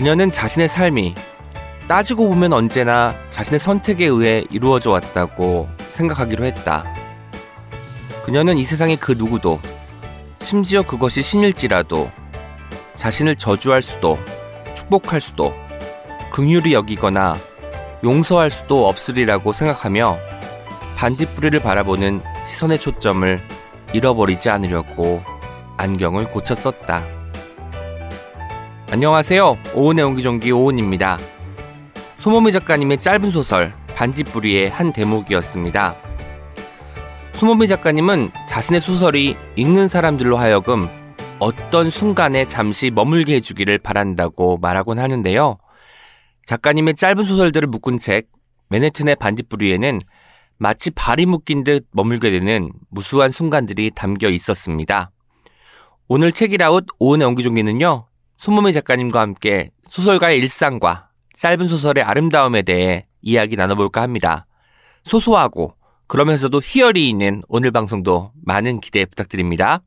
그녀는 자신의 삶이 따지고 보면 언제나 자신의 선택에 의해 이루어져 왔다고 생각하기로 했다. 그녀는 이 세상의 그 누구도 심지어 그것이 신일지라도 자신을 저주할 수도 축복할 수도 긍휼히 여기거나 용서할 수도 없으리라고 생각하며 반딧불이를 바라보는 시선의 초점을 잃어버리지 않으려고 안경을 고쳐 썼다. 안녕하세요. 오은의 옹기종기 오은입니다. 소모미 작가님의 짧은 소설 반딧불이의 한 대목이었습니다. 소모미 작가님은 자신의 소설이 읽는 사람들로 하여금 어떤 순간에 잠시 머물게 해주기를 바란다고 말하곤 하는데요. 작가님의 짧은 소설들을 묶은 책 맨해튼의 반딧불이에는 마치 발이 묶인 듯 머물게 되는 무수한 순간들이 담겨 있었습니다. 오늘 책읽아웃 오은의 옹기종기는요. 손보미 작가님과 함께 소설가의 일상과 짧은 소설의 아름다움에 대해 이야기 나눠볼까 합니다. 소소하고 그러면서도 희열이 있는 오늘 방송도 많은 기대 부탁드립니다.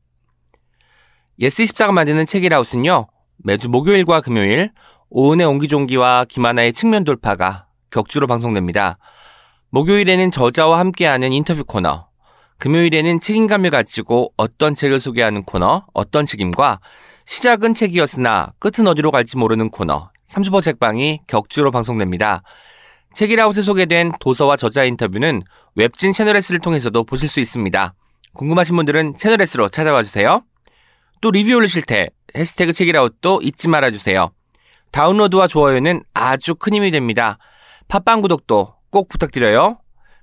예스24가 만드는 책읽아웃은요. 매주 목요일과 금요일 오은의 옹기종기와 김하나의 측면 돌파가 격주로 방송됩니다. 목요일에는 저자와 함께하는 인터뷰 코너, 금요일에는 책임감을 가지고 어떤 책을 소개하는 코너, 어떤 책임과 시작은 책이었으나 끝은 어디로 갈지 모르는 코너, 30호 책방이 격주로 방송됩니다. 책이라웃에 소개된 도서와 저자 인터뷰는 웹진 채널S를 통해서도 보실 수 있습니다. 궁금하신 분들은 채널S로 찾아와 주세요. 또 리뷰 올리실 때 해시태그 책이라웃도 잊지 말아주세요. 다운로드와 좋아요는 아주 큰 힘이 됩니다. 팟빵 구독도 꼭 부탁드려요.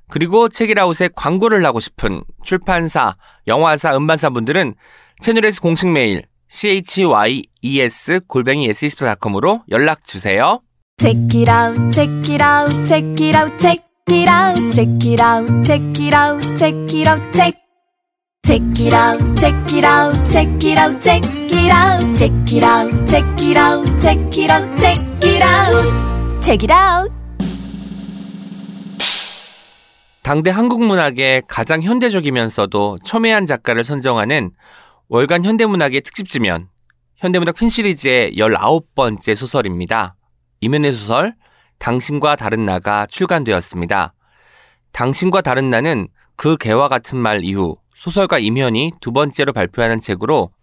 그리고 책이라웃에 광고를 하고 싶은 출판사, 영화사, 음반사 분들은 채널S 공식 메일 chyes 골뱅이 s24.com으로 연락 주세요. Check it out, check it out, check it out, check it out, check it out, check it out, check it out, check. Check it out, check it out, check it out, check it out, check it out, check it out, check it out, check it out, check it out. 당대 한국 문학의 가장 현대적이면서도 첨예한 작가를 선정하는 월간 현대문학의 특집지면 현대문학 핀 시리즈의 19번째 소설입니다. 이면의 소설 당신과 다른 나가 출간되었습니다. 당신과 다른 나는 그 개와 같은 말 이후 소설가 임현이 두 번째로 발표하는 책으로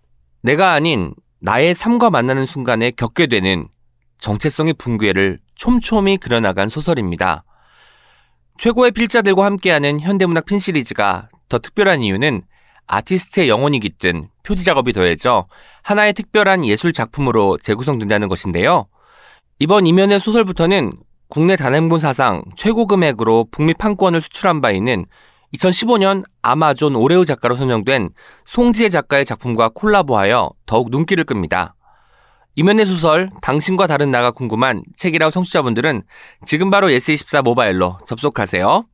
내가 아닌 나의 삶과 만나는 순간에 겪게 되는 정체성의 붕괴를 촘촘히 그려나간 소설입니다. 최고의 필자들과 함께하는 현대문학 핀 시리즈가 더 특별한 이유는 아티스트의 영혼이 깃든 표지 작업이 더해져 하나의 특별한 예술 작품으로 재구성된다는 것인데요. 이번 이면의 소설부터는 국내 단행본 사상 최고 금액으로 북미 판권을 수출한 바 있는 2015년 아마존 오레오 작가로 선정된 송지혜 작가의 작품과 콜라보하여 더욱 눈길을 끕니다. 이면의 소설 당신과 다른 나가 궁금한 책이라고 청취자분들은 지금 바로 예스24 모바일로 접속하세요.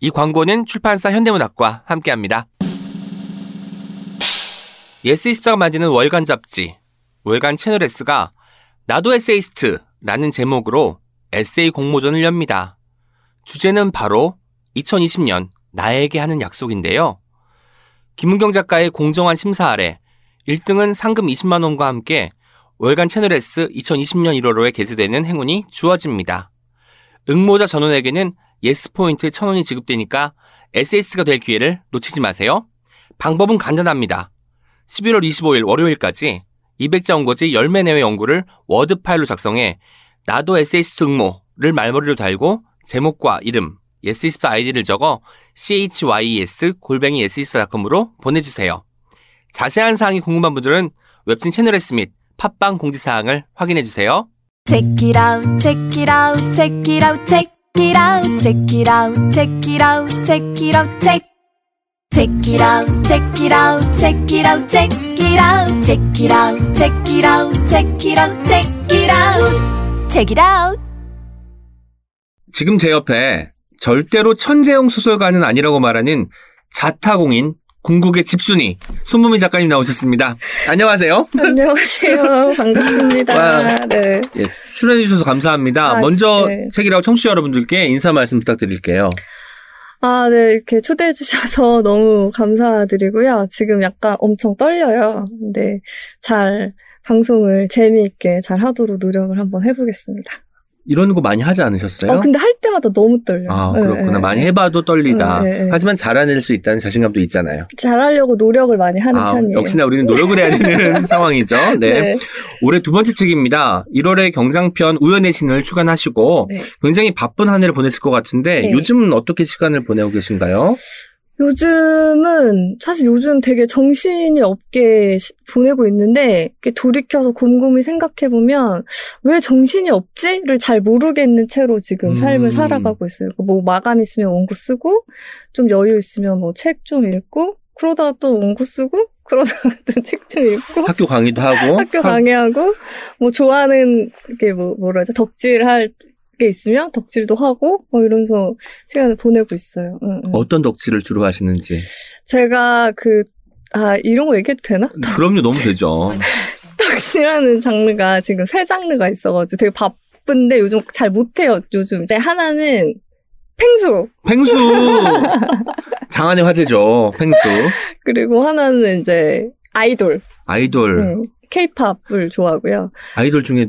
이 광고는 출판사 현대문학과 함께합니다. 예스24가 만드는 월간 잡지 월간 채널예스가 나도 에세이스트 라는 제목으로 에세이 공모전을 엽니다. 주제는 바로 2020년 나에게 하는 약속인데요. 김은경 작가의 공정한 심사 아래 1등은 상금 20만 원과 함께 월간 채널예스 2020년 1월호에 게재되는 행운이 주어집니다. 응모자 전원에게는 예스 포인트 1000원이 지급되니까 에세이스트가 될 기회를 놓치지 마세요. 방법은 간단합니다. 11월 25일 월요일까지 200자 원고지 10매 내외 원고를 워드 파일로 작성해 나도 에세이스트 응모를 말머리로 달고 제목과 이름, yes24 아이디를 적어 chys 골뱅이 yes24.com으로 보내주세요. 자세한 사항이 궁금한 분들은 웹진 채널 S 및 팟빵 공지사항을 확인해주세요. Check it out, check it out, check it out, check it out, check it out, check it out, check it out, check. Check it out, check it out, check it out, check it out, check it out, check it out, check it out, check it out, check it out. 지금 제 옆에 절대로 천재형 소설가는 아니라고 말하는 자타공인 궁극의 집순이 손무미 작가님 나오셨습니다. 안녕하세요. 안녕하세요. 반갑습니다. 와. 네. 예, 출연해 주셔서 감사합니다. 아, 먼저 네. 책이라고 청취자 여러분들께 인사 말씀 부탁드릴게요. 아, 네. 이렇게 초대해 주셔서 너무 감사드리고요. 지금 약간 엄청 떨려요. 근데 잘 방송을 재미있게 잘 하도록 노력을 한번 해보겠습니다. 이런 거 많이 하지 않으셨어요? 어, 근데 할 때마다 너무 떨려요. 아, 네, 그렇구나. 네, 많이 네. 해봐도 떨리다. 네, 네, 네. 하지만 잘해낼 수 있다는 자신감도 있잖아요. 잘하려고 노력을 많이 하는 아, 편이에요. 역시나 우리는 노력을 해야 되는 상황이죠. 네. 네. 올해 두 번째 책입니다. 1월에 경장편 우연의 신을 출간하시고 네. 굉장히 바쁜 한 해를 보냈을 것 같은데 네. 요즘은 어떻게 시간을 보내고 계신가요? 요즘은 사실 요즘 되게 정신이 없게 시- 보내고 있는데 돌이켜서 곰곰이 생각해 보면 왜 정신이 없지를 잘 모르겠는 채로 지금 음. 삶을 살아가고 있어요. 뭐 마감 있으면 원고 쓰고 좀 여유 있으면 뭐 책 좀 읽고 그러다가 또 원고 쓰고 그러다가 또 책 좀 읽고 학교 강의도 하고 학교 학- 강의하고 뭐 좋아하는 게뭐 뭐라죠 덕질 할 게 있으면 덕질도 하고 뭐 이러면서 시간을 보내고 있어요. 응, 응. 어떤 덕질을 주로 하시는지. 제가 그, 아, 이런 거 얘기해도 되나? 그럼요, 너무 되죠. 덕질하는 장르가 지금 세 장르가 있어가지고 되게 바쁜데 요즘 잘 못해요, 요즘. 이제 하나는 펭수, 펭수! 장안의 화제죠, 펭수. 그리고 하나는 이제 아이돌, 아이돌. 응, 케이팝을 좋아하고요. 아이돌 중에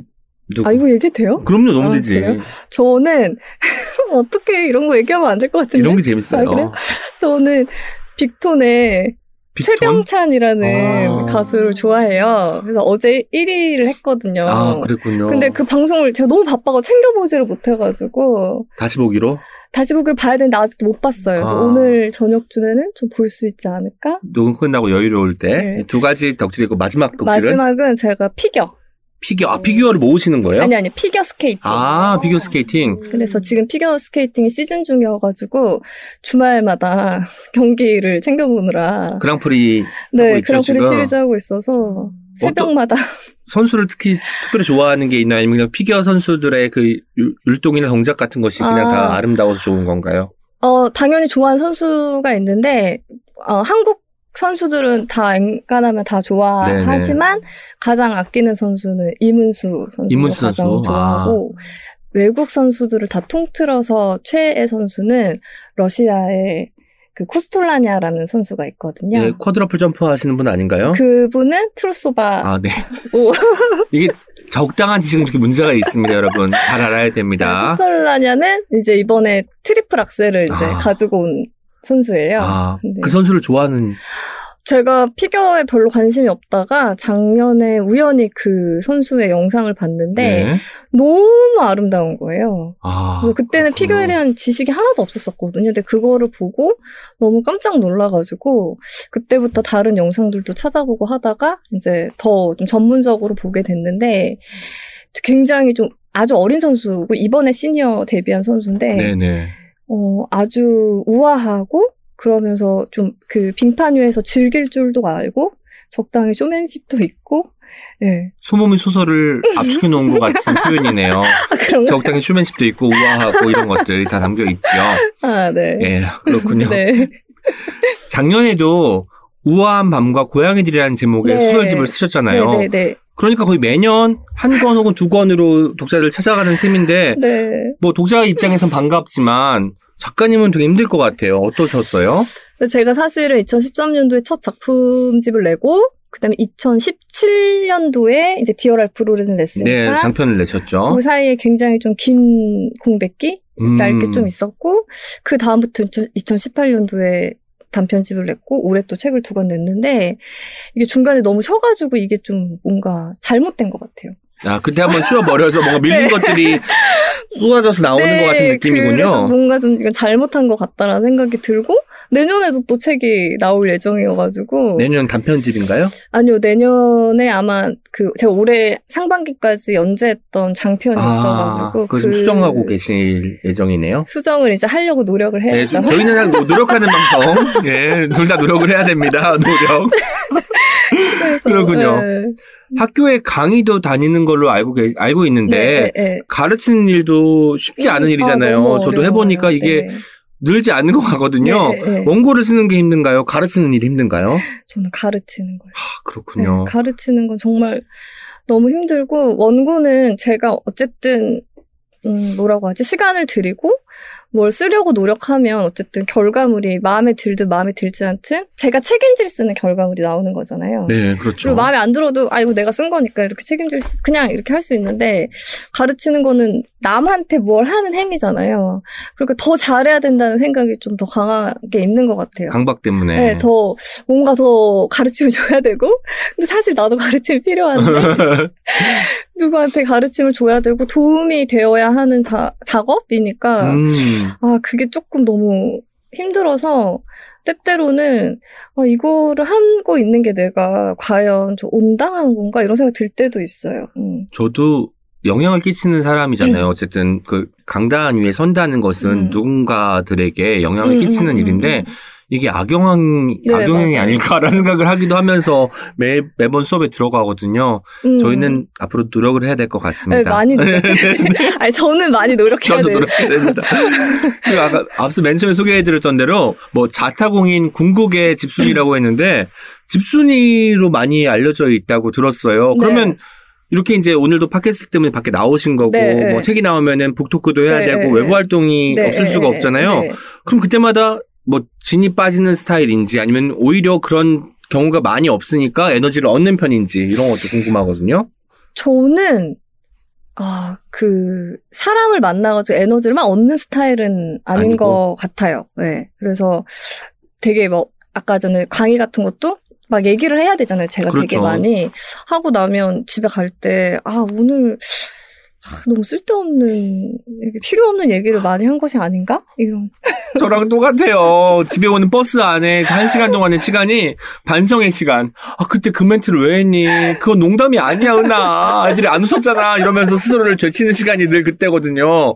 누구? 아, 이거 얘기해도 돼요? 그럼요, 너무 아, 되지. 그래요? 저는, 어떻게 이런 거 얘기하면 안 될 것 같은데? 이런 게 재밌어요. 아? 저는 빅톤의 빅톤? 최병찬이라는 아. 가수를 좋아해요. 그래서 어제 1위를 했거든요. 아, 그랬군요. 근데 그 방송을 제가 너무 바빠가 챙겨보지를 못해가지고 다시 보기로 다시 보기를 봐야 되는데 아직도 못 봤어요. 그래서 아. 오늘 저녁쯤에는 좀 볼 수 있지 않을까? 녹음 끝나고 여유로울 때 네. 두 가지 덕질이고 마지막 덕질은 마지막은 제가 피겨. 피겨. 아, 피규어를 모으시는 거예요? 아니 아니 피겨 스케이팅. 아, 피겨 스케이팅. 그래서 지금 피겨 스케이팅이 시즌 중이어가지고 주말마다 경기를 챙겨보느라 그랑프리 네 있죠, 그랑프리 지금? 시리즈 하고 있어서 새벽마다 선수를 특히 특별히 좋아하는 게 있나요? 아니면 피겨 선수들의 그 율- 율동이나 동작 같은 것이 그냥 아. 다 아름다워서 좋은 건가요? 어 당연히 좋아하는 선수가 있는데 어, 한국 선수들은 다 엔간하면 다 좋아하지만 가장 아끼는 선수는 이문수 선수가 이문수 가장 선수. 좋아하고 외국 선수들을 다 통틀어서 최애 선수는 러시아의 그 코스토르나야라는 선수가 있거든요. 예, quadruple 점프 하시는 분 아닌가요? 그분은 트루소바 아, 네. 오. 이게 적당한 지식은 이렇게 문제가 있습니다, 여러분. 잘 알아야 됩니다. 코스토르나야는 이제 이번에 triple axel을 이제 아. 가지고 온 선수예요. 아, 네. 그 선수를 좋아하는 제가 피겨에 별로 관심이 없다가 작년에 우연히 그 선수의 영상을 봤는데 네. 너무 아름다운 거예요. 아, 그때는 그렇구나. 피겨에 대한 지식이 하나도 없었었거든요. 근데 그거를 보고 너무 깜짝 놀라가지고 그때부터 다른 영상들도 찾아보고 하다가 이제 더 좀 전문적으로 보게 됐는데 굉장히 좀 아주 어린 선수고 이번에 시니어 데뷔한 선수인데 네네. 어, 아주 우아하고 그러면서 좀 그 빙판 위에서 즐길 줄도 알고 적당히 쇼맨십도 있고 예. 소몸의 소설을 압축해 놓은 것 같은 표현이네요. 아? 적당히 슈맨십도 있고 우아하고 이런 것들이 다 담겨 있지요. 아, 네. 예, 그렇군요. 네. 작년에도 우아한 밤과 고양이들이라는 제목의 네. 소설집을 쓰셨잖아요. 네, 네, 네. 그러니까 거의 매년 한 권 혹은 두 권으로 독자들을 찾아가는 셈인데 네. 뭐 독자 입장에선 반갑지만 작가님은 되게 힘들 것 같아요. 어떠셨어요? 제가 사실은 2013년도에 첫 작품집을 내고 그다음에 2017년도에 이제 디어랄 프로를 네, 냈으니까 장편을 내셨죠. 그 사이에 굉장히 좀 긴 공백기 음, 얇게 좀 있었고 그 다음부터 2018년도에 단편집을 냈고 올해 또 책을 두 권 냈는데 이게 중간에 너무 쉬어가지고 이게 좀 뭔가 잘못된 것 같아요. 아, 그때 한번 쉬어버려서 뭔가 밀린 네. 것들이 쏟아져서 나오는 것 같은 그래서 느낌이군요. 뭔가 좀 이건 잘못한 것 같다라는 생각이 들고 내년에도 또 책이 나올 예정이어가지고 내년 단편집인가요? 아니요 내년에 아마 그 제가 올해 상반기까지 연재했던 장편이 있어가지고 그거 좀그 수정하고 계실 예정이네요. 수정을 이제 하려고 노력을 네, 해야죠. 좀 저희는 그냥 노- 노력하는 방송. 예, 둘 다 노력을 해야 됩니다. 노력. 그래서, 그렇군요. 네. 학교에 강의도 다니는 걸로 알고 계- 알고 있는데 네, 네, 가르치는 일도 쉽지 네. 않은 아, 일이잖아요. 너무 저도. 해보니까 이게 네. 늘지 않는 것 같거든요. 네, 네. 원고를 쓰는 게 힘든가요? 가르치는 일이 힘든가요? 저는 가르치는 거예요. 아, 그렇군요. 네, 가르치는 건 정말 너무 힘들고 원고는 제가 어쨌든 음, 뭐라고 하지 시간을 들이고 뭘 쓰려고 노력하면 어쨌든 결과물이 마음에 들든 마음에 들지 않든 제가 책임질 수 있는 결과물이 나오는 거잖아요. 네, 그렇죠. 그리고 마음에 안 들어도 아 이거 내가 쓴 거니까 이렇게 책임질 수 그냥 이렇게 할 수 있는데 가르치는 거는 남한테 뭘 하는 행위잖아요. 그러니까 더 잘해야 된다는 생각이 좀 더 강하게 있는 것 같아요. 강박 때문에. 네, 더 뭔가 더 가르침을 줘야 되고 근데 사실 나도 가르침이 필요한데 누구한테 가르침을 줘야 되고 도움이 되어야 하는 자, 작업이니까 음, 아 그게 조금 너무 힘들어서 때때로는 아, 이거를 하고 있는 게 내가 과연 좀 온당한 건가 이런 생각 들 때도 있어요. 음. 저도 영향을 끼치는 사람이잖아요. 어쨌든 그 강단 위에 선다는 것은 음. 누군가들에게 영향을 음, 끼치는 음, 음, 일인데 음. 이게 악영향 네, 악영향이 맞아요. 아닐까라는 생각을 하기도 하면서 매 매번 수업에 들어가거든요. 음. 저희는 앞으로 노력을 해야 될것 네, 같습니다. 많이 노력. 아니 저는 많이 노력해야 저도. 노력해야 됩니다. 그리고 아까 앞서 맨 처음에 소개해드렸던 대로 뭐 자타공인 궁극의 집순이라고 했는데 집순이로 많이 알려져 있다고 들었어요. 그러면 네. 이렇게 이제 오늘도 팟캐스트 때문에 밖에 나오신 거고 네, 네. 뭐 책이 나오면은 북토크도 해야 네, 되고 네, 외부 네. 활동이 네, 없을 수가 네, 없잖아요. 네. 그럼 그때마다 뭐 진이 빠지는 스타일인지 아니면 오히려 그런 경우가 많이 없으니까 에너지를 얻는 편인지 이런 것도 궁금하거든요. 저는 아, 그 사람을 만나가지고 에너지를 막 얻는 스타일은 아닌 아니고? 것 같아요. 네. 그래서 되게 뭐 아까 전에 강의 같은 것도 막 얘기를 해야 되잖아요. 제가 되게 그렇죠. 많이 하고 나면 집에 갈 때 아, 오늘 아, 너무 쓸데없는 필요 없는 얘기를 많이 한 것이 아닌가? 이런. 저랑 똑같아요. 집에 오는 버스 안에 그한 시간 동안의 시간이 반성의 시간. 아, 그때 그 멘트를 왜 했니? 그건 농담이 아니야, 은하. 애들이 안 웃었잖아. 이러면서 스스로를 되치는 시간이 늘 그때거든요.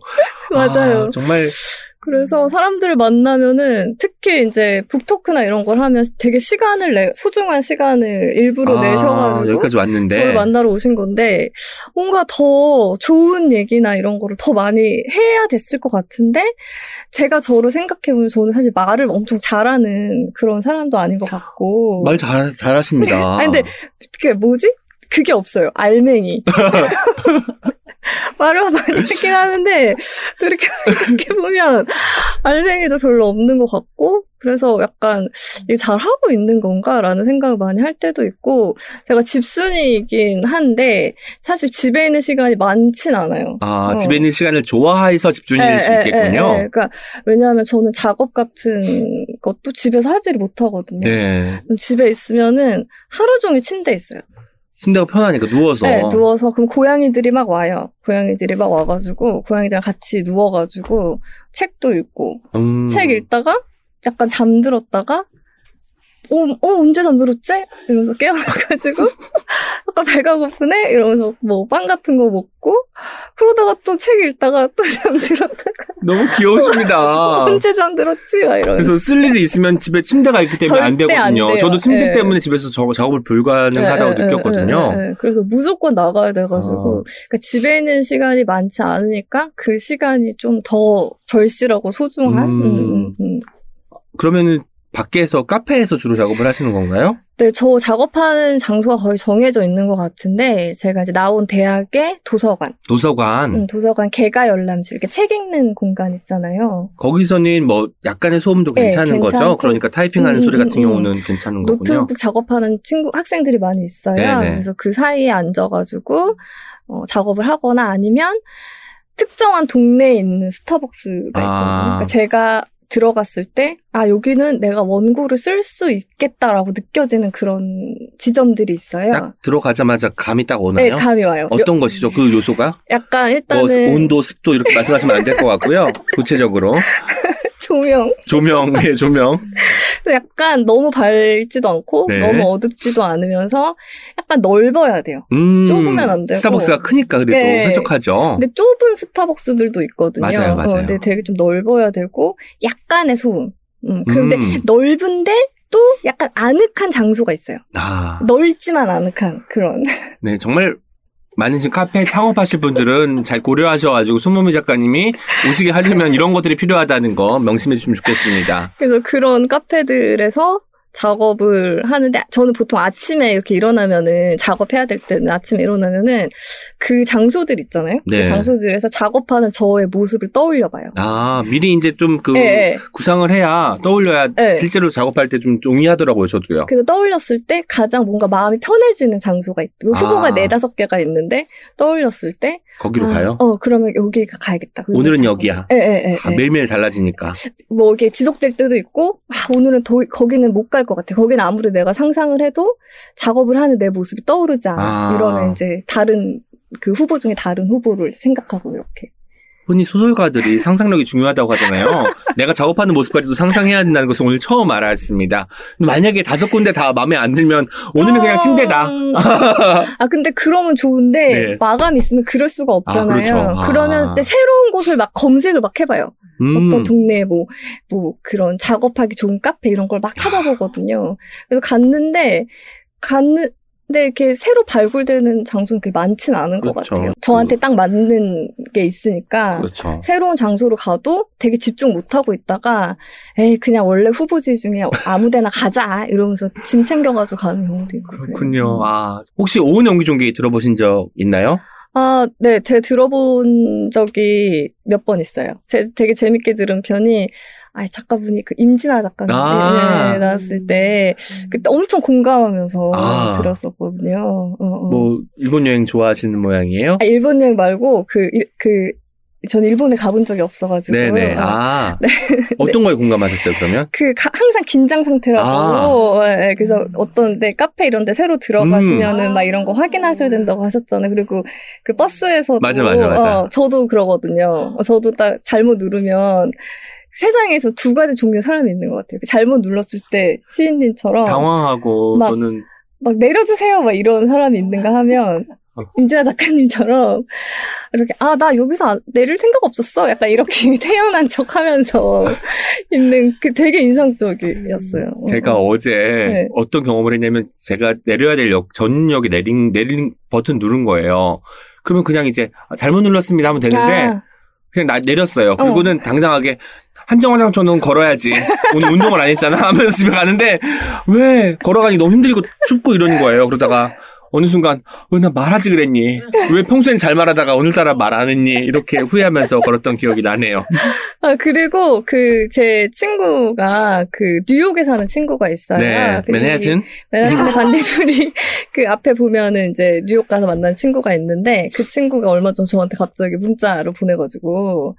맞아요. 아, 정말 그래서 사람들을 만나면은 특히 이제 북토크나 이런 걸 하면 되게 시간을 내 소중한 시간을 일부러 아, 내셔가지고 여기까지 왔는데 저를 만나러 오신 건데 뭔가 더 좋은 얘기나 이런 거를 더 많이 해야 됐을 것 같은데 제가 저를 생각해보면 저는 사실 말을 엄청 잘하는 그런 사람도 아닌 것 같고 말 잘, 잘하십니다. 아니, 근데 그게 뭐지? 그게 없어요. 알맹이. 말을 많이 하긴 하는데, 또 이렇게 생각해보면, 알맹이도 별로 없는 것 같고, 그래서 약간, 이게 잘하고 있는 건가라는 생각을 많이 할 때도 있고, 제가 집순이이긴 한데, 사실 집에 있는 시간이 많진 않아요. 아, 어. 집에 있는 시간을 좋아해서 집중일 수 예, 예, 있겠군요. 예, 예. 그러니까, 왜냐하면 저는 작업 같은 것도 집에서 하지를 못하거든요. 네. 집에 있으면은 하루 종일 침대에 있어요. 침대가 편하니까 누워서. 네, 누워서 그럼 고양이들이 막 와요. 고양이들이 막 와가지고 고양이들이랑 같이 누워가지고 책도 읽고 음. 책 읽다가 약간 잠들었다가 어, 어 언제 잠들었지? 이러면서 깨어나가지고 아까 배가 고프네? 이러면서 뭐 빵 같은 거 먹고 그러다가 또 책 읽다가 또 잠들었다가 너무 귀여우십니다. 언제 잠들었지? 막 이러면서 그래서 쓸 일이 있으면 집에 침대가 있기 때문에 안안 되거든요. 돼요. 저도 침대 예. 때문에 집에서 저 작업을 불가능하다고 예, 예, 느꼈거든요. 예. 그래서 무조건 나가야 돼가지고 어. 그러니까 집에 있는 시간이 많지 않으니까 그 시간이 좀 더 절실하고 소중한. 음. 음, 음, 음. 그러면은 밖에서 카페에서 주로 작업을 하시는 건가요? 네, 저 작업하는 장소가 거의 정해져 있는 것 같은데 제가 이제 나온 대학의 도서관, 도서관. 음, 도서관 개가 열람실 이렇게 책 읽는 공간 있잖아요. 거기서는 뭐 약간의 소음도 네, 괜찮은 거죠? 괜찮고. 그러니까 타이핑하는 음, 소리 같은 음, 음. 경우는 괜찮은 거군요. 노트북 작업하는 친구 학생들이 많이 있어요. 네네. 그래서 그 사이에 앉아가지고 어, 작업을 하거나 아니면 특정한 동네에 있는 스타벅스가 있거든요. 아. 그러니까 제가 들어갔을 때, 아, 여기는 내가 원고를 쓸 수 있겠다라고 느껴지는 그런 지점들이 있어요. 딱 들어가자마자 감이 딱 네, 오나요? 감이 와요. 어떤 여- 것이죠? 그 요소가? 약간 뭐 일단은 온도, 습도 이렇게 말씀하시면 안 될 것 같고요. 구체적으로 조명. 조명, 예, 조명. 약간 너무 밝지도 않고 네. 너무 어둡지도 않으면서 약간 넓어야 돼요. 음, 좁으면 안 되고. 스타벅스가 크니까 그래도 네. 쾌적하죠. 근데 좁은 스타벅스들도 있거든요. 맞아요, 맞아요. 어, 근데 되게 좀 넓어야 되고 약간의 소음. 음, 근데 음. 넓은데 또 약간 아늑한 장소가 있어요. 아, 넓지만 아늑한 그런. 네, 정말 많은 지금 카페 창업하실 분들은 잘 고려하셔가지고 손모미 작가님이 오시게 하려면 이런 것들이 필요하다는 거 명심해 주시면 좋겠습니다. 그래서 그런 카페들에서 작업을 하는데 저는 보통 아침에 이렇게 일어나면은 작업해야 될 때는 아침에 일어나면은 그 장소들 있잖아요. 네. 그 장소들에서 작업하는 저의 모습을 떠올려 봐요. 아, 미리 이제 좀그 예, 예. 구상을 해야 떠올려야 네. 실제로 작업할 때좀 용이하더라고요, 저도요. 그래서 떠올렸을 때 가장 뭔가 마음이 편해지는 장소가 있고 후보가 아. 네다섯 개가 있는데 떠올렸을 때 거기로 아, 가요? 어 그러면 여기가 가야겠다. 오늘은 작업. 여기야. 예, 예, 예, 아, 예. 매일매일 달라지니까. 뭐 이게 지속될 때도 있고 아, 오늘은 더 거기는 못 갈것 같아. 거기는 아무리 내가 상상을 해도 작업을 하는 내 모습이 떠오르지 않아. 아. 이러면 이제 다른 그 후보 중에 다른 후보를 생각하고 이렇게. 흔히 소설가들이 상상력이 중요하다고 하잖아요. 내가 작업하는 모습까지도 상상해야 된다는 것을 오늘 처음 알았습니다. 만약에 다섯 군데 다 마음에 안 들면 오늘은 그냥 침대다. 음. 아 근데 그러면 좋은데 네. 마감 있으면 그럴 수가 없잖아요. 아, 그렇죠. 아. 그러면 때 새로운 곳을 막 검색을 막 해봐요. 음. 어떤 동네 뭐, 뭐 그런 작업하기 좋은 카페 이런 걸 막 찾아보거든요. 그래서 갔는데, 갔는 데 이렇게 새로 발굴되는 장소는 그렇게 많진 않은 것 그렇죠. 같아요. 저한테 딱 맞는 게 있으니까. 그렇죠. 새로운 장소로 가도 되게 집중 못 하고 있다가, 에이, 그냥 원래 후보지 중에 아무 데나 가자. 이러면서 짐 챙겨가지고 가는 경우도 있고. 그렇군요. 아, 혹시 오은 연기 종기 들어보신 적 있나요? 아, 네, 제가 들어본 적이 몇 번 있어요. 제 되게 재밌게 들은 편이, 아, 작가분이 그 임진아 작가님 아. 네, 나왔을 때, 그때 엄청 공감하면서 아. 들었었거든요. 어, 어. 뭐 일본 여행 좋아하시는 모양이에요? 아, 일본 여행 말고, 그, 일- 그, 저는 일본에 가본 적이 없어가지고. 네네. 어, 아, 어떤 거에 공감하셨어요, 그러면? 그 가- 항상 긴장 상태라고 아. 예, 예, 그래서 어떤 데 카페 이런 데 새로 들어가시면은 막 이런 거 확인하셔야 된다고 하셨잖아요. 그리고 그 버스에서도 맞아, 맞아, 맞아. 어, 저도 그러거든요. 어, 저도 딱 잘못 누르면 세상에서 두 가지 종류의 사람이 있는 것 같아요. 잘못 눌렀을 때 시인님처럼 당황하고 어. 막- 저는 막 내려주세요 막 이런 사람이 있는가 하면 어. 임진아 작가님처럼 이렇게 아 나 여기서 안- 내릴 생각 없었어 약간 이렇게 태연한 척하면서 있는 그 되게 인상적이었어요. 어, 제가 어. 어제 네. 어떤 경험을 했냐면 제가 내려야 될 역, 전역에 내린, 내린 버튼 누른 거예요. 그러면 그냥 이제 아, 잘못 눌렀습니다 하면 되는데 아, 그냥 나 내렸어요. 그리고는 당당하게 한정화장 저는 걸어야지. 오늘 운동을 안 했잖아 하면서 집에 가는데 왜 걸어가기 너무 힘들고 춥고 이러는 거예요. 그러다가 어느 순간 왜나 말하지 그랬니? 왜 평소엔 잘 말하다가 오늘따라 말 안 했니? 이렇게 후회하면서 걸었던 기억이 나네요. 아, 그리고 그 제 친구가 그 뉴욕에 사는 친구가 있어요. 네, 맨해튼. 맨하튼의 반딧불이 그 앞에 보면은 이제 뉴욕 가서 만난 친구가 있는데 그 친구가 얼마 전 저한테 갑자기 문자로 보내가지고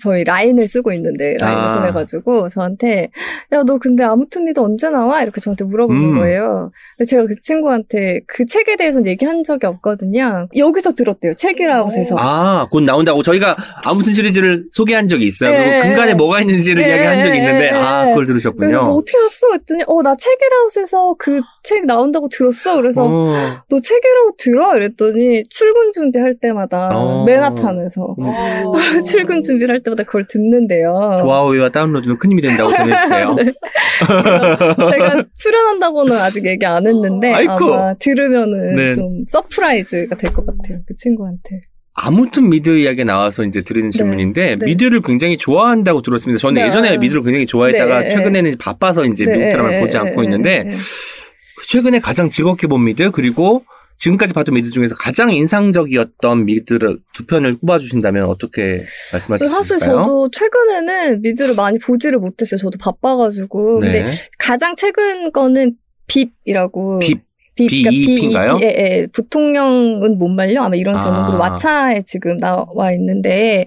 저희 라인을 쓰고 있는데 라인을 아. 보내가지고 저한테 야 너 근데 아무튼 미도 언제 나와 이렇게 저한테 물어보는 음. 거예요. 근데 제가 그 친구한테 그 책에 대해서는 얘기한 적이 없거든요. 여기서 들었대요. 책이라고 해서. 아, 곧 나온다고 저희가 아무튼 시리즈를 소개한 적이 있어요. 네. 그리고 근간에 뭐가 있는지를 네. 이야기한 적이 있는데 아, 그걸 들으셨군요. 그래서 어떻게 알았어? 했더니 어 나 책이라웃에서 그 책 나온다고 들었어. 그래서 어. 너 책이라웃 들어? 이랬더니 출근 준비할 때마다 어. 맨하탄에서 음. 출근 준비를 할 때마다 그걸 듣는데요. 좋아요와 다운로드는 큰 힘이 된다고 전해주세요. 네. 제가 출연한다고는 아직 얘기 안 했는데 아이쿠. 아마 들으면은 네. 좀 surprise가 될 것 같아요. 그 친구한테. 아무튼 미드 이야기 나와서 이제 드리는 질문인데 네. 미드를 굉장히 좋아한다고 들었습니다. 저는 네. 예전에 미드를 굉장히 좋아했다가 네. 최근에는 바빠서 이제 미국 드라마를 보지 않고 네, 있는데 네, 네. 최근에 가장 즐겁게 본 미드 그리고 지금까지 봤던 미드 중에서 가장 인상적이었던 미드를 두 편을 꼽아주신다면 어떻게 말씀하실 수 사실? 저도 최근에는 미드를 많이 보지를 못했어요. 저도 바빠가지고. 근데 네. 가장 최근 거는 Veep이라고. Veep. Veep, 그러니까 VEEP 인가요? 예, 예. 부통령은 못 말려? 아마 이런 제목으로 아. 왓챠에 지금 나와 있는데,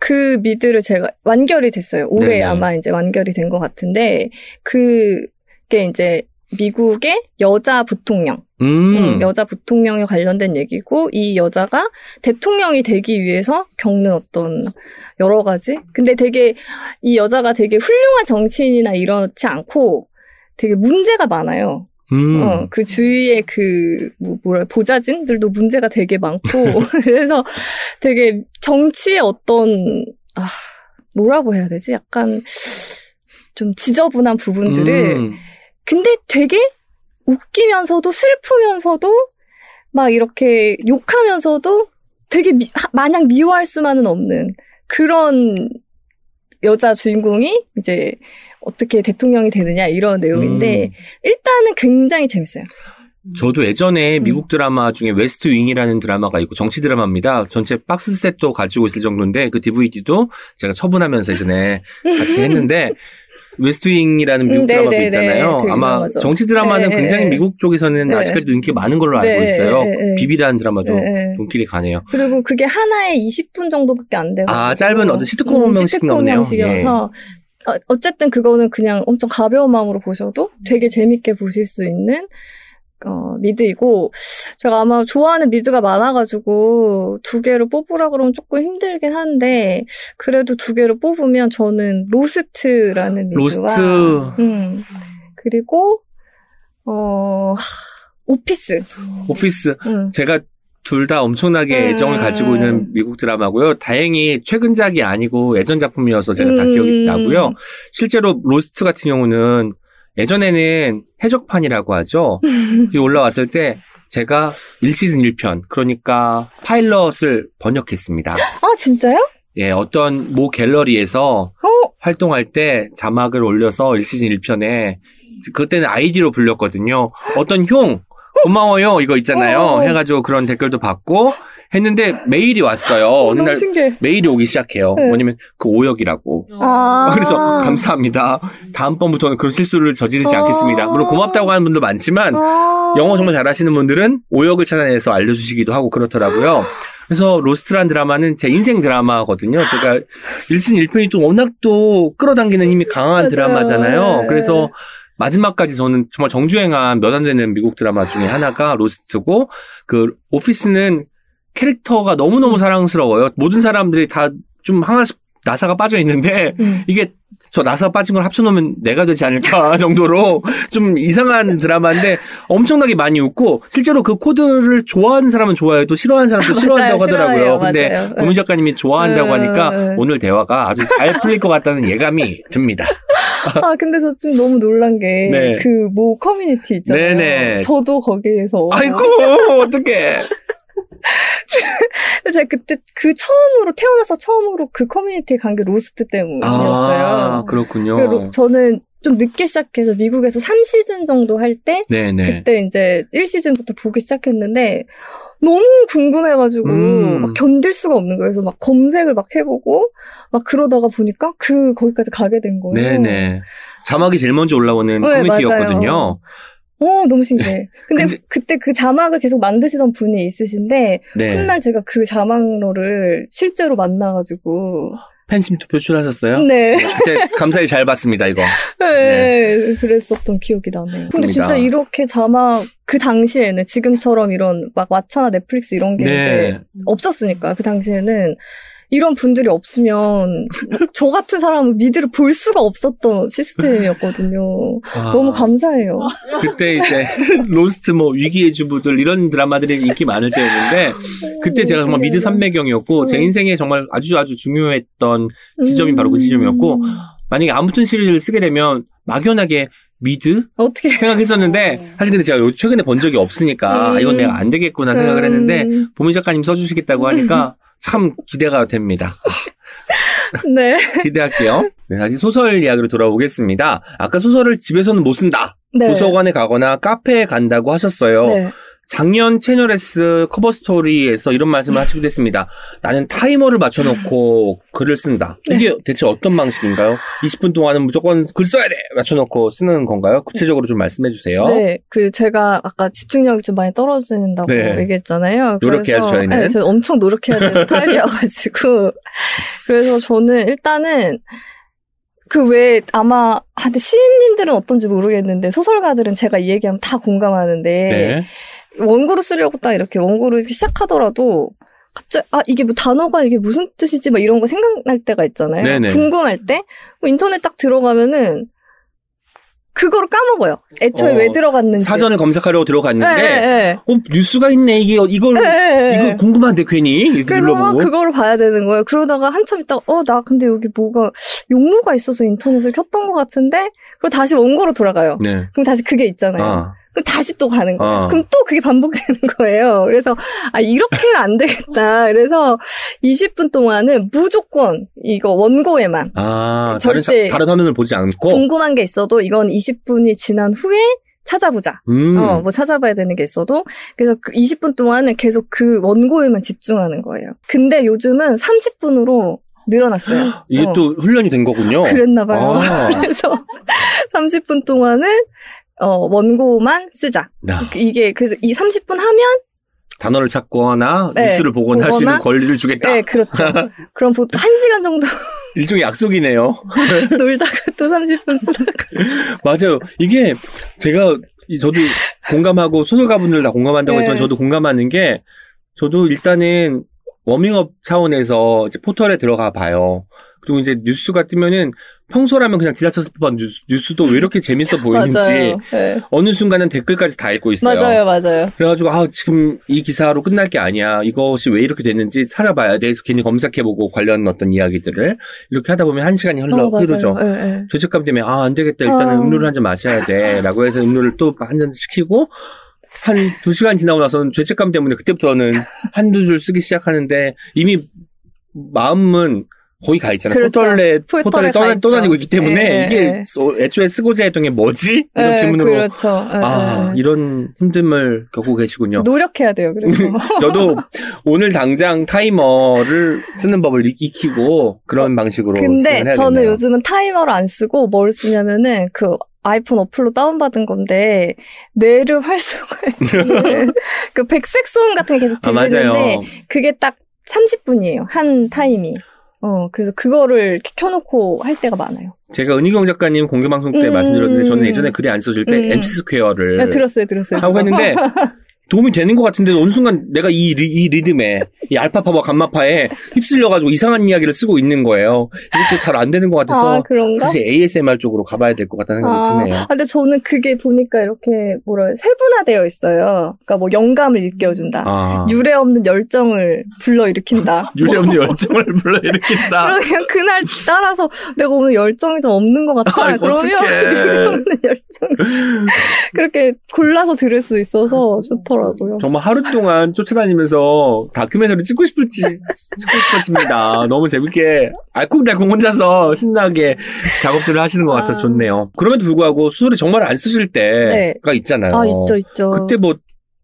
그 미드를 제가 완결이 됐어요. 올해 네네. 아마 이제 완결이 된 것 같은데, 그게 이제 미국의 여자 부통령, 음. 음, 여자 부통령에 관련된 얘기고, 이 여자가 대통령이 되기 위해서 겪는 어떤 여러 가지? 근데 되게, 이 여자가 되게 훌륭한 정치인이나 이렇지 않고, 되게 문제가 많아요. 음. 어, 그 주위에 그, 뭐, 뭐라, 보좌진들도 문제가 되게 많고, 그래서 되게 정치의 어떤, 아, 뭐라고 해야 되지? 약간, 좀 지저분한 부분들을, 음. 근데 되게 웃기면서도 슬프면서도, 막 이렇게 욕하면서도 되게 미- 하- 마냥 미워할 수만은 없는 그런 여자 주인공이 이제 어떻게 대통령이 되느냐 이런 내용인데 음. 일단은 굉장히 재밌어요. 저도 예전에 음. 미국 드라마 중에 West Wing이라는 드라마가 있고 정치 드라마입니다. 전체 box set도 가지고 있을 정도인데 그 DVD도 제가 처분하면서 예전에 같이 했는데 West Wing이라는 미국 음, 네, 드라마도 네, 있잖아요. 네, 되게 아마 유명하죠. 정치 드라마는 네, 굉장히 네. 미국 쪽에서는 네. 아직까지도 인기 많은 걸로 알고 네, 있어요. Veep이라는 드라마도. 눈길이 가네요. 그리고 그게 하나에 20분 정도밖에 안 돼요. 아, 짧은 어떤 시트콤 형식 나오네요. 형식이어서 어, 어쨌든 그거는 그냥 엄청 가벼운 마음으로 보셔도 되게 재밌게 보실 수 있는 어, 미드이고 제가 아마 좋아하는 미드가 많아가지고 두 개를 뽑으라 그러면 조금 힘들긴 한데 그래도 두 개를 뽑으면 저는 Lost라는 미드와 Lost. 음, 그리고 어 하, 오피스 오피스 음. 제가 둘 다 엄청나게 음. 애정을 가지고 있는 미국 드라마고요. 다행히 최근작이 아니고 예전 작품이어서 제가 다 음. 기억이 나고요. 실제로 Lost 같은 경우는 예전에는 해적판이라고 하죠. 그게 올라왔을 때 제가 1시즌 1편 그러니까 파일럿을 번역했습니다. 아 진짜요? 예, 어떤 모 갤러리에서 어? 활동할 때 자막을 올려서 1시즌 1편에 그때는 아이디로 불렸거든요. 어떤 형 고마워요 이거 있잖아요. 어. 해가지고 그런 댓글도 받고 했는데 메일이 왔어요. 어느 너무 날 신기해. 메일이 오기 시작해요. 네. 뭐냐면 그 오역이라고. 아. 그래서 감사합니다. 다음번부터는 그런 실수를 저지르지 아. 않겠습니다. 물론 고맙다고 하는 분도 많지만 아. 영어 정말 잘하시는 분들은 오역을 찾아내서 알려주시기도 하고 그렇더라고요. 그래서 로스트란 드라마는 제 인생 드라마거든요. 제가 1신 1편이 또 워낙 또 끌어당기는 힘이 강한 맞아요. 드라마잖아요. 네. 그래서 마지막까지 저는 정말 정주행한 몇 안 되는 미국 드라마 중에 하나가 로스트고 그 오피스는 캐릭터가 너무너무 사랑스러워요. 모든 사람들이 다 좀 하나씩 나사가 빠져 있는데 음. 이게 저 나사 빠진 걸 합쳐놓으면 내가 되지 않을까 정도로 좀 이상한 드라마인데 엄청나게 많이 웃고 실제로 그 코드를 좋아하는 사람은 좋아해요. 또 싫어하는 사람은 또 싫어한다고 맞아요. 하더라고요. 근데. 손보미 작가님이 좋아한다고 음, 하니까 음. 오늘 대화가 아주 잘 풀릴 것 같다는 예감이 듭니다. 아, 근데 저좀 너무 놀란 게, 네. 그, 모 커뮤니티 있잖아요. 네네. 저도 거기에서. 아이고 어떡해. 제가 그때 그 처음으로, 태어나서 처음으로 그 커뮤니티에 간 게 Lost 때문이었어요. 아 그렇군요. 저는 좀 늦게 시작해서 미국에서 3시즌 정도 할 때, 네네. 그때 이제 1시즌부터 보기 시작했는데, 너무 궁금해가지고, 음. 막 견딜 수가 없는 거예요. 그래서 막 검색을 막 해보고, 막 그러다가 보니까 그, 거기까지 가게 된 거예요. 네네. 자막이 제일 먼저 올라오는 네, 커뮤니티였거든요. 맞아요. 어, 너무 신기해. 근데, 근데- 그때 그 자막을 계속 만드시던 분이 있으신데, 네. 훗날 제가 그 자막로를 실제로 만나가지고, 팬심 투표 출하셨어요? 네. 그때 감사히 잘 봤습니다 이거. 네, 그랬었던 기억이 나네요. 근데. 진짜 이렇게 자막, 그 당시에는 지금처럼 이런 막 왓챠나 넷플릭스 이런 게 이제 네. 없었으니까, 그 당시에는 이런 분들이 없으면 저 같은 사람은 미드를 볼 수가 없었던 시스템이었거든요. 아, 너무 감사해요. 그때 이제 로스트 뭐 위기의 주부들 이런 드라마들이 인기 많을 때였는데 그때 제가 정말 미드 삼매경이었고 제 음. 인생에 정말 아주 아주 중요했던 지점이 바로 그 지점이었고 음. 만약에 아무튼 시리즈를 쓰게 되면 막연하게 미드 어떻게 생각했었는데 사실 근데 제가 요- 최근에 본 적이 없으니까 음. 이건 내가 안 되겠구나 생각을 했는데 음, 보미 작가님 써주시겠다고 하니까 참 기대가 됩니다. 네. 기대할게요. 네, 다시 소설 이야기로 돌아오겠습니다. 아까 소설을 집에서는 못 쓴다. 네. 도서관에 가거나 카페에 간다고 하셨어요. 네. 작년 채널S 커버 스토리에서 이런 말씀을 하시기도 했습니다. 나는 타이머를 맞춰놓고 글을 쓴다. 네. 이게 대체 어떤 방식인가요? 20분 동안은 무조건 글 써야 돼! 맞춰놓고 쓰는 건가요? 구체적으로 좀 말씀해 주세요. 네, 그 제가 아까 집중력이 좀 많이 떨어진다고 네. 얘기했잖아요. 노력해야죠, 그래서- 저희는. 네, 저는 엄청 노력해야 되는 타입이어가지고 그래서 저는 일단은 그왜 아마 아, 근데 시인님들은 어떤지 모르겠는데 소설가들은 제가 이 얘기하면 다 공감하는데 네. 원고를 쓰려고 딱 이렇게 원고를 이렇게 시작하더라도 갑자기 아 이게 뭐 단어가 이게 무슨 뜻이지 막 이런 거 생각날 때가 있잖아요. 네네. 궁금할 때 뭐 인터넷 딱 들어가면은 그거를 까먹어요. 애초에 어, 왜 들어갔는지. 사전을 검색하려고 들어갔는데, 네, 네, 어, 뉴스가 있네. 이게, 이걸, 네. 네, 이거 네. 궁금한데 괜히. 이렇게 눌러보고. 그거를 봐야 되는 거예요. 그러다가 한참 있다가 어 나 근데 여기 뭐가 용무가 있어서 인터넷을 켰던 것 같은데 그리고 다시 원고로 돌아가요. 네. 그럼 다시 그게 있잖아요. 아, 그 다시 또 가는 거예요. 어. 그럼 또 그게 반복되는 거예요. 그래서 아 이렇게는 안 되겠다. 그래서 20분 동안은 무조건 이거 원고에만 아, 절대- 다른, 사- 다른 화면을 보지 않고. 궁금한 게 있어도 이건 20분이 지난 후에 찾아보자. 음. 어, 뭐 찾아봐야 되는 게 있어도. 그래서 그 20분 동안은 계속 그 원고에만 집중하는 거예요. 근데 요즘은 30분으로 늘어났어요. 이게 어, 또 훈련이 된 거군요. 그랬나 봐요. 아. 그래서 30분 동안은 어, 원고만 쓰자. 나그 이게 그래서 이 30분 하면 단어를 찾거나 네, 뉴스를 보거나 할수 있는 보거나, 권리를 주겠다. 네, 그렇죠. 그럼 보통 1시간 정도 일종의 약속이네요. 놀다가 또 30분 쓰다가 맞아요. 이게 제가 이- 저도 공감하고 소설가분들 다 공감한다고 네. 했지만 저도 공감하는 게 저도 일단은 워밍업 차원에서 이제 포털에 들어가 봐요. 그리고 이제 뉴스가 뜨면은 평소라면 그냥 지나쳤을 법한 뉴스, 뉴스 도 왜 이렇게 재밌어 보이는지. 네. 어느 순간은 댓글까지 다 읽고 있어요. 맞아요, 맞아요. 그래가지고 아 지금 이 기사로 끝날 게 아니야. 이것이 왜 이렇게 됐는지 찾아봐야 돼. 해서 괜히 검색해보고 관련 어떤 이야기들을 이렇게 하다 보면 한 시간이 흘러 어. 흐르죠. 네, 네. 죄책감 때문에 아 안 되겠다 일단은 어. 음료를 한 잔 마셔야 돼라고 해서 음료를 또 한 잔 시키고 한 두 시간 지나고 나서는 죄책감 때문에 그때부터는 한두 줄 쓰기 시작하는데 이미 마음은 거의 가 있잖아요. 그렇죠. 포털에 포털에 포털에 가 떠나. 떠다니고 있기 때문에 예, 이게 예. 소- 애초에 쓰고자 했던 게 뭐지 이런 네, 질문으로 그렇죠. 네, 아 네. 이런 힘듦을 겪고 계시군요. 노력해야 돼요. 그래서 저도 오늘 당장 타이머를 쓰는 법을 익- 익히고 그런 방식으로 어, 근데 진행을 해야 저는. 요즘은 타이머를 안 쓰고 뭘 쓰냐면은 그 아이폰 어플로 다운받은 건데 뇌를 활성화해주는 그 백색 소음 같은 게 계속 아. 들리는데 그게 딱 30분이에요. 한 타임이. 어, 그래서 그거를 이렇게 켜놓고 할 때가 많아요. 제가 은희경 작가님 공개 방송 때 음, 말씀드렸는데 저는 음. 예전에 글이 안 써질 때 음. MC 스퀘어를 네, 들었어요, 들었어요. 하고 했는데 도움이 되는 것 같은데 어느 순간 내가 이, 리, 이 리듬에 이 알파파와 감마파에 휩쓸려가지고 이상한 이야기를 쓰고 있는 거예요. 이것도 잘 안 되는 것 같아서 아, 그런가? 사실 ASMR 쪽으로 가봐야 될 것 같다는 생각이 아, 드네요. 아, 근데 저는 그게 보니까 이렇게 뭐라 세분화되어 있어요. 그러니까 뭐 영감을 일깨워준다. 아, 유례 없는 열정을 불러일으킨다. 유리 없는 열정을 불러일으킨다. 그러면 그날 따라서 내가 오늘 열정이 좀 없는 것 같아. 그러면. 유례 없는 열정 그렇게 골라서 들을 수 있어서 좋더라고요. 정말 하루 동안 쫓아다니면서 다큐멘터리 찍고 싶을지 찍고 싶어집니다. 너무 재밌게 알콩달콩 혼자서 신나게 작업들을 하시는 것 같아서 아. 좋네요. 그럼에도 불구하고 술술이 정말 안 쓰실 때가 있잖아요. 아 있죠 있죠. 그때 뭐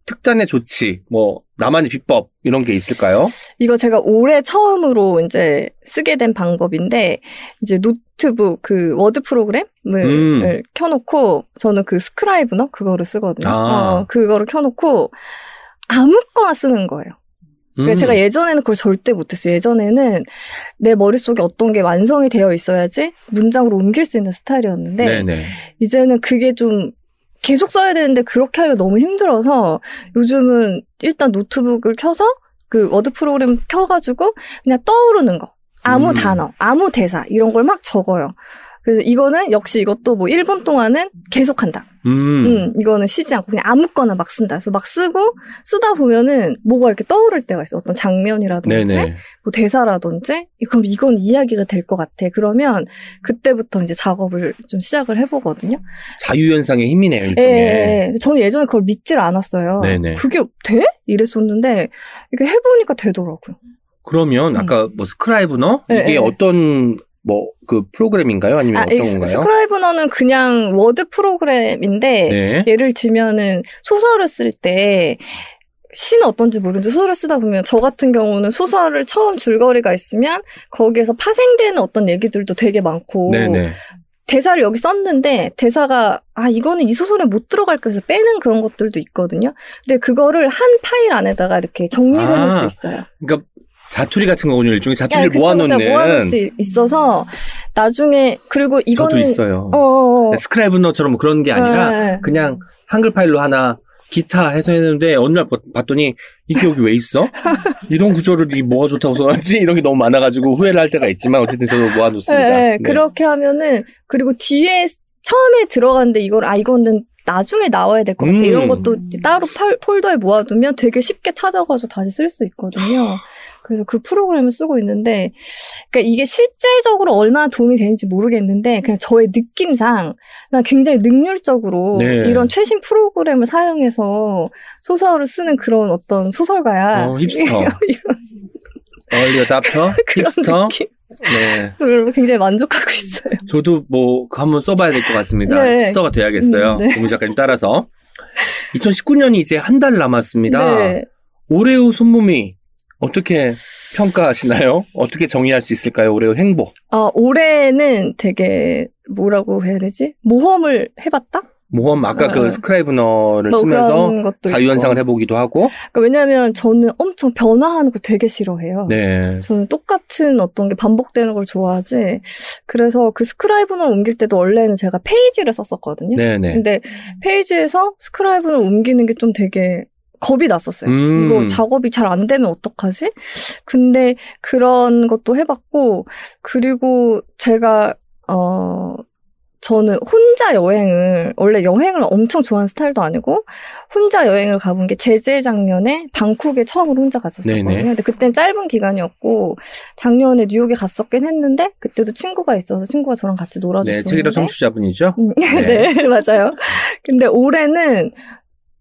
특단의 조치, 뭐 나만의 비법 이런 게 있을까요? 이거 제가 올해 처음으로 이제 쓰게 된 방법인데 이제 노트북 그 워드 프로그램을 음. 켜놓고 저는 그 스크라이브너 그거를 쓰거든요. 아. 어, 그거를 켜놓고 아무거나 쓰는 거예요. 그러니까 음. 제가 예전에는 그걸 절대 못했어요. 예전에는 내 머릿속에 어떤 게 완성이 되어 있어야지 문장으로 옮길 수 있는 스타일이었는데 네네. 이제는 그게 좀 계속 써야 되는데 그렇게 하기가 너무 힘들어서 요즘은 일단 노트북을 켜서 그 워드 프로그램 켜가지고 그냥 떠오르는 거. 아무 음. 단어, 아무 대사 이런 걸 막 적어요. 그래서 이거는 역시 이것도 뭐 1분 동안은 계속 한다. 음. 음, 이거는 쉬지 않고 그냥 아무거나 막 쓴다. 그래서 막 쓰고 쓰다 보면은 뭐가 이렇게 떠오를 때가 있어. 어떤 장면이라든지 네네. 뭐 대사라든지 그럼 이건 이야기가 될 것 같아. 그러면 그때부터 이제 작업을 좀 시작을 해보거든요. 자유현상의 힘이네요, 예, 일종의. 예, 예. 근데 저는 예전에 그걸 믿질 않았어요. 네네. 그게 돼? 이랬었는데 이게 해보니까 되더라고요. 그러면 아까 뭐 스크라이브너 네, 이게 네. 어떤 뭐 그 프로그램인가요? 아니면 아, 이 어떤 스- 건가요? 스크라이브너는 그냥 워드 프로그램인데 네. 예를 들면은 소설을 쓸때 시는 어떤지 모르는데 소설을 쓰다 보면 저 같은 경우는 소설을 처음 줄거리가 있으면 거기에서 파생되는 어떤 얘기들도 되게 많고 네네. 대사를 여기 썼는데 대사가 아 이거는 이 소설에 못 들어갈 거해서 빼는 그런 것들도 있거든요. 근데 그거를 한 파일 안에다가 이렇게 정리해 놓을 아, 수 있어요. 그러니까 자투리 같은 거군요. 일종의 자투리를 그쵸, 모아놓는. 그쵸, 모아놓을 수 있어서 나중에 그리고 이거는 저도 있어요. 어, 어, 어. 스크라이브너처럼 뭐 그런 게 아니라 네. 그냥 한글 파일로 하나 기타 해서 했는데 어느 날 봤- 봤더니 이게 여기 왜 있어? 이런 구조를 이 뭐가 좋다고 써놨지? 이런 게 너무 많아가지고 후회를 할 때가 있지만 어쨌든 저도 모아놓습니다. 네, 네. 그렇게 하면은 그리고 뒤에 처음에 들어갔는데 이걸 아 이거는 나중에 나와야 될 것 같아. 음. 이런 것도 따로 팔- 폴더에 모아두면 되게 쉽게 찾아가지고 다시 쓸 수 있거든요. 그래서 그 프로그램을 쓰고 있는데, 그러니까 이게 실제적으로 얼마나 도움이 되는지 모르겠는데, 그냥 저의 느낌상, 난 굉장히 능률적으로 네. 이런 최신 프로그램을 사용해서 소설을 쓰는 그런 어떤 소설가야. 어, 힙스터. 얼리 어답터, 힙스터. 느낌. 네. 굉장히 만족하고 있어요. 저도 뭐 그거 한번 써봐야 될 것 같습니다. 네. 힙스터가 돼야겠어요. 음, 네. 고문 작가님 따라서. 2019년이 이제 한 달 남았습니다. 네. 올해의 손몸이 어떻게 평가하시나요? 어떻게 정의할 수 있을까요? 올해의 행복. 아, 올해는 되게 뭐라고 해야 되지? 모험을 해봤다? 모험 아까 어. 그 스크라이브너를 뭐 쓰면서 자유현상을. 해보기도 하고. 그러니까 왜냐면 저는 엄청 변화하는 걸 되게 싫어해요. 네. 저는 똑같은 어떤 게 반복되는 걸 좋아하지. 그래서 그 스크라이브너를 옮길 때도 원래는 제가 페이지를 썼었거든요. 네네. 근데 페이지에서 스크라이브너를 옮기는 게 좀 되게 겁이 났었어요. 음. 이거 작업이 잘 안 되면 어떡하지? 근데 그런 것도 해봤고, 그리고 제가, 어, 저는 혼자 여행을, 원래 여행을 엄청 좋아하는 스타일도 아니고, 혼자 여행을 가본 게 재재작년에 방콕에 처음으로 혼자 갔었거든요. 근데 그땐 짧은 기간이었고, 작년에 뉴욕에 갔었긴 했는데, 그때도 친구가 있어서 친구가 저랑 같이 놀아줬었는데. 네, 책이라 청취자분이죠? 음, 네. 네. 맞아요. 근데 올해는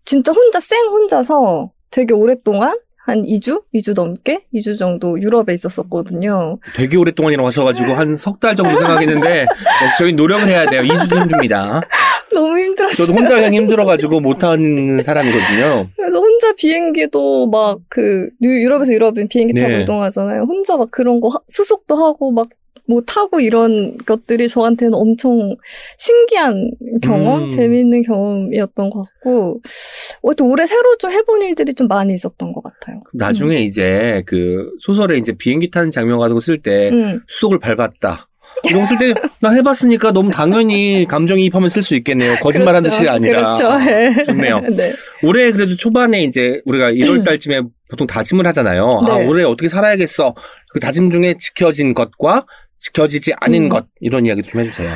진짜 혼자 쌩 혼자서 되게 오랫동안 한 2주? 2주 넘게? 2주 정도 유럽에 있었었거든요. 되게 오랫동안이라고 하셔가지고 한 석 달 정도 생각했는데 역시 저희 노력을 해야 돼요. 2주도 힘듭니다. 너무 힘들었어요. 저도 혼자 여행 힘들어가지고 못하는 사람이거든요. 그래서 혼자 비행기도 막 그 유럽에서 유럽은 비행기 타고 네. 이동하잖아요. 혼자 막 그런 거 하- 수속도 하고 막 뭐 타고 이런 것들이 저한테는 엄청 신기한 경험, 음. 재미있는 경험이었던 것 같고, 또 올해 새로 좀 해본 일들이 좀 많이 있었던 것 같아요. 나중에 이제 그 소설에 이제 비행기 타는 장면 같은 거쓸때 음. 수속을 밟았다. 이런 거쓸때 나 해봤으니까 너무 당연히 감정이입하면 쓸 수 있겠네요. 거짓말한 그렇죠. 듯이 아니라. 그렇죠. 네. 좋네요. 네. 올해 그래도 초반에 이제 우리가 1월 달쯤에 보통 다짐을 하잖아요. 아, 네. 올해 어떻게 살아야겠어. 그 다짐 중에 지켜진 것과 지켜지지 않은 음. 것 이런 이야기 좀 해주세요.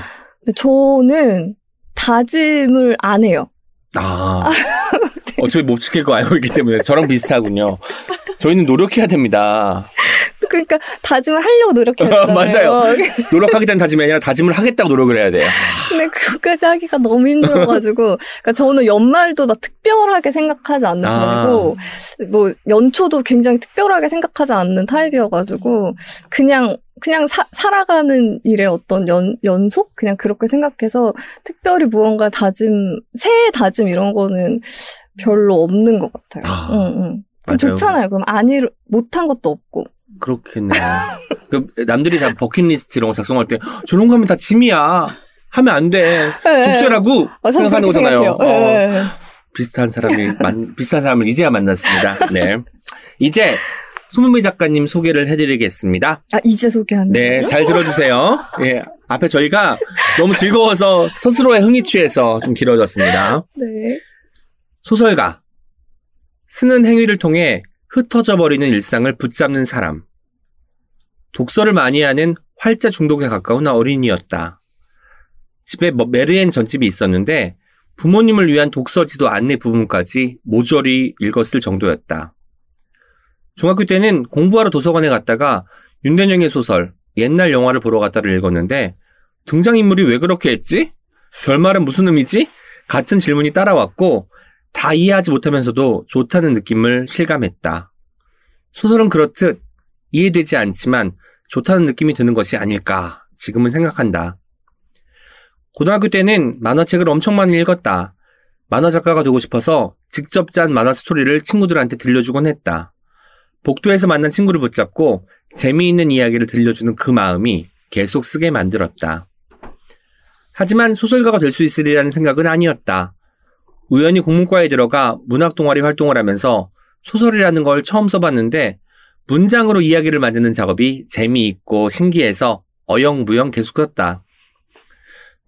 저는 다짐을 안 해요. 아, 어차피 못 지킬 거 알고 있기 때문에 저랑 비슷하군요. 저희는 노력해야 됩니다. 그러니까 다짐을 하려고 노력했잖아요. 맞아요. 노력하겠다는 다짐이 아니라 다짐을 하겠다고 노력을 해야 돼요. 근데 그거까지 하기가 너무 힘들어가지고, 그러니까 저는 연말도 막 특별하게 생각하지 않는 아. 편이고, 뭐 연초도 굉장히 특별하게 생각하지 않는 타입이어가지고, 그냥 그냥 사- 살아가는 일의 어떤 연, 연속? 그냥 그렇게 생각해서 특별히 무언가 다짐, 새해 다짐 이런 거는 별로 없는 것 같아요. 아, 응, 응. 맞아요. 좋잖아요. 그럼 아니, 못한 것도 없고. 그렇겠네요. 그 남들이 다 버킷리스트 이런 거 작성할 때 저런 거 하면 다 짐이야. 하면 안 돼. 네. 족쇄라고 아, 저는 생각하는 거잖아요. 어. 네. 비슷한 사람이 만, 비슷한 사람을 이제야 만났습니다. 네. 이제 소문미 작가님 소개를 해드리겠습니다. 아, 이제 소개하는 네? 잘 들어주세요. 예, 앞에 저희가 너무 즐거워서 스스로의 흥이 취해서 좀 길어졌습니다. 네. 소설가. 쓰는 행위를 통해 흩어져 버리는 일상을 붙잡는 사람. 독서를 많이 하는 활자 중독에 가까운 어린이였다. 집에 뭐 메르엔 전집이 있었는데 부모님을 위한 독서지도 안내 부분까지 모조리 읽었을 정도였다. 중학교 때는 공부하러 도서관에 갔다가 윤대영의 소설 옛날 영화를 보러 갔다를 읽었는데 등장인물이 왜 그렇게 했지? 별말은 무슨 의미지? 같은 질문이 따라왔고 다 이해하지 못하면서도 좋다는 느낌을 실감했다. 소설은 그렇듯 이해되지 않지만 좋다는 느낌이 드는 것이 아닐까 지금은 생각한다. 고등학교 때는 만화책을 엄청 많이 읽었다. 만화 작가가 되고 싶어서 직접 짠 만화 스토리를 친구들한테 들려주곤 했다. 복도에서 만난 친구를 붙잡고 재미있는 이야기를 들려주는 그 마음이 계속 쓰게 만들었다. 하지만 소설가가 될 수 있으리라는 생각은 아니었다. 우연히 국문과에 들어가 문학 동아리 활동을 하면서 소설이라는 걸 처음 써봤는데 문장으로 이야기를 만드는 작업이 재미있고 신기해서 어영부영 계속 썼다.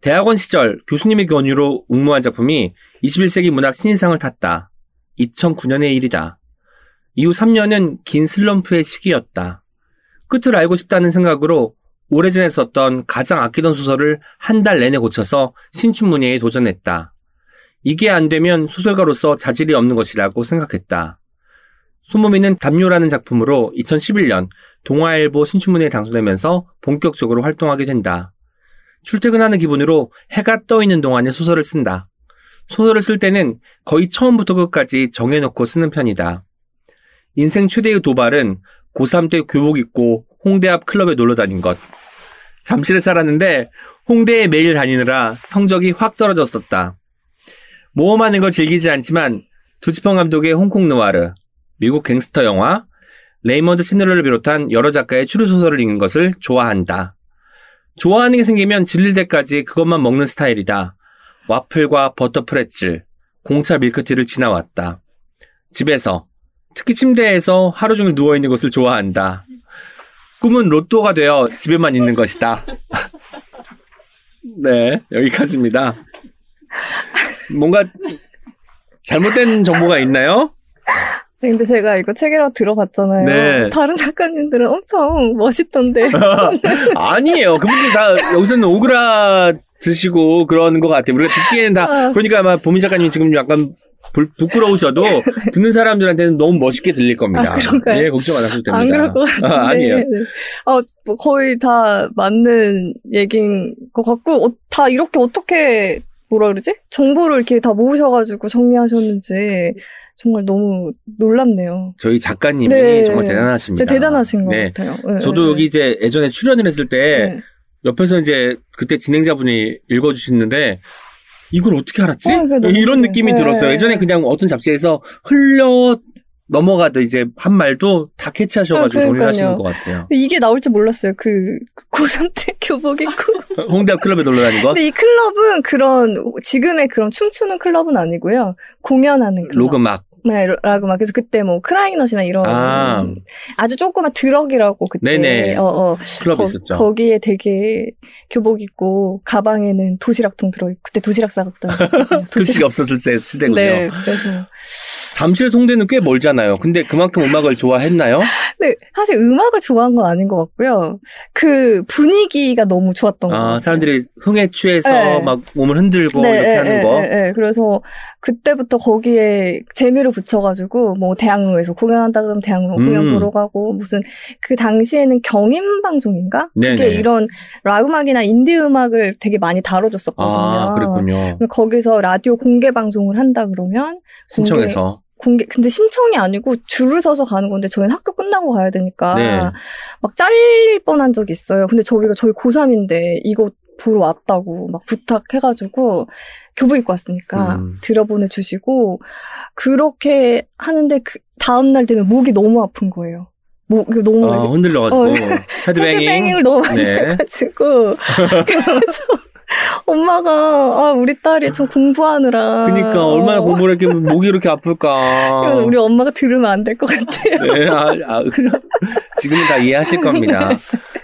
대학원 시절 교수님의 권유로 응모한 작품이 21세기 문학 신인상을 탔다. 2009년의 일이다. 이후 3년은 긴 슬럼프의 시기였다. 끝을 알고 싶다는 생각으로 오래전에 썼던 가장 아끼던 소설을 한 달 내내 고쳐서 신춘문예에 도전했다. 이게 안 되면 소설가로서 자질이 없는 것이라고 생각했다. 소모미는 담요라는 작품으로 2011년 동아일보 신춘문예에 당선되면서 본격적으로 활동하게 된다. 출퇴근하는 기분으로 해가 떠 있는 동안에 소설을 쓴다. 소설을 쓸 때는 거의 처음부터 끝까지 정해놓고 쓰는 편이다. 인생 최대의 도발은 고3 때 교복 입고 홍대 앞 클럽에 놀러 다닌 것. 잠실에 살았는데 홍대에 매일 다니느라 성적이 확 떨어졌었다. 모험하는 걸 즐기지 않지만 두치펑 감독의 홍콩 누아르, 미국 갱스터 영화, 레이먼드 챈들러를 비롯한 여러 작가의 추리 소설을 읽는 것을 좋아한다. 좋아하는 게 생기면 질릴 때까지 그것만 먹는 스타일이다. 와플과 버터 프레첼, 공차 밀크티를 지나왔다. 집에서, 특히 침대에서 하루 종일 누워있는 것을 좋아한다. 꿈은 로또가 되어 집에만 있는 것이다. 네, 여기까지입니다. 뭔가 잘못된 정보가 있나요? 네, 근데 제가 이거 책이라고 들어봤잖아요. 네. 다른 작가님들은 엄청 멋있던데. 아니에요. 그분들 다 여기서는 오그라 드시고 그러는 것 같아요. 우리가 듣기에는 다 아. 그러니까 아마 보미 작가님이 지금 약간 불- 부끄러우셔도 듣는 사람들한테는 너무 멋있게 들릴 겁니다. 아, 그런가요? 예, 걱정 안 하셔도 됩니다. 안 그럴 것 같은데. 아, 아니에요. 네. 어, 뭐 거의 다 맞는 얘기인 것 같고, 어, 다 이렇게 어떻게, 뭐라 그러지? 정보를 이렇게 다 모으셔가지고 정리하셨는지, 정말 너무 놀랍네요. 저희 작가님이 네. 정말 대단하십니다. 대단하신 것 네. 같아요. 네, 저도 네, 여기 이제 예전에 출연을 했을 때 네. 옆에서 이제 그때 진행자분이 읽어주시는데 이걸 어떻게 알았지? 어, 이런. 느낌이 네. 들었어요. 예전에 그냥 어떤 잡지에서 흘려 넘어가듯 이제 한 말도 다 캐치하셔가지고 아, 정리를 하시는. 것 같아요. 이게 나올 줄 몰랐어요. 그, 고3 때 교복 입고. 홍대 앞 클럽에 놀러 거? 근데 이 클럽은 그런, 지금의 그런 춤추는 클럽은 아니고요. 공연하는 클럽. 로그막. 네, 라고 막 그래서 그때 뭐 크라이넛이나 이런 아. 주 조그만 드럭이라고 그때 네네. 어, 어, 클럽 거, 있었죠. 거기에 되게 교복 입고 가방에는 도시락통 들어 있고 그때 도시락 싸갔던 글씨가 없었을 때 시대군요. 네, 그래서 잠실 송대는 꽤 멀잖아요. 근데 그만큼 음악을 좋아했나요? 근데 사실 음악을 좋아한 건 아닌 것 같고요. 그 분위기가 너무 좋았던 것 같아요. 아, 사람들이 흥에 취해서 네. 막 몸을 흔들고 이렇게 예, 하는 예, 거. 예, 예. 그래서 그때부터 거기에 재미를 붙여가지고 뭐 대학로에서 공연한다 그러면 대학로 음. 공연 보러 가고 무슨 그 당시에는 경인 방송인가? 그게 네네. 이런 락 음악이나 인디 음악을 되게 많이 다뤄줬었거든요. 아, 그랬군요. 거기서 라디오 공개 방송을 한다 그러면 신청해서. 공개 근데 신청이 아니고 줄을 서서 가는 건데 저희는 학교 끝나고 가야 되니까 네. 막 잘릴 뻔한 적이 있어요. 근데 저희가 저희 고3인데 이거 보러 왔다고 막 부탁해가지고 교복 입고 왔으니까 음. 들여보내 주시고 그렇게 하는데 그 다음 날 되면 목이 너무 아픈 거예요. 목 이거 너무 아, 흔들려가지고. 어, 헤드뱅잉. 헤드뱅잉을 너무 많이 네. 해가지고 그래서 엄마가 아 우리 딸이 좀 공부하느라 그러니까 얼마나 어, 공부를 이렇게 목이 이렇게 아플까. 우리 엄마가 들으면 안 될 것 같아요. 네, 아, 아, 그냥 지금은 다 이해하실 겁니다.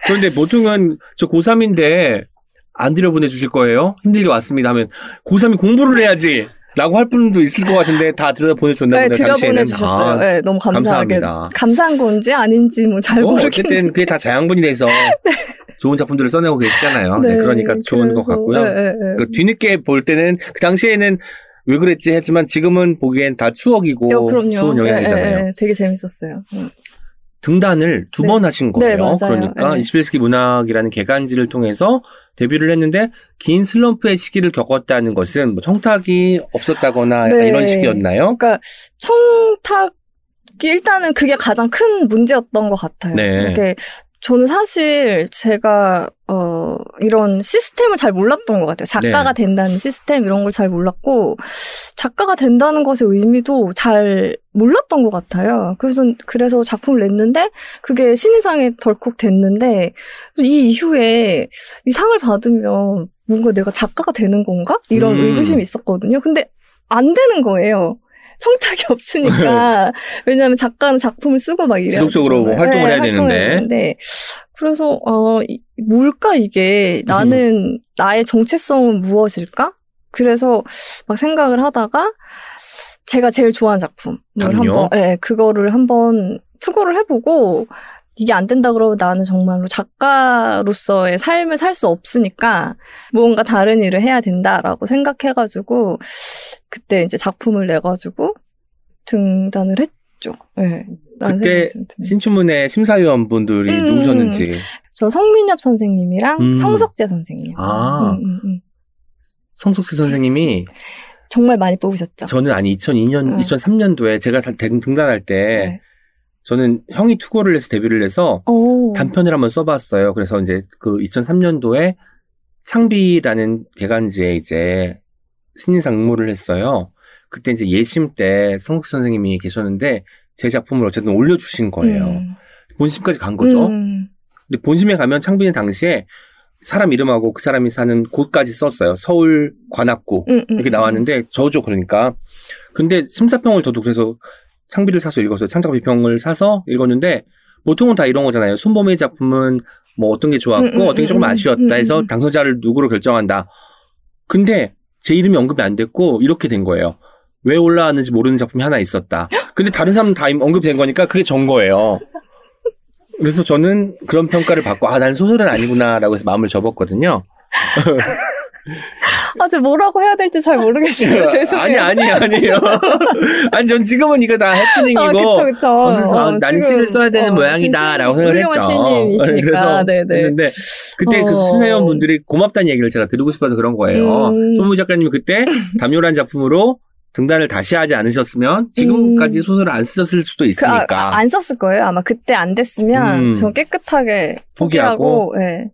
그런데 보통은 저 고3인데 안 들여보내 주실 거예요? 힘들게 왔습니다 하면 고3이 공부를 해야지 라고 할 분도 있을 것 같은데 다 들여보내줬나 네, 보네요. 당시에는. 들여보내주셨어요. 아, 네, 너무 감사하게. 감사합니다. 감사한 건지 아닌지 뭐잘뭐 모르겠는데. 어쨌든 그게 다 자양분이 돼서 좋은 작품들을 써내고 계시잖아요. 네, 그러니까 좋은 것 그래서, 같고요. 네, 네, 네. 그 뒤늦게 볼 때는 그 당시에는 왜 그랬지 했지만 지금은 보기엔 다 추억이고 어. 좋은 영향이잖아요. 네, 네, 네. 되게 재밌었어요. 음. 등단을 두 네. 번 하신 거예요. 네, 맞아요. 그러니까 네. 21세기 문학이라는 개간지를 통해서 데뷔를 했는데 긴 슬럼프의 시기를 겪었다는 것은 뭐 청탁이 없었다거나 네. 이런 식이었나요? 그러니까 청탁이 일단은 그게 가장 큰 문제였던 것 같아요. 네. 이게 저는 사실 제가 어 이런 시스템을 잘 몰랐던 것 같아요. 작가가 네. 된다는 시스템 이런 걸 잘 몰랐고 작가가 된다는 것의 의미도 잘 몰랐던 것 같아요. 그래서 그래서 작품을 냈는데 그게 신인상에 덜컥 됐는데 이 이후에 이 상을 받으면 뭔가 내가 작가가 되는 건가 이런 음. 의구심이 있었거든요. 근데 안 되는 거예요. 청탁이 없으니까 왜냐하면 작가는 작품을 쓰고 막 이래야 지속적으로 되잖아요. 활동을 해야 활동을 되는데. 되는데 그래서 어 이- 뭘까 이게 나는 나의 정체성은 무엇일까? 그래서 막 생각을 하다가 제가 제일 좋아하는 작품을? 한번 예, 그거를 한번 투고를 해보고 이게 안 된다 그러면 나는 정말로 작가로서의 삶을 살 수 없으니까 무언가 다른 일을 해야 된다라고 생각해가지고 그때 이제 작품을 내가지고 등단을 했죠. 네. 그때. 신춘문예 심사위원 분들이 음. 누구셨는지 저 성민엽 선생님이랑 음. 성석재 선생님. 아. 음, 음, 음. 성숙수 선생님이 정말 많이 뽑으셨죠. 저는 아니 2002년 음. 2003년도에 제가 등단할 때 네. 저는 형이 투고를 해서 데뷔를 해서 오. 단편을 한번 써봤어요. 그래서 이제 그 2003년도에 창비라는 개간지에 이제 신인상 응모를 했어요. 그때 이제 예심 때 성국 선생님이 계셨는데 제 작품을 어쨌든 올려주신 거예요. 음. 본심까지 간 거죠. 음. 근데 본심에 가면 창비는 당시에 사람 이름하고 그 사람이 사는 곳까지 썼어요. 서울 관악구 음, 음, 이렇게 음. 나왔는데 저죠 그러니까. 근데 심사평을 저도 그래서 창비를 사서 읽었어요. 창작 비평을 사서 읽었는데 보통은 다 이런 거잖아요. 손범의 작품은 뭐 어떤 게 좋았고 음, 음, 어떤 게 조금 음, 아쉬웠다 음, 해서 음. 당선자를 누구로 결정한다. 근데 제 이름이 언급이 안 됐고 이렇게 된 거예요. 왜 올라왔는지 모르는 작품이 하나 있었다. 근데 다른 사람 다 언급된 거니까 그게 전 거예요. 그래서 저는 그런 평가를 받고 아 난 소설은 아니구나라고 해서 마음을 접었거든요. 아, 저 뭐라고 해야 될지 잘 모르겠어요. 죄송해요. 아니 아니 아니요. 아니 전 지금은 이거 다 해프닝이고 아, 그쵸, 그쵸. 하면서 아, 어, 난 시를 써야 되는 어, 모양이다라고 생각을 했죠. 그래서 네네. 했는데 그때 그 어. 수사위원 분들이 고맙다는 얘기를 제가 드리고 싶어서 그런 거예요. 음. 손무 작가님이 그때 담요란 작품으로 등단을 다시 하지 않으셨으면 지금까지 음. 소설을 안 쓰셨을 수도 그, 아, 있으니까. 안 썼을 거예요. 아마 그때 안 됐으면 음. 전 깨끗하게 포기하고 포기하고, 예.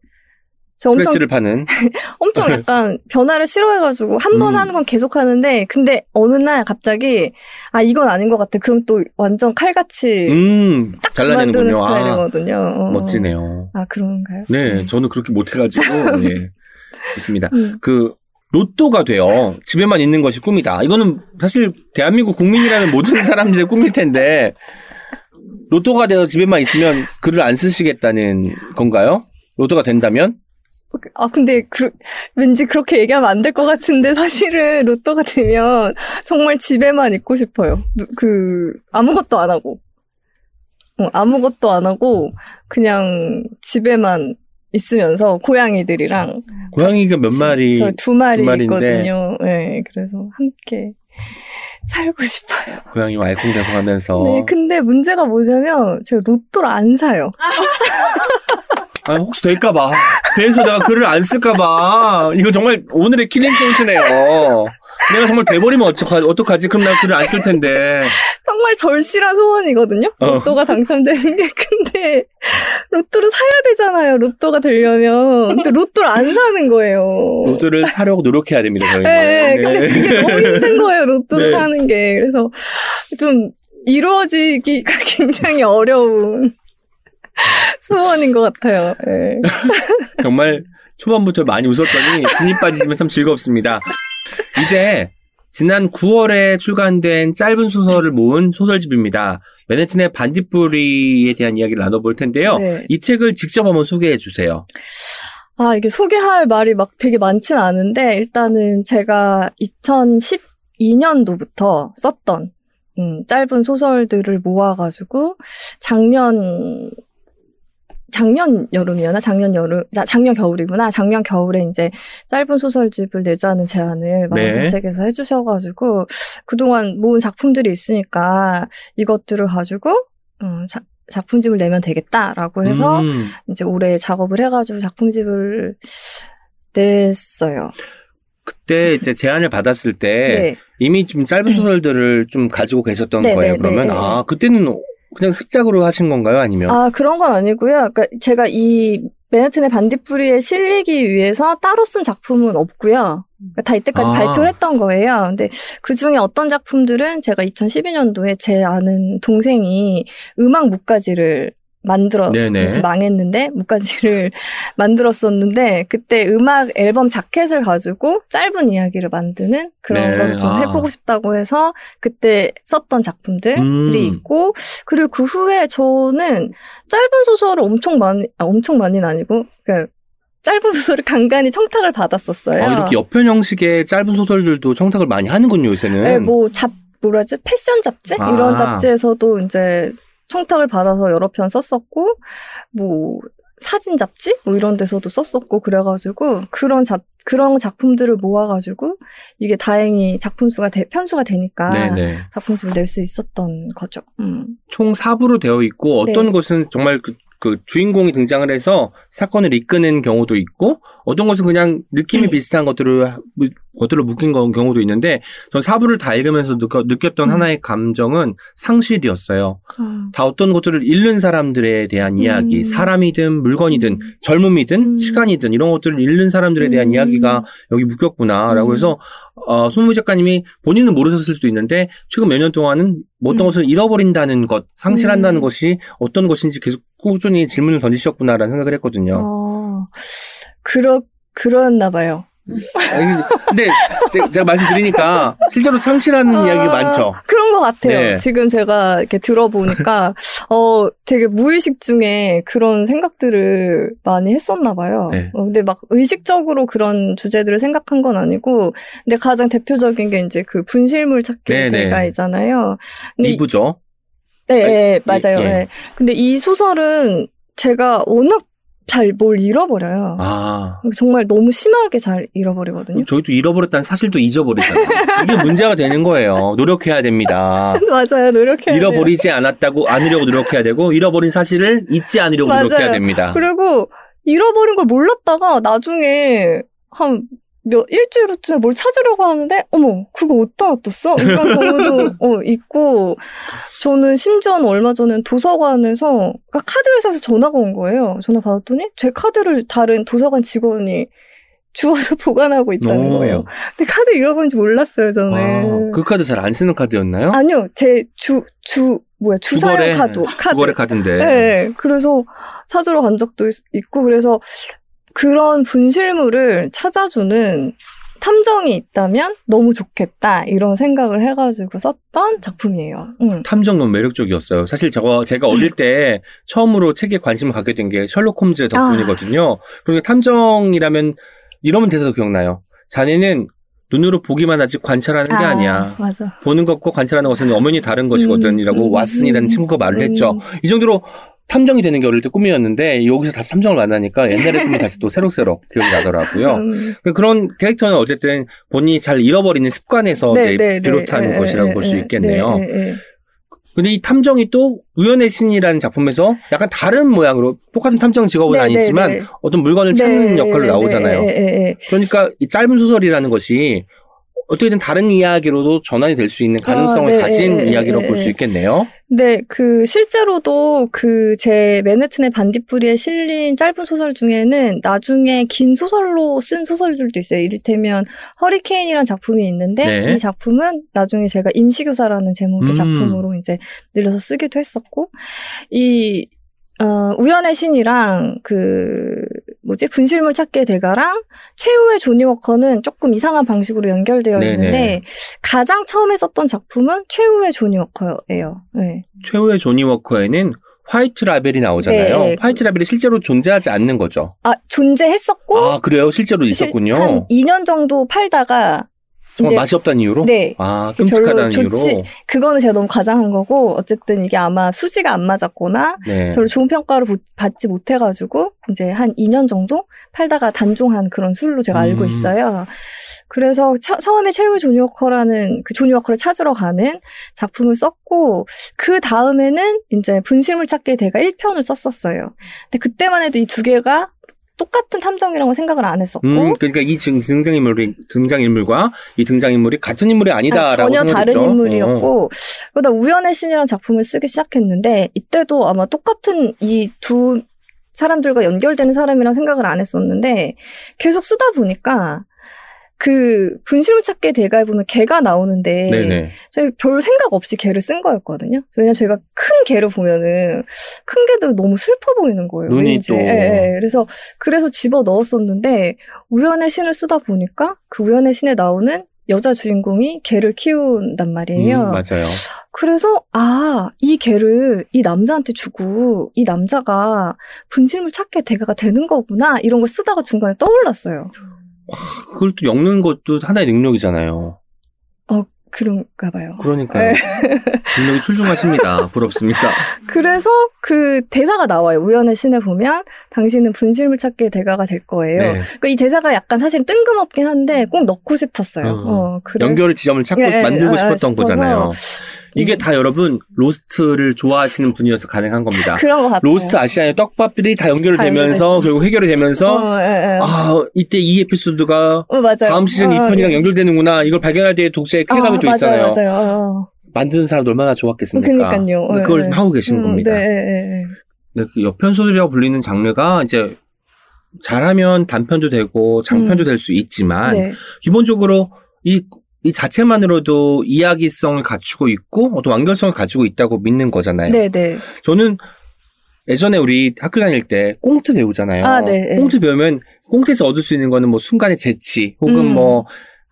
프레치를 파는. 엄청 약간 변화를 싫어해가지고 한번 음. 하는 건 계속 하는데 근데 어느 날 갑자기 아 이건 아닌 것 같아. 그럼 또 완전 칼같이 음, 만드는 잘라내는군요. 아, 스타일이거든요. 어. 멋지네요. 아 그런가요? 네, 저는 그렇게 못해가지고, 예. 좋습니다. 음. 그, 로또가 돼요. 집에만 있는 것이 꿈이다. 이거는 사실 대한민국 국민이라는 모든 사람들의 꿈일 텐데, 로또가 되어 집에만 있으면 글을 안 쓰시겠다는 건가요? 로또가 된다면? 아 근데 그, 왠지 그렇게 얘기하면 안 될 것 같은데 사실은 로또가 되면 정말 집에만 있고 싶어요. 누- 그 아무것도 안 하고 어, 아무것도 안 하고 그냥 집에만 있으면서 고양이들이랑 고양이가 몇 마리, 저 두 마리. 있거든요. 네, 그래서 함께 살고 싶어요. 고양이와 알콩달콩 하면서. 네, 근데 문제가 뭐냐면 제가 로또를 안 사요. 아, 혹시 될까봐. 돼서 내가 글을 안 쓸까봐. 이거 정말 오늘의 killing point네요. 내가 정말 돼버리면 어떡하, 어떡하지? 그럼 나 글을 안 쓸 텐데. 정말 절실한 소원이거든요. 어. 로또가 당첨되는 게. 근데 로또를 사야 되잖아요. 로또가 되려면. 근데 로또를 안 사는 거예요. 로또를 사려고 노력해야 됩니다, 저희는. 네, 근데 네. 그게 너무 힘든 거예요. 로또를 네. 사는 게. 그래서 좀 이루어지기가 굉장히 어려운 소원인 것 같아요. 네. 정말 초반부터 많이 웃었더니 진이 빠지시면 참 즐겁습니다. 이제 지난 9월에 출간된 짧은 소설을 모은 소설집입니다. 맨해튼의 반딧불이에 대한 이야기를 나눠볼 텐데요. 네. 이 책을 직접 한번 소개해 주세요. 아, 이게 소개할 말이 막 되게 많진 않은데, 일단은 제가 2012년도부터 썼던, 음, 짧은 소설들을 모아가지고, 작년, 작년 여름이었나? 작년 여름, 자, 작년 겨울이구나. 작년 겨울에 이제 짧은 소설집을 내자는 제안을 네. 만화산책에서 해주셔가지고, 그동안 모은 작품들이 있으니까, 이것들을 가지고, 음, 자- 작품집을 내면 되겠다라고 해서, 음, 이제 올해 작업을 해가지고 작품집을 냈어요. 그때 이제 제안을 받았을 때 네. 이미 좀 짧은 소설들을 좀 가지고 계셨던 네, 거예요. 네, 그러면 네, 네. 아 그때는 그냥 습작으로 하신 건가요? 아니면 아, 그런 건 아니고요. 그러니까 제가 이 맨하튼의 반딧불이에 실리기 위해서 따로 쓴 작품은 없고요. 그러니까 다 이때까지 아. 발표를 했던 거예요. 근데 그 중에 어떤 작품들은 제가 2012년도에 제 아는 동생이 음악 묵가지를 만들어 망했는데 묵가지를 만들었었는데 그때 음악 앨범 자켓을 가지고 짧은 이야기를 만드는 그런 네. 걸좀 아. 해보고 싶다고 해서 그때 썼던 작품들이 음. 있고 그리고 그 후에 저는 짧은 소설을 엄청 많이 아, 엄청 많이는 아니고 그 짧은 소설을 간간히 청탁을 받았었어요. 아, 이렇게 옆편 형식의 짧은 소설들도 청탁을 많이 하는군요 요새는. 네, 뭐 잡, 뭐라지? 패션 잡지? 아. 이런 잡지에서도 이제 청탁을 받아서 여러 편 썼었고 뭐 사진 잡지 뭐 이런 데서도 썼었고 그래가지고 그런 작 그런 작품들을 모아가지고 이게 다행히 작품 수가 대- 편수가 되니까 네네. 작품집을 낼수 있었던 거죠. 음. 총 4부로 되어 있고 어떤 네. 것은 정말 그, 그 주인공이 등장을 해서 사건을 이끄는 경우도 있고 어떤 것은 그냥 느낌이 네. 비슷한 것들을 것들을 묶인 거- 경우도 있는데 전 4부를 다 읽으면서 느껴, 느꼈 던 음. 하나의 감정은 상실이었어요. 아, 다 어떤 것들을 잃는 사람들에 대한 이야기, 음. 사람이든 물건이든 음. 젊음이든 음. 시간이든 이런 것들을 잃는 사람들에 대한 음. 이야기가 여기 묶였구나라고 음. 해서 어, 손무 작가님이 본인은 모르셨을 수도 있는데 최근 몇 년 동안은 뭐 어떤 음. 것을 잃어버린다는 것, 상실한다는 음. 것이 어떤 것인지 계속 꾸준히 질문을 던지셨구나라는 생각을 했거든요. 어, 그러 그랬나 봐요. 아니, 근데 제- 제가 말씀드리니까 실제로 상실하는 아, 이야기 많죠. 그런 것 같아요. 네. 지금 제가 이렇게 들어보니까, 어, 되게 무의식 중에 그런 생각들을 많이 했었나 봐요. 네. 어, 근데 막 의식적으로 그런 주제들을 생각한 건 아니고, 근데 가장 대표적인 게 이제 그 분실물 찾기 네, 네. 대가이잖아요. 근데 이- 이부죠. 네, 네, 맞아요. 예. 네. 근데 이 소설은 제가 워낙 잘 뭘 잃어버려요. 아. 정말 너무 심하게 잘 잃어버리거든요. 저희도 잃어버렸다는 사실도 잊어버리잖아요. 이게 문제가 되는 거예요. 노력해야 됩니다. 맞아요. 노력해야. 잃어버리지 않았다고 않으려고 노력해야 되고 잃어버린 사실을 잊지 않으려고 맞아요. 노력해야 됩니다. 그리고 잃어버린 걸 몰랐다가 나중에 한 몇 일주일 후쯤에 뭘 찾으려고 하는데 어머 그거 어디다 놔뒀어? 이런 경우도 어, 있고 저는 심지어는 얼마 전엔 도서관에서 그러니까 카드 회사에서 전화가 온 거예요. 전화 받았더니 제 카드를 다른 도서관 직원이 주워서 보관하고 있다는 오. 거예요. 근데 카드 잃어버린지 몰랐어요 저는. 아, 그 카드 잘 안 쓰는 카드였나요? 아니요 제 주 주 뭐야 주사용 카드 카드 주거래 카드인데. 네. 그래서 찾으러 간 적도 있- 있고 그래서 그런 분실물을 찾아주는 탐정이 있다면 너무 좋겠다 이런 생각을 해가지고 썼던 작품이에요. 음. 탐정 너무 매력적이었어요. 사실 저 제가 어릴 때 처음으로 책에 관심을 갖게 된 게 셜록 홈즈 덕분이거든요. 그리고 탐정이라면 이러면 대사도 기억나요. 자네는 눈으로 보기만 하지 관찰하는 게 아, 니야. 보는 것과 관찰하는 것은 엄연히 다른 것이거든. 음, 이라고 음, 왓슨이라는 음, 친구가 말을 음. 했죠. 이 정도로 탐정이 되는 게 어릴 때 꿈이었는데 여기서 다시 탐정을 만나니까 옛날의 꿈이 다시 또 새록새록 기억이 나더라고요. 음. 그런 캐릭터는 어쨌든 본인이 잘 잃어버리는 습관에서 네, 네, 네. 비롯한 네, 것이라고 네, 볼수 네, 있겠네요. 근데 이 탐정이 또 우연의 신이라는 작품에서 약간 다른 모양으로 똑같은 탐정 직업은 네, 아니지만. 어떤 물건을 찾는 네, 역할로 네, 나오잖아요. 네, 네, 네, 네. 그러니까 이 짧은 소설이라는 것이 어떻게든 다른 이야기로도 전환이 될 수 있는 가능성을 아, 네, 가진 네, 이야기로 네, 볼수 네. 있겠네요. 네, 그 실제로도 그 제 맨해튼의 반딧불이에 실린 짧은 소설 중에는 나중에 긴 소설로 쓴 소설들도 있어요. 이를테면 허리케인이라는 작품이 있는데 네. 이 작품은 나중에 제가 임시교사라는 제목의 음. 작품으로 이제 늘려서 쓰기도 했었고 이 어, 우연의 신이랑 그 뭐지 분실물 찾기의 대가랑 최후의 조니 워커는 조금 이상한 방식으로 연결되어 네네. 있는데 가장 처음에 썼던 작품은 최후의 조니 워커예요. 네. 최후의 조니 워커에는 화이트 라벨이 나오잖아요. 네. 화이트 라벨이 실제로 존재하지 않는 거죠. 아 존재했었고 아 그래요? 실제로 있었군요. 한 2년 정도 팔다가 정말 맛이 없다는 이유로? 네 아 끔찍하다는 이유로. 좋지- 그거는 제가 너무 과장한 거고 어쨌든 이게 아마 수지가 안 맞았거나 네. 별로 좋은 평가를 보- 받지 못해가지고 이제 한 2년 정도 팔다가 단종한 그런 술로 제가 알고 음. 있어요. 그래서 처, 처음에 최후의 조니 워커라는 그 조니 워커를 찾으러 가는 작품을 썼고 그 다음에는 이제 분실물 찾기의 대가 1편을 썼었어요. 근데 그때만 해도 이 두 개가 똑같은 탐정이라고 생각을 안 했었고 음, 그러니까 이 등- 등장인물이 등장인물과 이 등장인물이 같은 인물이 아, 아니다라고 전혀 생각했죠. 다른 어. 인물이었고 그러다 우연의 신이라는 작품을 쓰기 시작했는데 이때도 아마 똑같은 이 두 사람들과 연결되는 사람이랑 생각을 안 했었는데 계속 쓰다 보니까 그 분실물 찾기 대가에 보면 개가 나오는데 네네. 저희 별 생각 없이 개를 쓴 거였거든요. 왜냐면 제가 큰 개를 보면은 큰 개들은 너무 슬퍼 보이는 거예요. 눈이 왠지. 또. 예, 예. 그래서 그래서 집어 넣었었는데 우연의 신을 쓰다 보니까 그 우연의 신에 나오는 여자 주인공이 개를 키운단 말이에요. 음, 맞아요. 그래서 아, 이 개를 이 남자한테 주고 이 남자가 분실물 찾기의 대가가 되는 거구나 이런 걸 쓰다가 중간에 떠올랐어요. 그걸 또 엮는 것도 하나의 능력이잖아요. 그런가 봐요. 그러니까요. 네. 분명히 출중하십니다. 부럽습니다. 그래서 그 대사가 나와요. 우연의 신에 보면 당신은 분실물 찾기의 대가가 될 거예요. 네. 그러니까 이 대사가 약간 사실 뜬금없긴 한데 꼭 넣고 싶었어요. 어. 어, 그래. 연결의 지점을 찾고 예, 예, 만들고 아, 싶었던 싶어서. 거잖아요. 이게 음. 다 여러분 로스트를 좋아하시는 분이어서 가능한 겁니다. 그런 것 같아요. 로스트 아시아의 떡밥들이 다다 연결되면서. 결국 해결이 되면서 어, 예, 예. 아 이때 이 에피소드가 어. 다음 시즌 어, 이 2편이랑 예. 연결되는구나 이걸 발견할 때 독자의 쾌감이 아, 또 있잖아요. 맞아요, 맞아요. 어. 만드는 사람도 얼마나 좋았겠습니까? 그러니까요. 예, 그걸 예. 하고 계신 음, 겁니다. 네. 네, 그 여편 소설이라고 불리는 장르가 이제 잘하면 단편도 되고 장편도 음. 될수 있지만 네. 기본적으로 이, 이 자체만으로도 이야기성을 갖추고 있고 어떤 완결성을 가지고 있다고 믿는 거잖아요. 네, 네. 저는 예전에 우리 학교 다닐 때 꽁트 배우잖아요. 아, 네, 네. 꽁트 배우면 꽁트에서 얻을 수 있는 거는 뭐 순간의 재치 혹은 음. 뭐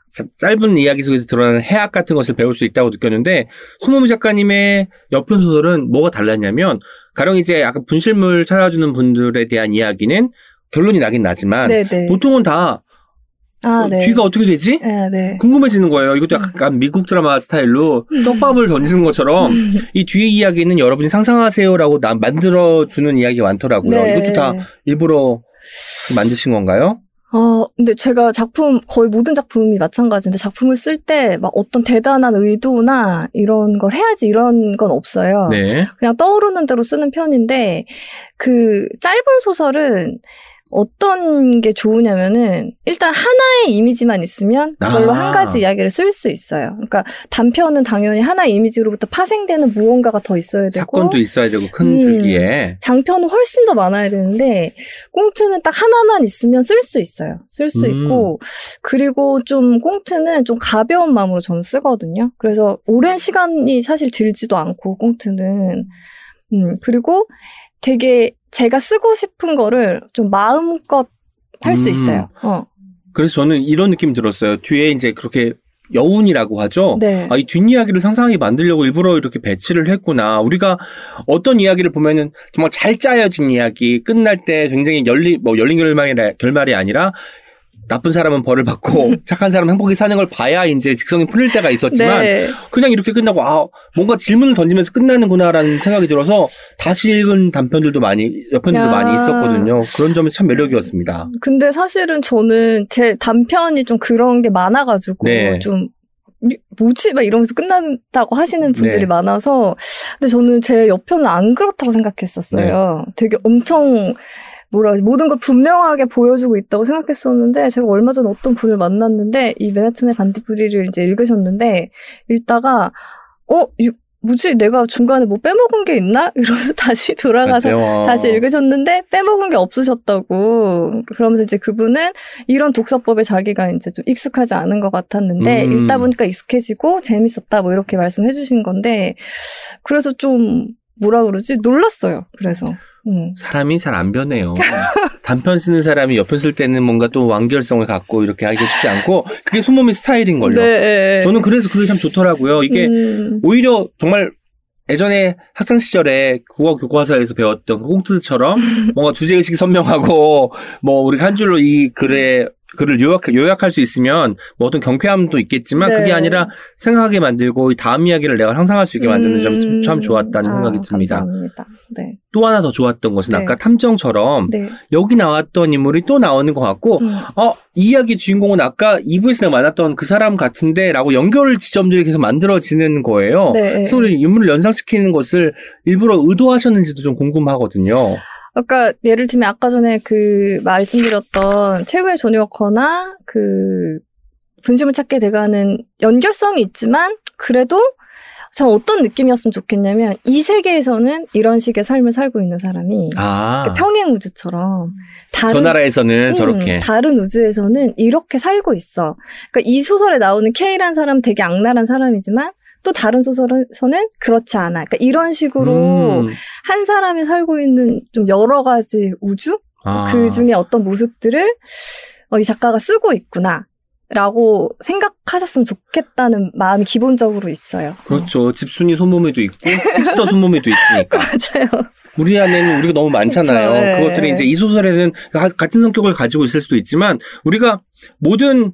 자- 짧은 이야기 속에서 드러나는 해악 같은 것을 배울 수 있다고 느꼈는데 손모미 작가님의 여편 소설은 뭐가 달랐냐면 가령 이제 약간 분실물 찾아주는 분들에 대한 이야기는 결론이 나긴 나지만 네, 네. 보통은 다 아, 어, 네. 뒤가 어떻게 되지? 네, 네. 궁금해지는 거예요. 이것도 음. 약간 미국 드라마 스타일로 떡밥을 던지는 것처럼 이 뒤의 이야기는 여러분이 상상하세요라고 나 만들어주는 이야기가 많더라고요. 네. 이것도 다 일부러 만드신 건가요? 어, 근데 제가 작품, 거의 모든 작품이 마찬가지인데 작품을 쓸 때 막 어떤 대단한 의도나 이런 걸 해야지 이런 건 없어요. 네. 그냥 떠오르는 대로 쓰는 편인데 그 짧은 소설은 어떤 게 좋으냐면은 일단 하나의 이미지만 있으면 그걸로 아. 한 가지 이야기를 쓸 수 있어요. 그러니까 단편은 당연히 하나의 이미지로부터 파생되는 무언가가 더 있어야 되고 사건도 있어야 되고 큰 음. 줄기에. 장편은 훨씬 더 많아야 되는데 꽁트는 딱 하나만 있으면 쓸 수 있어요. 쓸수 음. 있고 그리고 좀 꽁트는 좀 가벼운 마음으로 전 쓰거든요. 그래서 오랜 시간이 사실 들지도 않고 꽁트는 음 그리고 되게 제가 쓰고 싶은 거를 좀 마음껏 할수 음. 있어요. 어. 그래서 저는 이런 느낌이 들었어요. 뒤에 이제 그렇게 여운이라고 하죠. 네. 아, 이 뒷이야기를 상상하게 만들려고 일부러 이렇게 배치를 했구나. 우리가 어떤 이야기를 보면은 정말 잘 짜여진 이야기, 끝날 때 굉장히 열리, 뭐 열린 결말이, 결말이 아니라 나쁜 사람은 벌을 받고 착한 사람은 행복히 사는 걸 봐야 이제 직성이 풀릴 때가 있었지만 네. 그냥 이렇게 끝나고 아 뭔가 질문을 던지면서 끝나는구나라는 생각이 들어서 다시 읽은 단편들도 많이 여편들도 야. 많이 있었거든요. 그런 점이 참 매력이었습니다. 근데 사실은 저는 제 단편이 좀 그런 게 많아가지고 네. 좀 이- 뭐지 막 이러면서 끝난다고 하시는 분들이 네. 많아서 근데 저는 제 옆편은 안 그렇다고 생각했었어요. 네. 되게 엄청 뭐라 모든 걸 분명하게 보여주고 있다고 생각했었는데 제가 얼마 전에 어떤 분을 만났는데 이 맨하튼의 반딧불이를 이제 읽으셨는데 읽다가 어 이- 뭐지 내가 중간에 뭐 빼먹은 게 있나 이러면서 다시 돌아가서 맞아요. 다시 읽으셨는데 빼먹은 게 없으셨다고. 그러면서 이제 그분은 이런 독서법에 자기가 이제 좀 익숙하지 않은 것 같았는데 음. 읽다 보니까 익숙해지고 재밌었다 뭐 이렇게 말씀해 주신 건데 그래서 좀 뭐라 그러지? 놀랐어요. 그래서. 음. 사람이 잘 안 변해요. 단편 쓰는 사람이 옆편 쓸 때는 뭔가 또 완결성을 갖고 이렇게 하기가 쉽지 않고 그게 손몸이 스타일인 걸요. 네. 저는 그래서 그게 참 좋더라고요. 이게 음. 오히려 정말 예전에 학창 시절에 국어 교과서에서 배웠던 그 꽁트처럼 뭔가 주제 의식이 선명하고 뭐 우리가 한 줄로 이 글에 글을 요약 요약할 수 있으면 뭐 어떤 경쾌함도 있겠지만 네. 그게 아니라 생각하게 만들고 이 다음 이야기를 내가 상상할 수 있게 만드는 점이 참- 참 좋았다는 아, 생각이 듭니다. 감사합니다. 네. 또 하나 더 좋았던 것은 네. 아까 탐정처럼 네. 여기 나왔던 인물이 또 나오는 것 같고 음. 어, 이 이야기 주인공은 아까 2부에서 내가 만났던 그 사람 같은데 라고 연결 지점들이 계속 만들어지는 거예요. 네. 그래서 우리 인물을 연상시키는 것을 일부러 의도하셨는지도 좀 궁금하거든요. 아까 예를 들면 아까 전에 그 말씀드렸던 최후의 조니 워커나 그 분심을 찾게 돼가는 연결성이 있지만 그래도 전 어떤 느낌이었으면 좋겠냐면 이 세계에서는 이런 식의 삶을 살고 있는 사람이 아, 그러니까 평행 우주처럼 다른 저 나라에서는 음, 저렇게. 다른 우주에서는 이렇게 살고 있어. 그러니까 이 소설에 나오는 K란 사람 되게 악랄한 사람이지만 또 다른 소설에서는 그렇지 않아. 그러니까 이런 식으로 음, 한 사람이 살고 있는 좀 여러 가지 우주 아. 그 중에 어떤 모습들을 어, 이 작가가 쓰고 있구나. 라고 생각하셨으면 좋겠다는 마음이 기본적으로 있어요. 그렇죠. 집순이 손몸에도 있고, 힙스터 손몸에도 있으니까. 맞아요. 우리 안에는 우리가 너무 많잖아요. 그렇죠. 네. 그것들이 이제 이 소설에는 가- 같은 성격을 가지고 있을 수도 있지만, 우리가 모든 고-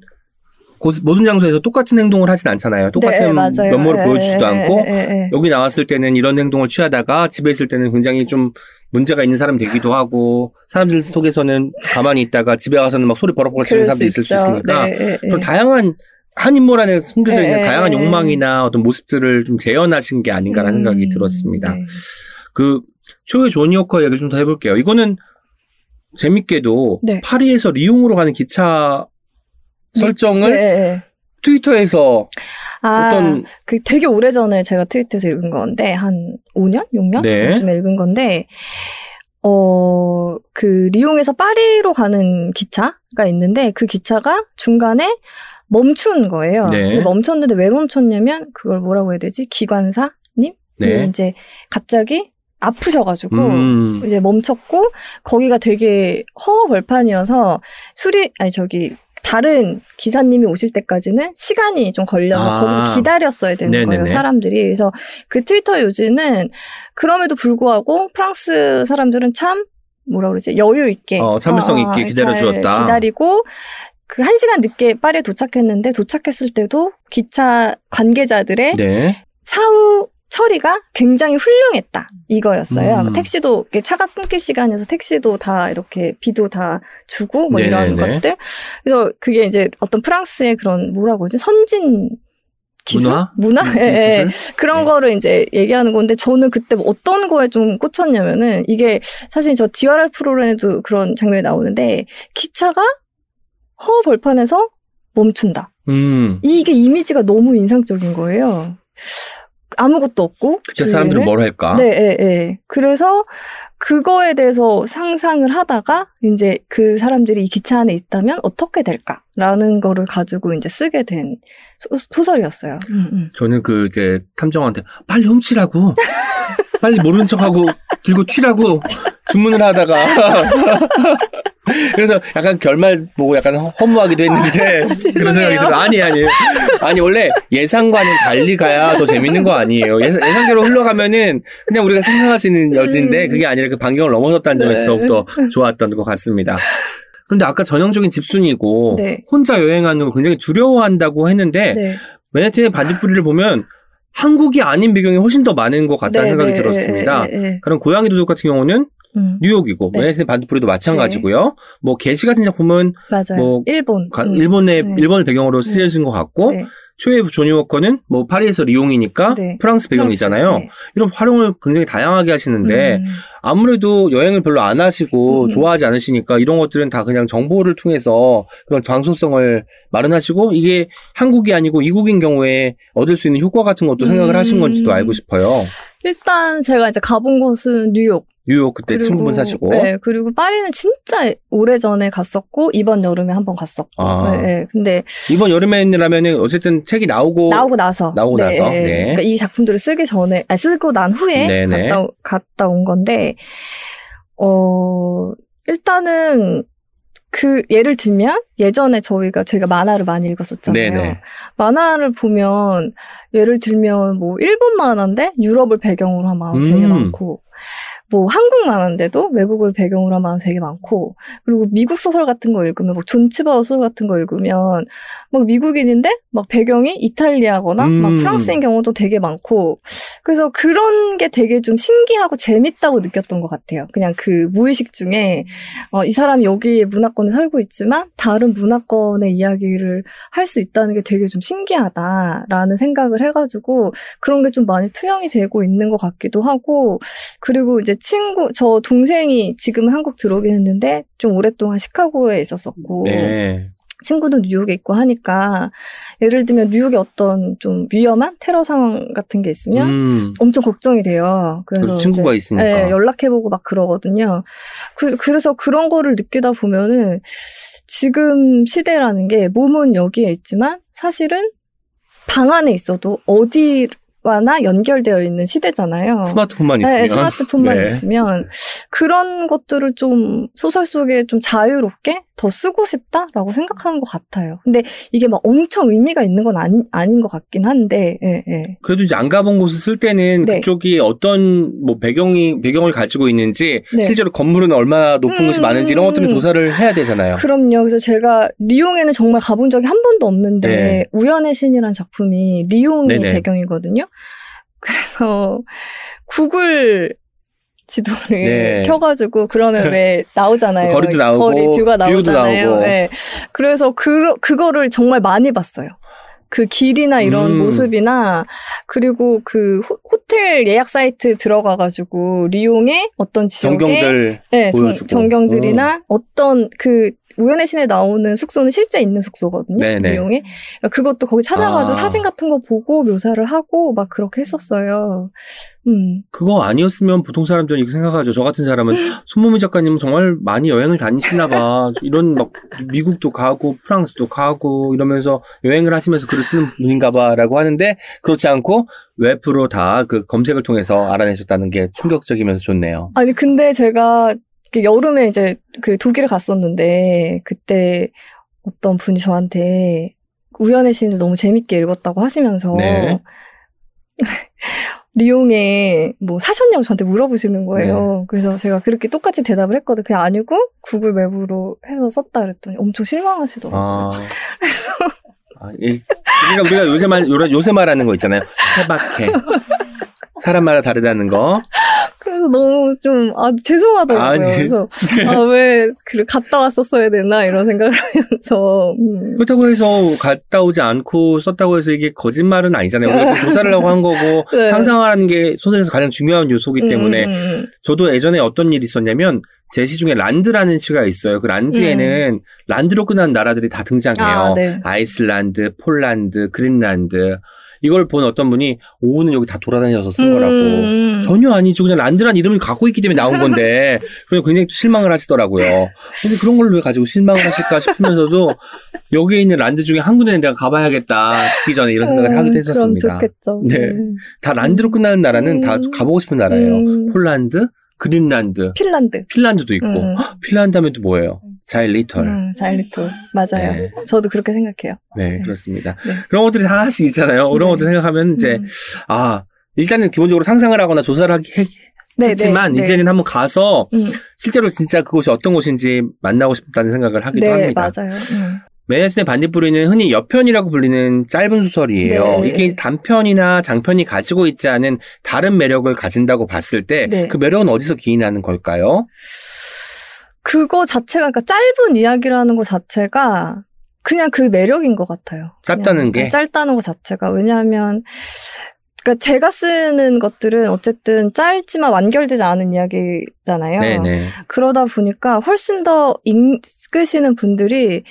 모든 장소에서 똑같은 행동을 하진 않잖아요. 똑같은 네. 면모를 예, 보여주지도 예, 않고 예. 여기 나왔을 때는 이런 행동을 취하다가 집에 있을 때는 굉장히 좀 문제가 있는 사람 되기도 하고 사람들 속에서는 가만히 있다가 집에 가서는 막 소리 버럭버럭 치는 사람도 있을 수. 있으니까 네. 그런 다양한 한 인물 안에 숨겨져 있는 예, 다양한. 욕망이나 어떤 모습들을 좀 재현하신 게 아닌가라는 음, 생각이 들었습니다. 네. 그 최후의 조니 워커 얘기를 좀 더 해볼게요. 이거는 재밌게도 네. 파리에서 리옹으로 가는 기차 설정을 네, 예. 트위터에서 아, 어떤 그 되게 오래 전에 제가 트위터에서 읽은 건데 한 5년, 6년 네. 전쯤에 읽은 건데 어, 그 리옹에서 파리로 가는 기차가 있는데 그 기차가 중간에 멈춘 거예요. 네. 멈췄는데 왜 멈췄냐면 그걸 뭐라고 해야 되지? 기관사님? 네. 이제 갑자기 아프셔가지고 음, 이제 멈췄고 거기가 되게 허허벌판이어서 수리 아니 저기 다른 기사님이 오실 때까지는 시간이 좀 걸려서 아. 거기서 기다렸어야 되는 네네네. 거예요 사람들이 그래서 그 트위터 요지는 그럼에도 불구하고 프랑스 사람들은 참 뭐라 그러지 여유 있게 어, 참을성 있게 기다려 주었다. 잘 기다리고 그 한 시간 늦게 파리에 도착했는데 도착했을 때도 기차 관계자들의 네. 사후 처리가 굉장히 훌륭했다 이거였어요. 음. 택시도 차가 끊길 시간이어서 택시도 다 이렇게 비도 다 주고 뭐 이런 네네네. 것들. 그래서 그게 이제 어떤 프랑스의 그런 뭐라고 하지 선진 기술 문화? 문화 음, 예, 예. 그런 네. 거를 이제 얘기하는 건데 저는 그때 뭐 어떤 거에 좀 꽂혔냐면은 이게 사실 저 디아랄 프로렌에도 그런 장면이 나오는데 기차가 허 벌판에서 멈춘다. 음. 이게 이미지가 너무 인상적인 거예요. 아무것도 없고. 그때 사람들은. 뭘 할까? 네, 예, 예. 그래서 그거에 대해서 상상을 하다가 이제 그 사람들이 이 기차 안에 있다면 어떻게 될까라는 거를 가지고 이제 쓰게 된 소, 설이었어요 저는 그 이제 탐정한테 빨리 훔치라고 빨리 모르는 척하고 들고 튀라고 주문을 하다가 그래서 약간 결말 보고 약간 허무하기도 했는데 그런 생각이 죄송해요. 들어 아니 아니 아니 원래 예상과는 달리 가야 더 재밌는 거 아니에요 예상, 예상대로 흘러가면은 그냥 우리가 상상할 수 있는 여지인데 음. 그게 아니라 그 반경을 넘어섰다는 점에서 네. 더욱더 좋았던 것 같습니다. 그런데 아까 전형적인 집순이고 네. 혼자 여행하는 걸 굉장히 두려워한다고 했는데 네. 베네틴의 반딧불이를 보면 한국이 아닌 배경이 훨씬 더 많은 것 같다는 네, 생각이 네, 들었습니다. 예, 예, 예. 그런 고양이 도둑 같은 경우는 음, 뉴욕이고 네. 베네틴의 반딧불이도 마찬가지고요. 뭐 게시 같은 작품은 맞아요. 뭐 일본. 가- 음. 일본의 네. 일본을 배경으로 쓰여진 것 같고 네. 최후의 조니 워커는 뭐 파리에서 리옹이니까 네. 프랑스 배경이잖아요. 프랑스, 네. 이런 활용을 굉장히 다양하게 하시는데 음. 아무래도 여행을 별로 안 하시고 음. 좋아하지 않으시니까 이런 것들은 다 그냥 정보를 통해서 그런 장소성을 마련하시고 이게 한국이 아니고 이국인 경우에 얻을 수 있는 효과 같은 것도 생각을 음. 하신 건지도 알고 싶어요. 일단 제가 이제 가본 곳은 뉴욕. 뉴욕 그때 그리고- 친구분 사시고 네, 그리고 파리는 진짜 오래 전에 갔었고 이번 여름에 한 번 갔었고. 아. 네, 네. 근데 이번 여름에라면은 어쨌든 책이 나오고 나오고 나서 나오고 나서, 네. 그러니까 이 작품들을 쓰기 전에 아니, 쓰고 난 후에 네네. 갔다 갔다 온 건데 어 일단은 그 예를 들면 예전에 저희가 제가 만화를 많이 읽었었잖아요. 네네. 만화를 보면 예를 들면 뭐 일본 만화인데 유럽을 배경으로 한 만화 되게 음. 많고 뭐 한국 만화인데도 외국을 배경으로 한 만화 되게 많고 그리고 미국 소설 같은 거 읽으면 뭐 존치바우 소설 같은 거 읽으면 막 미국인인데 막 배경이 이탈리아거나 막 음. 프랑스인 경우도 되게 많고 그래서 그런 게 되게 좀 신기하고 재밌다고 느꼈던 것 같아요. 그냥 그 무의식 중에 어, 이 사람이 여기 문화권에 살고 있지만 다른 문화권의 이야기를 할 수 있다는 게 되게 좀 신기하다라는 생각을 해가지고 그런 게 좀 많이 투영이 되고 있는 것 같기도 하고 그리고 이제 친구 저 동생이 지금 한국 들어오긴 했는데 좀 오랫동안 시카고에 있었었고 네. 친구도 뉴욕에 있고 하니까 예를 들면 뉴욕에 어떤 좀 위험한 테러 상황 같은 게 있으면 음. 엄청 걱정이 돼요. 그래서 친구가 이제, 있으니까. 예, 연락해보고 막 그러거든요. 그, 그래서 그런 거를 느끼다 보면은 지금 시대라는 게 몸은 여기에 있지만 사실은 방 안에 있어도 어디 와나 연결되어 있는 시대잖아요. 스마트폰만 네, 있으면 스마트폰만 네. 있으면 그런 것들을 좀 소설 속에 좀 자유롭게 더 쓰고 싶다라고 생각하는 것 같아요. 근데 이게 막 엄청 의미가 있는 건 아니, 아닌 것 같긴 한데, 예, 예. 그래도 이제 안 가본 곳을 쓸 때는 네. 그쪽이 어떤 뭐 배경이 배경을 가지고 있는지 네. 실제로 건물은 얼마나 높은 음, 곳이 많은지 이런 것들을 음. 조사를 해야 되잖아요. 그럼요. 그래서 제가 리옹에는 정말 가본 적이 한 번도 없는데 네. 우연의 신이라는 작품이 리옹이 네네. 배경이거든요. 그래서 구글 지도를 네. 켜가지고 그러면 왜 나오잖아요. 거리도 나오고, 거리 뷰가 나오잖아요. 나오고. 네. 그래서 그 그거를 정말 많이 봤어요. 그 길이나 이런 음. 모습이나 그리고 그 호, 호텔 예약 사이트 들어가가지고 리옹의 어떤 지역에 전경들 네, 정, 보여주고. 음. 전경들이나 어떤 그 우연의 신에 나오는 숙소는 실제 있는 숙소거든요. 네네. 리옹에. 그러니까 그것도 거기 찾아가지고 아. 사진 같은 거 보고 묘사를 하고 막 그렇게 했었어요. 음. 그거 아니었으면 보통 사람들은 이렇게 생각하죠. 저 같은 사람은 손모미 작가님은 정말 많이 여행을 다니시나 봐. 이런 막 미국도 가고 프랑스도 가고 이러면서 여행을 하시면서 글을 쓰는 분인가 봐라고 하는데 그렇지 않고 웹으로 다 그 검색을 통해서 알아내셨다는 게 충격적이면서 좋네요. 아니 근데 제가 그 여름에 이제 그 독일에 갔었는데 그때 어떤 분이 저한테 우연의 신을 너무 재밌게 읽었다고 하시면서 네. 리옹에 뭐 사셨냐고 저한테 물어보시는 거예요. 네. 그래서 제가 그렇게 똑같이 대답을 했거든. 그게 아니고 구글 맵으로 해서 썼다 그랬더니 엄청 실망하시더라고요. 아. 아, 이, 그러니까 우리가 요새 말, 요새 말하는 거 있잖아요. 해박해. 사람마다 다르다는 거. 그래서 너무 좀, 아, 죄송하더라고요. 아니. 네. 그래서, 아, 왜, 그, 갔다 왔었어야 되나, 이런 생각을 하면서, 음. 그렇다고 해서 갔다 오지 않고 썼다고 해서 이게 거짓말은 아니잖아요. 지금 조사를 하고 한 거고 네. 상상하는 게 소설에서 가장 중요한 요소이기 때문에 음, 음, 저도 예전에 어떤 일이 있었냐면 제 시 중에 란드라는 시가 있어요. 그 란드에는 란드로 끝나는 나라들이 다 등장해요. 아, 네. 이슬란드, 폴란드, 그린란드. 이걸 본 어떤 분이 오후는 여기 다 돌아다녀서 쓴 거라고. 음. 전혀 아니죠. 그냥 란드란 이름을 갖고 있기 때문에 나온 건데. 그래서 굉장히 또 실망을 하시더라고요. 근데 그런 걸 왜 가지고 실망을 하실까 싶으면서도 여기에 있는 란드 중에 한 군데는 내가 가봐야겠다. 죽기 전에 이런 생각을 음, 하기도 했었습니다. 좋겠죠. 네. 음. 다 란드로 끝나는 나라는 다 음. 가보고 싶은 나라예요. 음. 폴란드, 그린란드, 핀란드. 핀란드도 있고. 음. 헉, 핀란드 하면 또 뭐예요? 자일리털. 음, 자일리톨. 맞아요. 네. 저도 그렇게 생각해요. 네, 네. 그렇습니다. 네. 그런 것들이 하나씩 있잖아요. 그런 네. 것들 생각하면 이제, 음. 아, 일단은 기본적으로 상상을 하거나 조사를 하기 해- 네, 했지만 네, 네. 이제는 한번 가서 음. 실제로 진짜 그곳이 어떤 곳인지 만나고 싶다는 생각을 하기도 네, 합니다. 맞아요. 음. 맨하튼의 반딧불이는 흔히 여편이라고 불리는 짧은 소설이에요. 네. 이게 단편이나 장편이 가지고 있지 않은 다른 매력을 가진다고 봤을 때그 네. 매력은 어디서 기인하는 걸까요? 그거 자체가, 그러니까 짧은 이야기라는 것 자체가 그냥 그 매력인 것 같아요. 짧다는 게? 짧다는 것 자체가. 왜냐하면, 그러니까 제가 쓰는 것들은 어쨌든 짧지만 완결되지 않은 이야기잖아요. 네네. 그러다 보니까 훨씬 더 읽으시는 분들이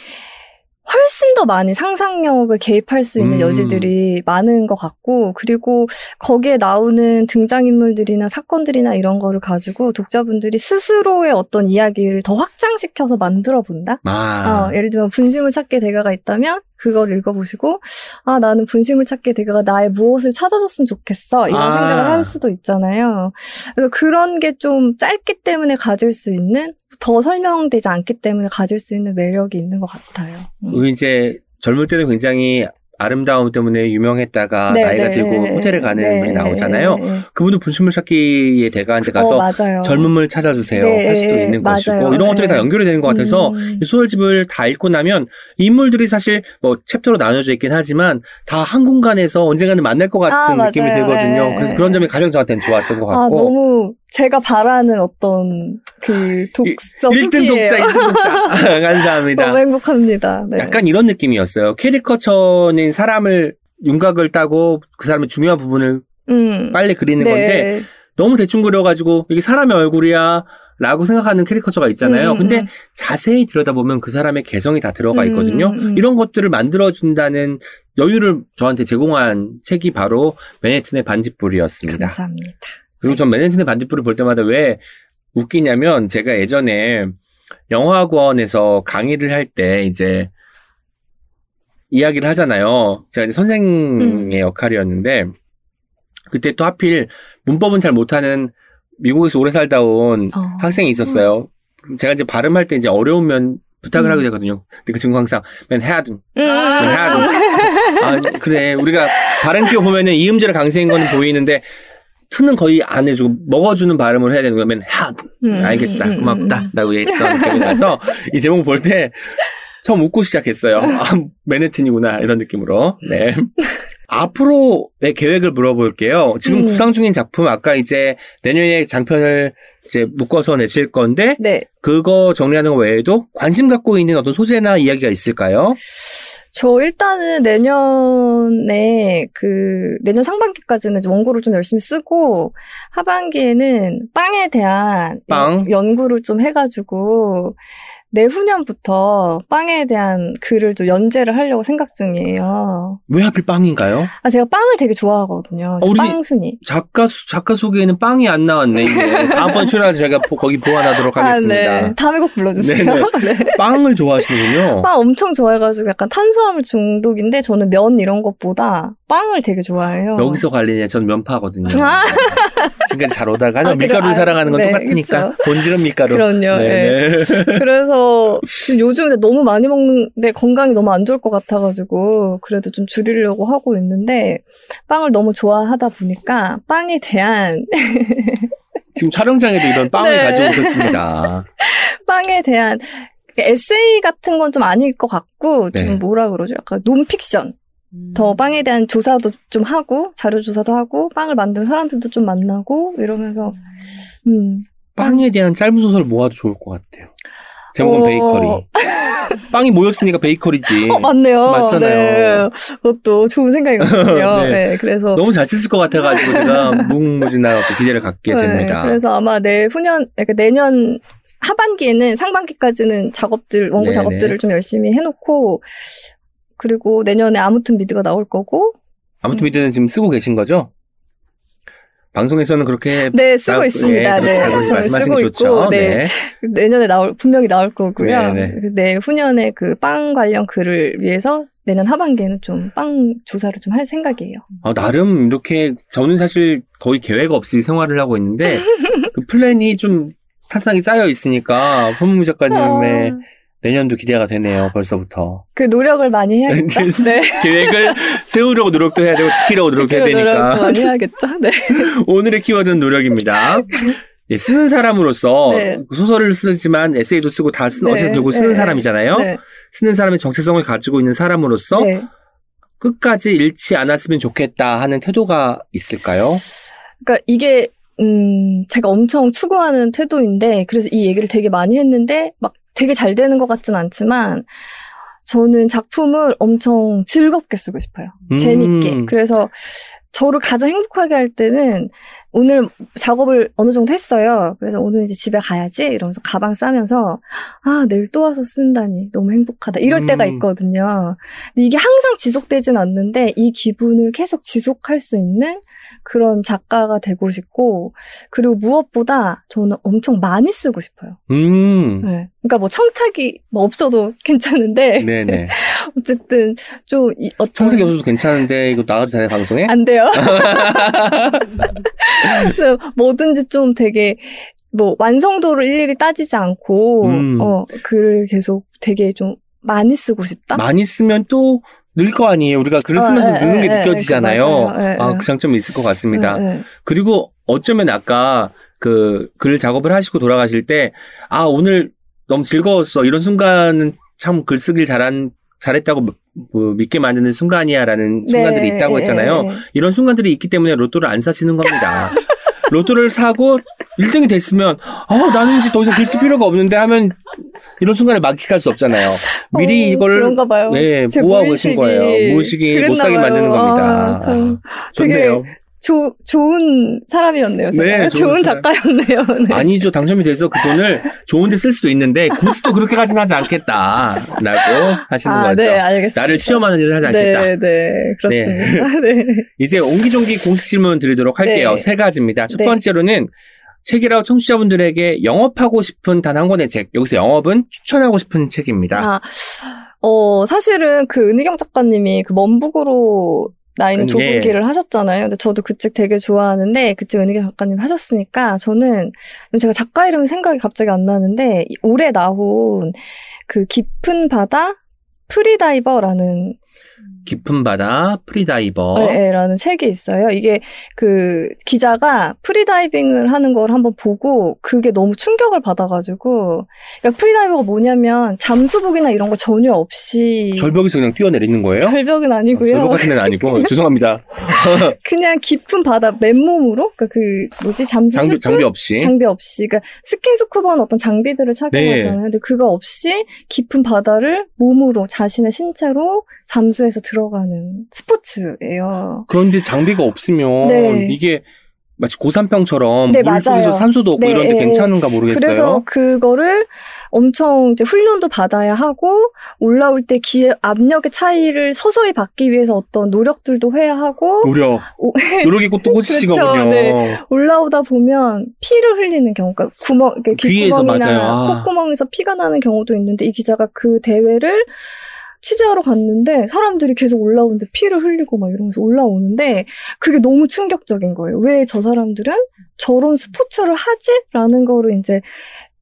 훨씬 더 많이 상상력을 개입할 수 있는 음. 여지들이 많은 것 같고, 그리고 거기에 나오는 등장인물들이나 사건들이나 이런 거를 가지고 독자분들이 스스로의 어떤 이야기를 더 확장시켜서 만들어 본다? 아, 어, 예를 들면 분심을 찾게 대가가 있다면 그걸 읽어보시고 아 나는 분심을 찾게 대가가 나의 무엇을 찾아줬으면 좋겠어 이런 아. 생각을 할 수도 있잖아요. 그래서 그런 게 좀 짧기 때문에 가질 수 있는 더 설명되지 않기 때문에 가질 수 있는 매력이 있는 것 같아요. 음. 그 이제 젊을 때는 굉장히 아름다움 때문에 유명했다가 네, 나이가 네, 들고 네, 호텔에 가는 네, 분이 네, 나오잖아요. 그분은 분심을 찾기에 대가한테 가서 어. 젊음을 찾아주세요 네, 할 수도 네, 있는 맞아요. 것이고 이런 것들이 다 네. 연결이 되는 것 같아서 음. 이 소설집을 다 읽고 나면 인물들이 사실 뭐 챕터로 나눠져 있긴 하지만 다 한 공간에서 언젠가는 만날 것 같은 아, 느낌이. 들거든요. 네. 그래서 그런 점이 가장 저한테는 좋았던 것아 같고 너무 제가 바라는 어떤 그 독서 1등 후기예요. 독자, 1등 독자. 감사합니다. 너무 행복합니다. 네. 약간 이런 느낌이었어요. 캐리커처는 사람을 윤곽을 따고 그 사람의 중요한 부분을 음. 빨리 그리는 네. 건데 너무 대충 그려가지고 이게 사람의 얼굴이야 라고 생각하는 캐리커처가 있잖아요. 음, 근데 음. 자세히 들여다보면 그 사람의 개성이 다 들어가 음, 있거든요. 음, 음. 이런 것들을 만들어준다는 여유를 저한테 제공한 책이 바로 맨해튼의 반딧불이었습니다. 감사합니다. 그리고 전 맨해튼의 반딧불을 볼 때마다 왜 웃기냐면 제가 예전에 영화학원에서 강의를 할 때 이제 이야기를 하잖아요. 제가 이제 선생의 역할이었는데 그때 또 하필 문법은 잘 못하는 미국에서 오래 살다 온 어. 학생이 있었어요. 제가 이제 발음할 때 이제 어려운 면 부탁을 음. 하게 되거든요. 근데 그 친구 항상 맨하든 음. 맨하든 아 그래 우리가 발음 끼워 보면은 이음제를 강세인 거는 보이는데 트는 거의 안 해주고 먹어주는 발음을 해야 되는 거야. 맨하든 음. 알겠다 음, 음, 고맙다라고 얘기했던 기억이 나서 이 제목 볼 때 처음 웃고 시작했어요. 아, 맨해튼이구나 이런 느낌으로. 네. 앞으로의 계획을 물어볼게요. 지금 음. 구상 중인 작품 아까 이제 내년에 장편을 이제 묶어서 내실 건데 네. 그거 정리하는 거 외에도 관심 갖고 있는 어떤 소재나 이야기가 있을까요? 저 일단은 내년에 그 내년 상반기까지는 원고를 좀 열심히 쓰고 하반기에는 빵에 대한 빵? 연- 연구를 좀 해가지고 내후년부터 빵에 대한 글을 좀 연재를 하려고 생각 중이에요. 왜 하필 빵인가요? 아 제가 빵을 되게 좋아하거든요. 어, 빵순이. 작가 수- 작가 소개에는 빵이 안 나왔네. 다음번 출연할 때 제가 보- 거기 보완하도록 하겠습니다. 아, 네. 다음에 꼭 불러주세요. 네네. 네. 빵을 좋아하시는군요. 빵 엄청 좋아해가지고 약간 탄수화물 중독인데 저는 면 이런 것보다 빵을 되게 좋아해요. 여기서 관리냐? 전 면파거든요. 아. 지금까지 잘 오다가 아? 밀가루를 아, 사랑하는 건 네, 똑같으니까 그쵸. 본질은 밀가루. 그럼요. 네. 예. 그래서 지금 요즘 너무 많이 먹는데 건강이 너무 안 좋을 것 같아가지고 그래도 좀 줄이려고 하고 있는데 빵을 너무 좋아하다 보니까 빵에 대한 지금 촬영장에도 이런 빵을 네. 가지고 오셨습니다. 빵에 대한 에세이 같은 건 좀 아닐 것 같고 네. 좀 뭐라 그러죠? 약간 논픽션. 더 빵에 대한 조사도 좀 하고 자료 조사도 하고 빵을 만드는 사람들도 좀 만나고 이러면서 음. 빵에 대한 짧은 소설 모아도 좋을 것 같아요. 제목은 어. 베이커리. 빵이 모였으니까 베이커리지. 어, 맞네요. 맞잖아요. 네. 그것도 좋은 생각이거든요. 네. 네. 그래서 너무 잘 쓰실 것 같아가지고 제가 무궁무진한 어떤 기대를 갖게 됩니다. 네, 그래서 아마 내후년, 그러니까 내년 하반기에는 상반기까지는 작업들, 원고 네네. 작업들을 좀 열심히 해놓고, 그리고 내년에 아무튼 미드가 나올 거고, 아무튼 미드는 지금 쓰고 계신 거죠? 방송에서는 그렇게 네, 쓰고 나- 있습니다. 예, 네, 그렇다고 저는 말씀하시는 쓰고 좋죠. 있고, 네. 내년에 나올, 분명히 나올 거고요. 네네. 내후년에 그 빵 관련 글을 위해서 내년 하반기에는 좀 빵 조사를 좀 할 생각이에요. 어, 나름 이렇게 저는 사실 거의 계획 없이 생활을 하고 있는데 그 플랜이 좀 탄탄하게 짜여 있으니까 손문미 작가님의 아, 내년도 기대가 되네요. 벌써부터 그 노력을 많이 해야겠죠? 네. 계획을 세우려고 노력도 해야 되고 지키려고 노력해야 노력 되니까 많이 해야겠죠? 네. 오늘의 키워드는 노력입니다. 예, 쓰는 사람으로서 네. 소설을 쓰지만 에세이도 쓰고 다 쓰는 네, 어쨌든 결국 쓰는 네, 사람이잖아요. 네. 쓰는 사람의 정체성을 가지고 있는 사람으로서 네. 끝까지 잃지 않았으면 좋겠다 하는 태도가 있을까요? 그러니까 이게 음 제가 엄청 추구하는 태도인데 그래서 이 얘기를 되게 많이 했는데 막 되게 잘 되는 것 같진 않지만 저는 작품을 엄청 즐겁게 쓰고 싶어요. 음. 재밌게. 그래서 저를 가장 행복하게 할 때는 오늘 작업을 어느 정도 했어요. 그래서 오늘 이제 집에 가야지 이러면서 가방 싸면서 아 내일 또 와서 쓴다니 너무 행복하다 이럴 음. 때가 있거든요. 근데 이게 항상 지속되진 않는데 이 기분을 계속 지속할 수 있는 그런 작가가 되고 싶고 그리고 무엇보다 저는 엄청 많이 쓰고 싶어요. 음. 네. 그러니까 뭐 청탁이 뭐 없어도 괜찮은데 네네. 어쨌든 좀 이, 어떤 청탁이 없어도 괜찮은데 이거 나가도 되나요 방송에? 안 돼요. 그래서 뭐든지 좀 되게 뭐 완성도를 일일이 따지지 않고 음. 어 글을 계속 되게 좀 많이 쓰고 싶다. 많이 쓰면 또 늘 거 아니에요. 우리가 글을 어, 쓰면서 예, 느는 게 예, 예, 느껴지잖아요. 그 아, 예. 그 장점이 있을 것 같습니다. 그리고 어쩌면 아까 그 글 작업을 하시고 돌아가실 때, 아, 오늘 너무 즐거웠어. 이런 순간은 참 글쓰기를 잘한, 잘했다고 뭐 믿게 만드는 순간이야라는 순간들이 네, 있다고 예, 했잖아요. 예, 예. 이런 순간들이 있기 때문에 로또를 안 사시는 겁니다. 로또를 사고 1등이 됐으면, 어, 나는 이제 더 이상 글쓸 필요가 없는데 하면 이런 순간을 만끽할 수 없잖아요. 미리 어, 이걸. 네, 제 보호하고 계신 거예요. 무의식이 못 사게. 만드는 겁니다. 아, 참 좋네요. 조, 좋은 사람이었네요. 제가. 네, 좋은 좋은. 작가였네요. 네. 아니죠. 당첨이 돼서 그 돈을 좋은 데 쓸 수도 있는데 굳이 또 그렇게까지는 하지 않겠다라고 하시는 아, 거죠. 네, 알겠습니다. 나를 시험하는 일을 하지 않겠다. 네, 네, 그렇습니다. 네. 이제 옹기종기 공식 질문 드리도록 할게요. 네. 세 가지입니다. 첫 네. 번째로는 책이라고 청취자분들에게 영업하고 싶은 단 한 권의 책. 여기서 영업은 추천하고 싶은 책입니다. 아, 어, 사실은 그 은희경 작가님이 그 먼 북으로 가는 음, 좁은 예. 길을 하셨잖아요. 근데 저도 그 책 되게 좋아하는데 그 책 은희경 작가님 하셨으니까 저는 제가 작가 이름이 생각이 갑자기 안 나는데 이- 올해 나온 그 깊은 바다 프리다이버라는 깊은 바다 프리다이버. 네, 라는 책이 있어요. 이게 그 기자가 프리다이빙을 하는 걸 한번 보고 그게 너무 충격을 받아가지고 그러니까 프리다이버가 뭐냐면 잠수복이나 이런 거 전혀 없이 절벽에서 그냥 뛰어내리는 거예요? 절벽은 아니고요. 절벽 같은 데는 아니고 죄송합니다. 그냥 깊은 바다 맨몸으로 그러니까 그 뭐지 잠수 장비? 장비 없이. 장비 없이 그러니까 스킨스쿠버는 어떤 장비들을 착용하잖아요. 네. 근데 그거 없이 깊은 바다를 몸으로 자신의 신체로 잠수해 서 들어가는 스포츠예요. 그런데 장비가 없으면 네. 이게 마치 고산병처럼 네, 물 속에서. 산소도 없고 네, 이런데 예, 괜찮은가 모르겠어요. 그래서 그거를 엄청 이제 훈련도 받아야 하고 올라올 때 기의 압력의 차이를 서서히 받기 위해서 어떤 노력들도 해야 하고 노력. 오- 노력이 꽃도 꽃이신 그렇죠. 네. 올라오다 보면 피를 흘리는 경우, 그러니까 구멍, 귀에서 맞아요. 아. 콧구멍에서 피가 나는 경우도 있는데 이 기자가 그 대회를 취재하러 갔는데 사람들이 계속 올라오는데 피를 흘리고 막 이러면서 올라오는데 그게 너무 충격적인 거예요. 왜 저 사람들은 저런 스포츠를 하지? 라는 거를 이제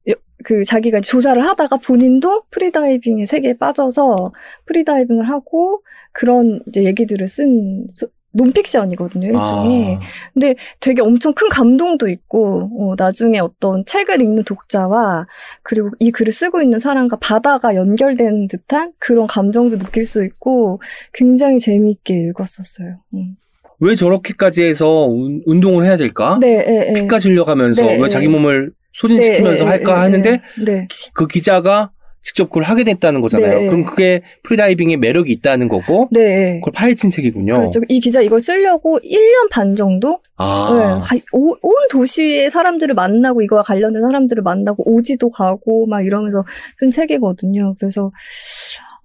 여- 그 자기가 조사를 하다가 본인도 프리다이빙의 세계에 빠져서 프리다이빙을 하고 그런 이제 얘기들을 쓴 소- 논픽션이거든요, 일종의. 아, 근데 되게 엄청 큰 감동도 있고, 어, 나중에 어떤 책을 읽는 독자와, 그리고 이 글을 쓰고 있는 사람과 바다가 연결된 듯한 그런 감정도 느낄 수 있고, 굉장히 재미있게 읽었었어요. 음. 왜 저렇게까지 해서 운- 운동을 해야 될까? 네, 예, 예. 피까지 흘려가면서 네, 왜 네. 자기 몸을 소진시키면서 네, 할까 예, 예, 하는데 예. 네. 그 기자가 직접 그걸 하게 됐다는 거잖아요. 네. 그럼 그게 프리다이빙의 매력이 있다는 거고 네. 그걸 파헤친 책이군요. 그렇죠. 이 기자 이걸 쓰려고 1년 반 정도 아, 네, 온 도시의 사람들을 만나고 이거와 관련된 사람들을 만나고 오지도 가고 막 이러면서 쓴 책이거든요. 그래서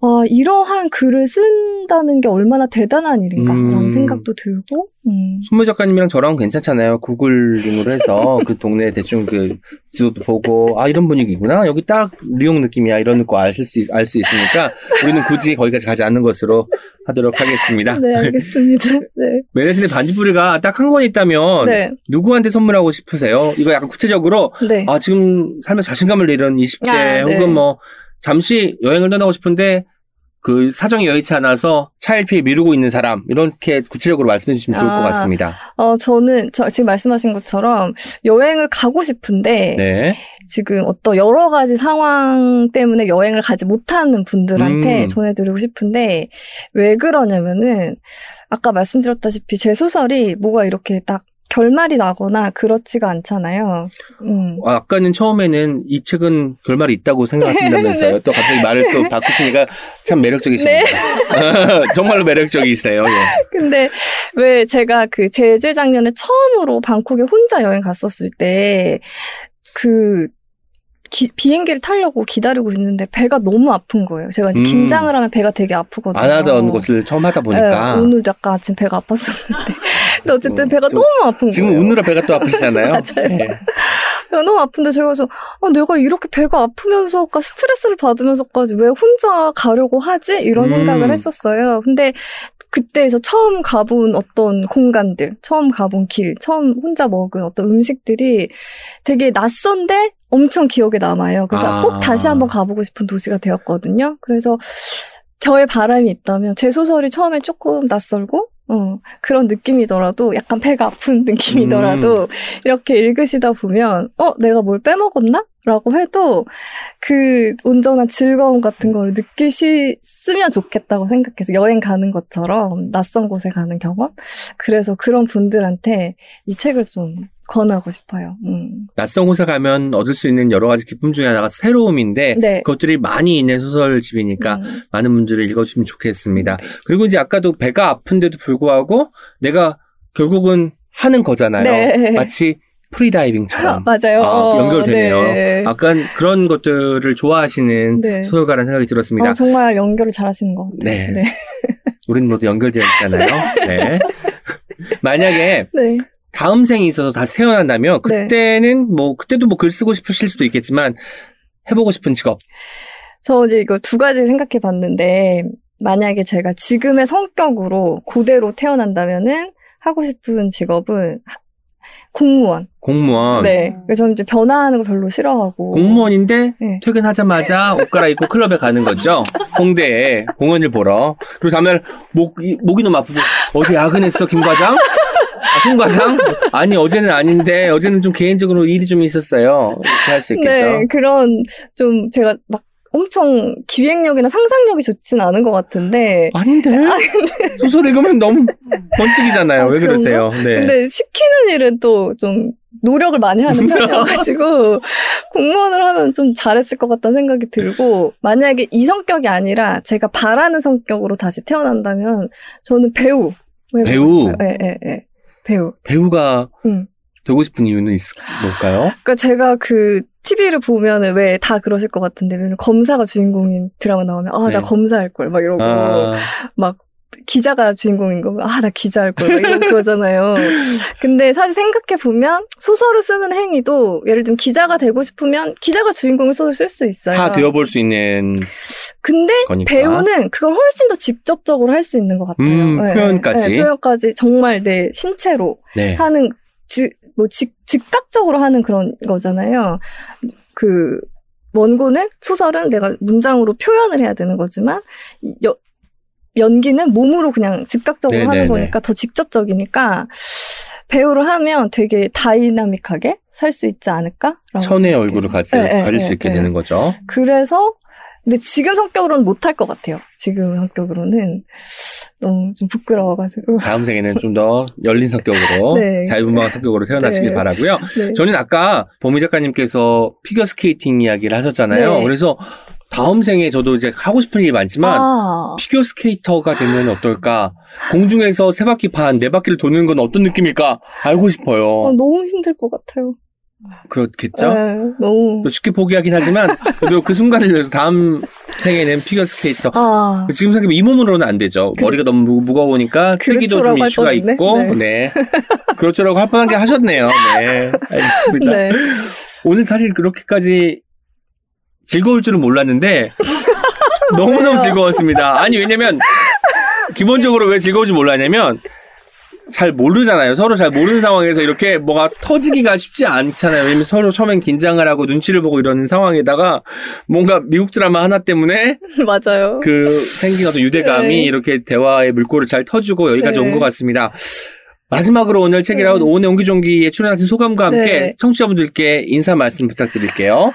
아, 이러한 글을 쓴다는 게 얼마나 대단한 일인가라는 음. 생각도 들고 음. 손무 작가님이랑 저랑 괜찮잖아요. 구글링으로 해서 그 동네 대충 그 지도도 보고 아 이런 분위기구나 여기 딱 리옹 느낌이야 이런 거알수알 수 있으니까 우리는 굳이 거기까지 가지 않는 것으로 하도록 하겠습니다. 네, 알겠습니다. 네. 매니진의 반딧불이가 딱 한 권 있다면 네. 누구한테 선물하고 싶으세요? 이거 약간 구체적으로 네. 아 지금 삶에 자신감을 잃은 20대 아, 네. 혹은 뭐 잠시 여행을 떠나고 싶은데 그 사정이 여의치 않아서 차일피일 미루고 있는 사람 이렇게 구체적으로 말씀해 주시면 좋을 아. 것 같습니다. 어, 저는 저 지금 말씀하신 것처럼 여행을 가고 싶은데 네. 지금 어떤 여러 가지 상황 때문에 여행을 가지 못하는 분들한테 음. 전해드리고 싶은데 왜 그러냐면은 아까 말씀드렸다시피 제 소설이 뭐가 이렇게 딱 결말이 나거나 그렇지가 않잖아요. 음. 아, 아까는 처음에는 이 책은 결말이 있다고 생각하신다면서요. 또 갑자기 말을 또 바꾸시니까 참 매력적이십니다. 정말로 매력적이세요. 예. 근데 왜 제가 그 재재작년에 처음으로 방콕에 혼자 여행 갔었을 때 그 비행기를 타려고 기다리고 있는데 배가 너무 아픈 거예요. 제가 음. 긴장을 하면 배가 되게 아프거든요. 안 하던 것을 처음 하다 보니까 네, 오늘 약간 아침 배가 아팠었는데. 근데 어쨌든 어, 배가 좀- 너무 아픈 지금 거예요. 웃느라 배가 또 아프시잖아요. 맞아요. 예. 배가 너무 아픈데 제가 그래서 아, 내가 이렇게 배가 아프면서까 스트레스를 받으면서까지 왜 혼자 가려고 하지? 이런 음. 생각을 했었어요. 근데 그때에서 처음 가본 어떤 공간들, 처음 가본 길, 처음 혼자 먹은 어떤 음식들이 되게 낯선데 엄청 기억에 남아요. 그래서 아. 꼭 다시 한번 가보고 싶은 도시가 되었거든요. 그래서 저의 바람이 있다면 제 소설이 처음에 조금 낯설고 어, 그런 느낌이더라도 약간 배가 아픈 느낌이더라도 이렇게 읽으시다 보면 어 내가 뭘 빼먹었나? 라고 해도 그 온전한 즐거움 같은 걸 느끼시면 좋겠다고 생각해서 여행 가는 것처럼 낯선 곳에 가는 경험 그래서 그런 분들한테 이 책을 좀 권하고 싶어요. 음. 낯선 곳에 가면 얻을 수 있는 여러 가지 기쁨 중에 하나가 새로움인데 네. 그것들이 많이 있는 소설집이니까 음. 많은 분들이 읽어주시면 좋겠습니다. 네. 그리고 이제 아까도 배가 아픈데도 불구하고 내가 결국은 하는 거잖아요. 네. 마치 프리다이빙처럼. 맞아요. 아, 어, 연결되네요. 네. 약간 그런 것들을 좋아하시는 네. 소설가라는 생각이 들었습니다. 어, 정말 연결을 잘하시는 것 같아요. 네. 우리는 모두 연결되어 있잖아요. 네. 만약에 네. 다음 생이 있어서 다시 태어난다면 네. 그때는 뭐 그때도 뭐 글 쓰고 싶으실 수도 있겠지만 해보고 싶은 직업. 저 이제 이거 두 가지 생각해 봤는데, 만약에 제가 지금의 성격으로 그대로 태어난다면은 하고 싶은 직업은 하- 공무원. 공무원. 네. 그래서 저는 이제 변화하는 거 별로 싫어하고. 공무원인데 네. 퇴근하자마자 옷 갈아입고 클럽에 가는 거죠. 홍대에 공연을 보러. 그리고 다음날 목, 이- 목이 너무 아프고 어제 야근했어 김 과장? 아, 손 과장? 아니 어제는 아닌데 어제는 좀 개인적으로 일이 좀 있었어요. 이렇게 할 수 있겠죠. 네, 그런 좀 제가 막 엄청 기획력이나 상상력이 좋진 않은 것 같은데. 아닌데? 소설 읽으면 너무 번뜩이잖아요. 아, 왜 그러세요? 네. 근데 시키는 일은 또 좀 노력을 많이 하는 편이어가지고 공무원을 하면 좀 잘했을 것 같다는 생각이 들고 만약에 이 성격이 아니라 제가 바라는 성격으로 다시 태어난다면 저는 배우. 배우? 예, 예, 예. 배우. 배우가 응. 되고 싶은 이유는 있, 뭘까요? 그러니까 제가 그 TV를 보면은 왜 다 그러실 것 같은데 검사가 주인공인 드라마 나오면 아나 네. 검사할 걸 막 이러고 아, 막 기자가 주인공인 거면 아나 기자 할걸막 이러고 그러잖아요. 근데 사실 생각해 보면 소설을 쓰는 행위도 예를 들면 기자가 되고 싶으면 기자가 주인공의 소설 쓸 수 있어요. 다 되어볼 수 있는 근데 거니까. 배우는 그걸 훨씬 더 직접적으로 할 수 있는 것 같아요. 음, 네, 표현까지. 네, 표현까지 정말 내 신체로 네. 하는 즉, 뭐 직, 즉각적으로 하는 그런 거잖아요. 그 원고는 소설은 내가 문장으로 표현을 해야 되는 거지만 이 여, 연기는 몸으로 그냥 즉각적으로 네네네. 하는 거니까 더 직접적이니까 배우를 하면 되게 다이나믹하게 살 수 있지 않을까? 천의 얼굴을 가지, 네, 네, 가질 수 네, 있게 네. 되는 거죠. 그래서 근데 지금 성격으로는 못할 것 같아요. 지금 성격으로는 너무 좀 부끄러워가지고. 다음 생에는 좀 더 열린 성격으로 네. 자유분방한 성격으로 태어나시길 네. 바라고요. 네. 저는 아까 보미 작가님께서 피겨 스케이팅 이야기를 하셨잖아요. 네. 그래서 다음 생에 저도 이제 하고 싶은 일이 많지만 아, 피겨 스케이터가 되면 어떨까? 공중에서 세 바퀴 반, 네 바퀴를 도는 건 어떤 느낌일까? 알고 싶어요. 어, 너무 힘들 것 같아요. 그렇겠죠? 네, 너무. 또 쉽게 포기하긴 하지만 그래도 그 순간을 위해서 다음 생에는 피겨 스케이터. 아, 지금 생각해보면 이 몸으로는 안 되죠. 그- 머리가 너무 무- 무거우니까 크기도 좀 그렇죠라고 할 이슈가. 있고, 네. 그렇죠라고 할 뻔한 게 하셨네요. 네. 알겠습니다. 네. 오늘 사실 그렇게까지 즐거울 줄은 몰랐는데, 너무너무 즐거웠습니다. 아니, 왜냐면, 기본적으로 왜 즐거울지 몰랐냐면, 잘 모르잖아요. 서로 잘 모르는 상황에서 이렇게 뭐가 터지기가 쉽지 않잖아요. 왜냐면 서로 처음엔 긴장을 하고 눈치를 보고 이러는 상황에다가 뭔가 미국 드라마 하나 때문에 맞아요. 그 생긴 어떤 유대감이 네. 이렇게 대화의 물꼬를 잘 터주고 여기까지 네. 온것 같습니다. 마지막으로 오늘 책이라웃 네. 오은의 옹기종기에 출연하신 소감과 함께 네. 청취자분들께 인사 말씀 부탁드릴게요.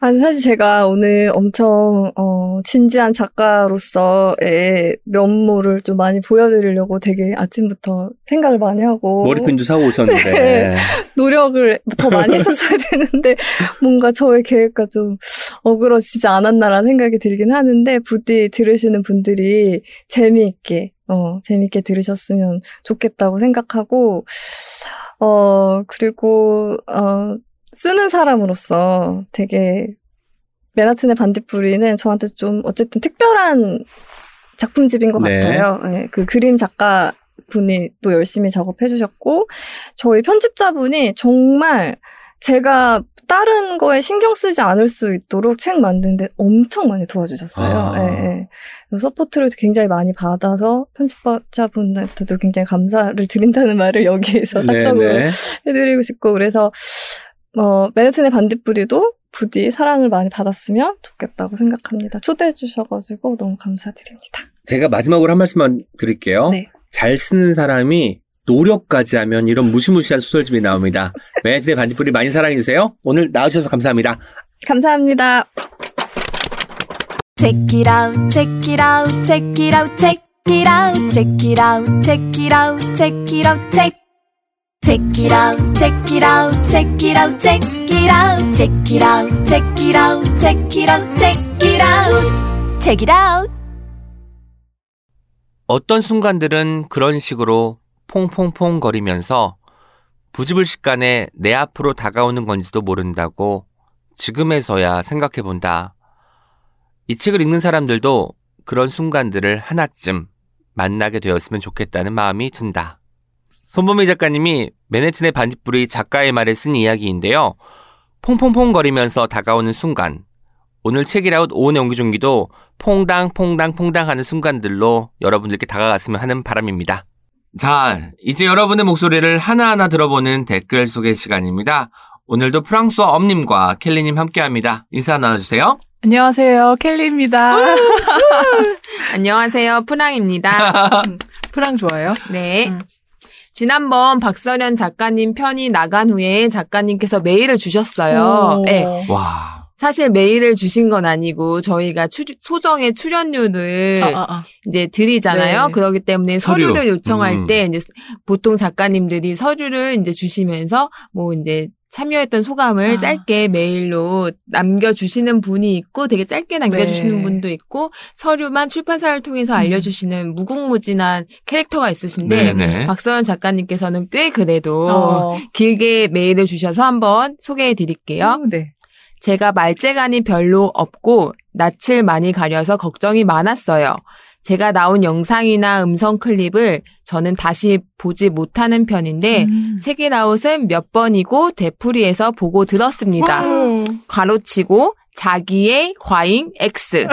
아니, 사실 제가 오늘 엄청, 어, 진지한 작가로서의 면모를 좀 많이 보여드리려고 되게 아침부터 생각을 많이 하고. 머리핀도 사고 오셨는데. 네. 노력을 더 많이 했었어야 되는데, 뭔가 저의 계획과 좀 어그러지지 않았나라는 생각이 들긴 하는데, 부디 들으시는 분들이 재미있게, 어, 재미있게 들으셨으면 좋겠다고 생각하고, 어, 그리고, 어, 쓰는 사람으로서 되게 맨하튼의 반딧불이는 저한테 좀 어쨌든 특별한 작품집인 것 네. 같아요. 예, 그 그림 작가 분이 또 열심히 작업해 주셨고 저희 편집자분이 정말 제가 다른 거에 신경 쓰지 않을 수 있도록 책 만드는데 엄청 많이 도와주셨어요. 아. 예, 예. 서포트를 굉장히 많이 받아서 편집자분한테도 굉장히 감사를 드린다는 말을 여기에서 사적으로 네네. 해드리고 싶고 그래서 어 맨하튼의 반딧불이도 부디 사랑을 많이 받았으면 좋겠다고 생각합니다. 초대해 주셔가지고 너무 감사드립니다. 제가 마지막으로 한 말씀만 드릴게요. 네. 잘 쓰는 사람이 노력까지 하면 이런 무시무시한 소설집이 나옵니다. 매트의 반딧불이 많이 사랑해주세요. 오늘 나와주셔서 감사합니다. 감사합니다. Check it out, check it out, check it out, check it out, check it out, check it out, check it out, check. Check it out, check it out, check it out, check it out, check it out, check it out, check it out, check it out, check it out. 어떤 순간들은 그런 식으로 퐁퐁퐁 거리면서 부지불식간에 내 앞으로 다가오는 건지도 모른다고 지금에서야 생각해 본다. 이 책을 읽는 사람들도 그런 순간들을 하나쯤 만나게 되었으면 좋겠다는 마음이 든다. 손범미 작가님이 맨해튼의 반딧불이 작가의 말에 쓴 이야기인데요. 퐁퐁퐁 거리면서 다가오는 순간, 오늘 책이라웃 오은의 옹기종기도 퐁당 퐁당 퐁당 하는 순간들로 여러분들께 다가갔으면 하는 바람입니다. 자, 이제 여러분의 목소리를 하나하나 들어보는 댓글 소개 시간입니다. 오늘도 프랑스어 엄님과 켈리님 함께합니다. 인사 나눠주세요. 안녕하세요. 켈리입니다. 안녕하세요. 푸랑입니다. 프랑 좋아요? 네. 음. 지난번 박서련 작가님 편이 나간 후에 작가님께서 메일을 주셨어요. 오. 네. 와, 사실 메일을 주신 건 아니고 저희가 추- 소정의 출연료를 아, 아, 아. 이제 드리잖아요. 네. 그렇기 때문에 서류. 서류. 를 요청할 음. 때 이제 보통 작가님들이 서류를 이제 주시면서 뭐 이제 참여했던 소감을 아. 짧게 메일로 남겨주시는 분이 있고 되게 짧게 남겨주시는 네. 분도 있고 서류만 출판사를 통해서 음. 알려주시는 무궁무진한 캐릭터가 있으신데 네네. 박서연 작가님께서는 꽤 그래도 어. 길게 메일을 주셔서 한번 소개해 드릴게요. 네. 제가 말재간이 별로 없고 낯을 많이 가려서 걱정이 많았어요. 제가 나온 영상이나 음성 클립을 저는 다시 보지 못하는 편인데 음. 책이라웃은 몇 번이고 되풀이해서 보고 들었습니다. 가로치고 자기의 과잉 X.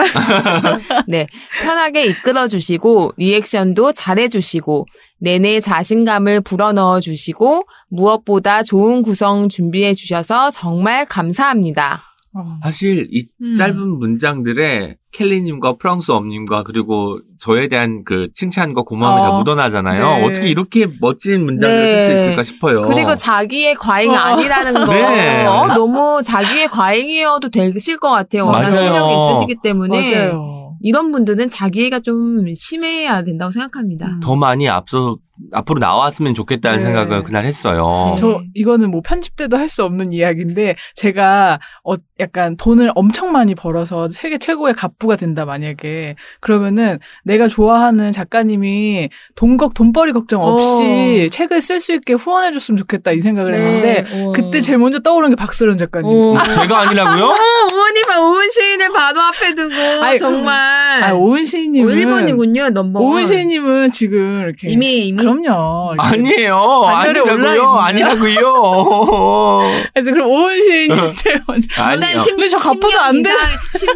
네. 편하게 이끌어 주시고 리액션도 잘해 주시고 내내 자신감을 불어넣어 주시고 무엇보다 좋은 구성 준비해 주셔서 정말 감사합니다. 어. 사실 이 음. 짧은 문장들에 켈리님과 프랑스 엄님과 그리고 저에 대한 그 칭찬과 고마움이 다 어, 묻어나잖아요. 네. 어떻게 이렇게 멋진 문장을 쓸수 네. 있을까 싶어요. 그리고 자기의 과잉 어. 아니라는 거 네. 어, 너무 자기의 과잉이어도 되실 것 같아요. 워낙. 실력이 있으시기 때문에 맞아요. 이런 분들은 자기애가 좀 심해야 된다고 생각합니다. 음. 더 많이 앞서 앞으로 나왔으면 좋겠다는 네. 생각을 그날 했어요. 네. 저 이거는 뭐 편집 때도 할 수 없는 이야기인데 제가 어 약간 돈을 엄청 많이 벌어서 세계 최고의 갑부가 된다 만약에 그러면은 내가 좋아하는 작가님이 돈걱 돈벌이 걱정 없이 책을 쓸 수 있게 후원해 줬으면 좋겠다 이 생각을 했는데 어. 그때 제일 먼저 떠오른 게 박서른 작가님. 어. 제가 아니라고요? 어, 오은이 봐, 오은 시인을 바로 앞에 두고 아이, 정말 아 오은 시인님은 1번이군요, 넘버 오은 시인님은 지금 이렇게 이미 이미 그럼요. 아니에요. 아니라고요. 아니라고요. 그래서 그럼 오은 시인님 제일 먼저. 아니요. 십- 근데 저 갑부도 10년 안 돼. 이상,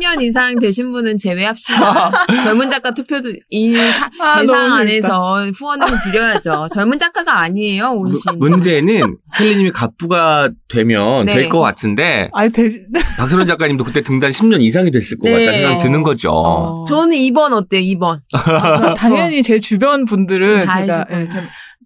10년 이상 되신 분은 제외합시다. 젊은 작가 투표도 이 사- 아, 대상. 안에서 후원을 드려야죠. 젊은 작가가 아니에요, 오은 씨. 문제는 켈리님이 갑부가 되면 네. 될것 같은데 아니 대. 박선원 작가님도 그때 등단 10년 이상이 됐을 것 네. 같다는 생각이 드는 거죠. 어. 저는 2번 어때요, 2번? 아, 당연히 제 주변 분들은 다 제가 예, 저,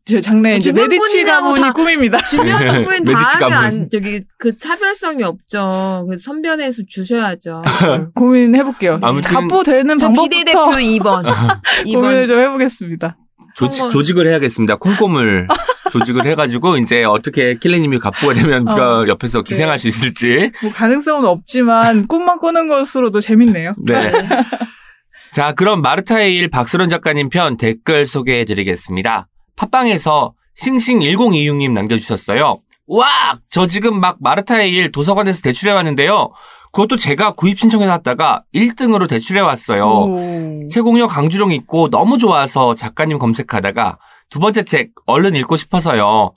저 장래 이제 메디치 가문이 다- 꿈입니다. 주변 분다 메디치 하면 가문. 안, 저기, 그 차별성이 없죠. 그 선변해서 주셔야죠. 고민해 볼게요. 아무튼- 갑부 되는 저 방법부터 비대대표 2번. 고민을 2번. 좀 해보겠습니다. 조직, 조직을 해야겠습니다. 콩고물 조직을 해가지고 이제 어떻게 켈리님이 갑부가 되면 우리가 옆에서 기생할 수 있을지. 뭐 가능성은 없지만 꿈만 꾸는 것으로도 재밌네요. 네. 자, 그럼 마르타의 일 박서론 작가님 편 댓글 소개해 드리겠습니다. 팟빵에서 싱싱1026님 남겨주셨어요. 와! 저 지금 막 마르타의 일 도서관에서 대출해 왔는데요. 그것도 제가 구입 신청해 놨다가 1등으로 대출해 왔어요. 오. 채공녀 강주룡 읽고 너무 좋아서 작가님 검색하다가 두 번째 책 얼른 읽고 싶어서요.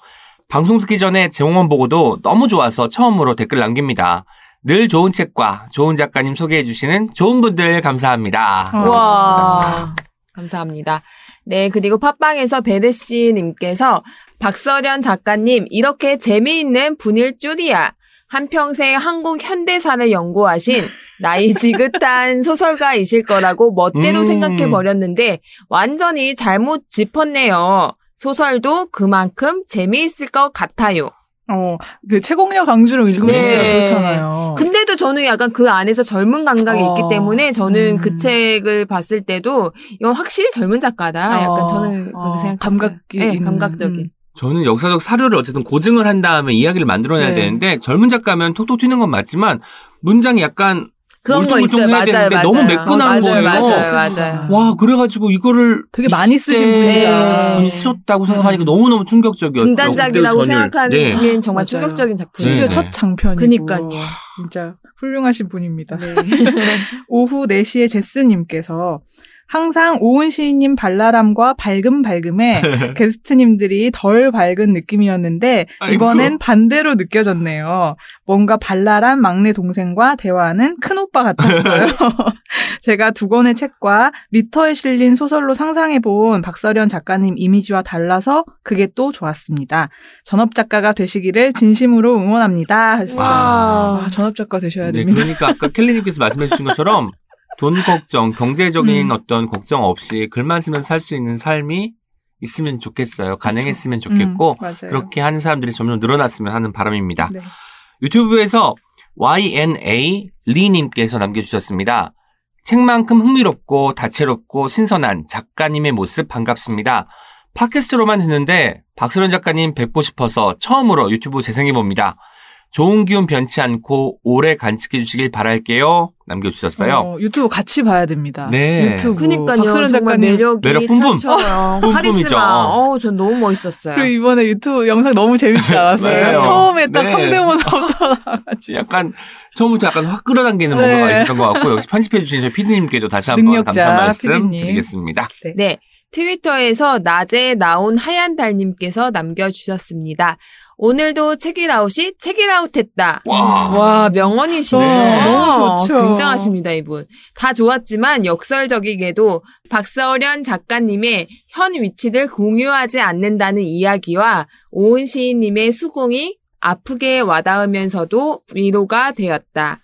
방송 듣기 전에 제목만 보고도 너무 좋아서 처음으로 댓글 남깁니다. 늘 좋은 책과 좋은 작가님 소개해 주시는 좋은 분들 감사합니다. 아, 와. 감사합니다. 네, 그리고 팟빵에서 베르씨님께서 박서련 작가님, 이렇게 재미있는 분일 줄이야. 한평생 한국 현대사를 연구하신 나이 지긋한 소설가이실 거라고 멋대로 음. 생각해 버렸는데 완전히 잘못 짚었네요. 소설도 그만큼 재미있을 것 같아요. 어, 그 채공녀 강주를 읽으면 네. 진짜 그렇잖아요. 근데도 저는 약간 그 안에서 젊은 감각이 어. 있기 때문에 저는 음. 그 책을 봤을 때도 이건 확실히 젊은 작가다. 약간 어. 저는 어, 그렇게 생각했어요. 감각이 네, 감각적인. 음. 저는 역사적 사료를 어쨌든 고증을 한 다음에 이야기를 만들어내야 네. 되는데 젊은 작가면 톡톡 튀는 건 맞지만 문장이 약간 그런 거 있어요. 맞아요, 되는데 맞아요. 너무 매끈한 맞아요, 거예요. 맞아요, 맞아요. 와 그래가지고 이거를 되게 많이 쓰신 20대 분이다. 분이 쓰셨다고 생각하니까 너무 너무 충격적이었어요. 등단작이라고 그때의 전율. 생각하는 네. 게 정말 맞아요. 충격적인 작품이에요. 심지어 네. 첫 장편이고. 그니까요. 진짜 훌륭하신 분입니다. 네. 오후 4시에 제스님께서 항상 오은 시인님 발랄함과 밝음 밝음에 게스트님들이 덜 밝은 느낌이었는데 아이고. 이번엔 반대로 느껴졌네요. 뭔가 발랄한 막내 동생과 대화하는 큰 오빠 같았어요. 제가 두 권의 책과 리터에 실린 소설로 상상해본 박서련 작가님 이미지와 달라서 그게 또 좋았습니다. 전업 작가가 되시기를 진심으로 응원합니다. 하셨어요. 와. 아, 전업 작가 되셔야 네, 됩니다. 그러니까 아까 켈리님께서 말씀해 주신 것처럼 돈 걱정, 경제적인 음. 어떤 걱정 없이 글만 쓰면서 살 수 있는 삶이 있으면 좋겠어요. 가능했으면 좋겠고 음, 맞아요. 그렇게 하는 사람들이 점점 늘어났으면 하는 바람입니다. 네. 유튜브에서 YNA 리님께서 남겨주셨습니다. 책만큼 흥미롭고 다채롭고 신선한 작가님의 모습 반갑습니다. 팟캐스트로만 듣는데 박서련 작가님 뵙고 싶어서 처음으로 유튜브 재생해봅니다. 좋은 기운 변치 않고 오래 간직해 주시길 바랄게요. 남겨주셨어요. 어, 유튜브 같이 봐야 됩니다. 네. 유튜브. 그니까요. 정말 작가님. 매력이 매력 뿜뿜. 카리스마. 어우, 전 너무 멋있었어요. 그리고 이번에 유튜브 영상 너무 재밌지 않았어요? 처음에 딱 네. 성대모사부터. 약간 처음부터 약간 확 끌어당기는 네. 뭔가가 있었던 것 같고 역시 편집해 주신 저희 피디님께도 다시 한번 감사한 말씀 PD님. 드리겠습니다. 네. 트위터에서 낮에 나온 하얀 달님께서 남겨주셨습니다. 오늘도 책이라웃이 책이라웃 했다. 와. 와, 명언이시네요. 네, 너무 좋죠. 굉장하십니다, 이분. 다 좋았지만 역설적이게도 박서련 작가님의 현 위치를 공유하지 않는다는 이야기와 오은 시인님의 수긍이 아프게 와닿으면서도 위로가 되었다.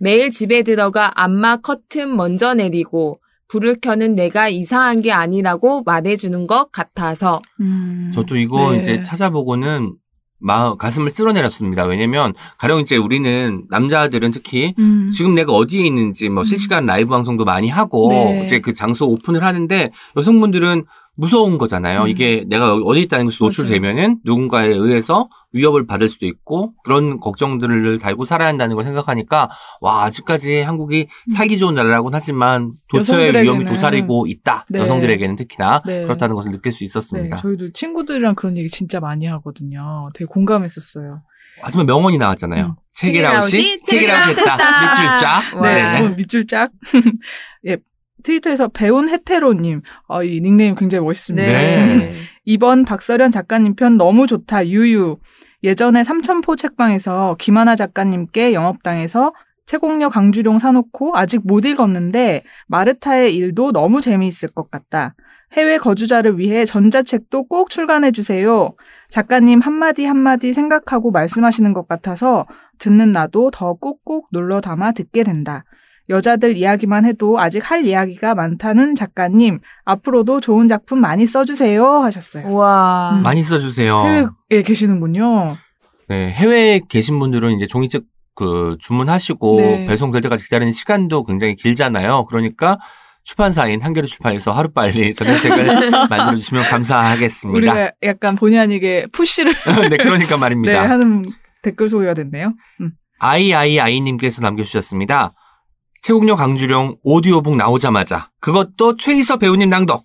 매일 집에 들어가 안마 커튼 먼저 내리고 불을 켜는 내가 이상한 게 아니라고 말해주는 것 같아서 음. 저도 이거 네. 이제 찾아보고는 마음 가슴을 쓸어내렸습니다. 왜냐면 가령 이제 우리는 남자들은 특히 음. 지금 내가 어디에 있는지 뭐 실시간 라이브 방송도 많이 하고 네. 이제 그 장소 오픈을 하는데 여성분들은 무서운 거잖아요. 음. 이게 내가 어디 있다는 것이 노출되면은 누군가에 의해서 위협을 받을 수도 있고 그런 걱정들을 달고 살아야 한다는 걸 생각하니까 와 아직까지 한국이 살기 좋은 나라라고는 하지만 도처의 위험이 음. 도사리고 있다. 네. 여성들에게는 특히나 네. 그렇다는 것을 느낄 수 네, 있었습니다. 저희도 친구들이랑 그런 얘기 진짜 많이 하거든요. 되게 공감했었어요. 하지만 명언이 나왔잖아요. 음. 책이라웃이 책이라웃 했다. 밑줄 쫙. 와. 네. 네, 밑줄 짝. 예, 트위터에서 배운 해테로님, 어, 이 닉네임 굉장히 멋있습니다. 네. 이번 박서련 작가님 편 너무 좋다, 유유. 예전에 삼천포 책방에서 김하나 작가님께 영업당해서 채공녀 강주룡 사놓고 아직 못 읽었는데 마르타의 일도 너무 재미있을 것 같다. 해외 거주자를 위해 전자책도 꼭 출간해 주세요. 작가님 한마디 한마디 생각하고 말씀하시는 것 같아서 듣는 나도 더 꾹꾹 눌러 담아 듣게 된다. 여자들 이야기만 해도 아직 할 이야기가 많다는 작가님, 앞으로도 좋은 작품 많이 써주세요. 하셨어요. 와. 음. 많이 써주세요. 해외에 계시는군요. 네, 해외에 계신 분들은 이제 종이책 그 주문하시고 네. 배송될 때까지 기다리는 시간도 굉장히 길잖아요. 그러니까 출판사인 한겨레 출판에서 하루빨리 전자책을 만들어주시면 감사하겠습니다. 우리가 약간 본의 아니게 푸시를 네, 그러니까 네, 말입니다. 하는 댓글 소개가 됐네요. 음. 아이아이아이님께서 남겨주셨습니다. 최국녀 강주룡 오디오북 나오자마자 그것도 최희서 배우님 낭독.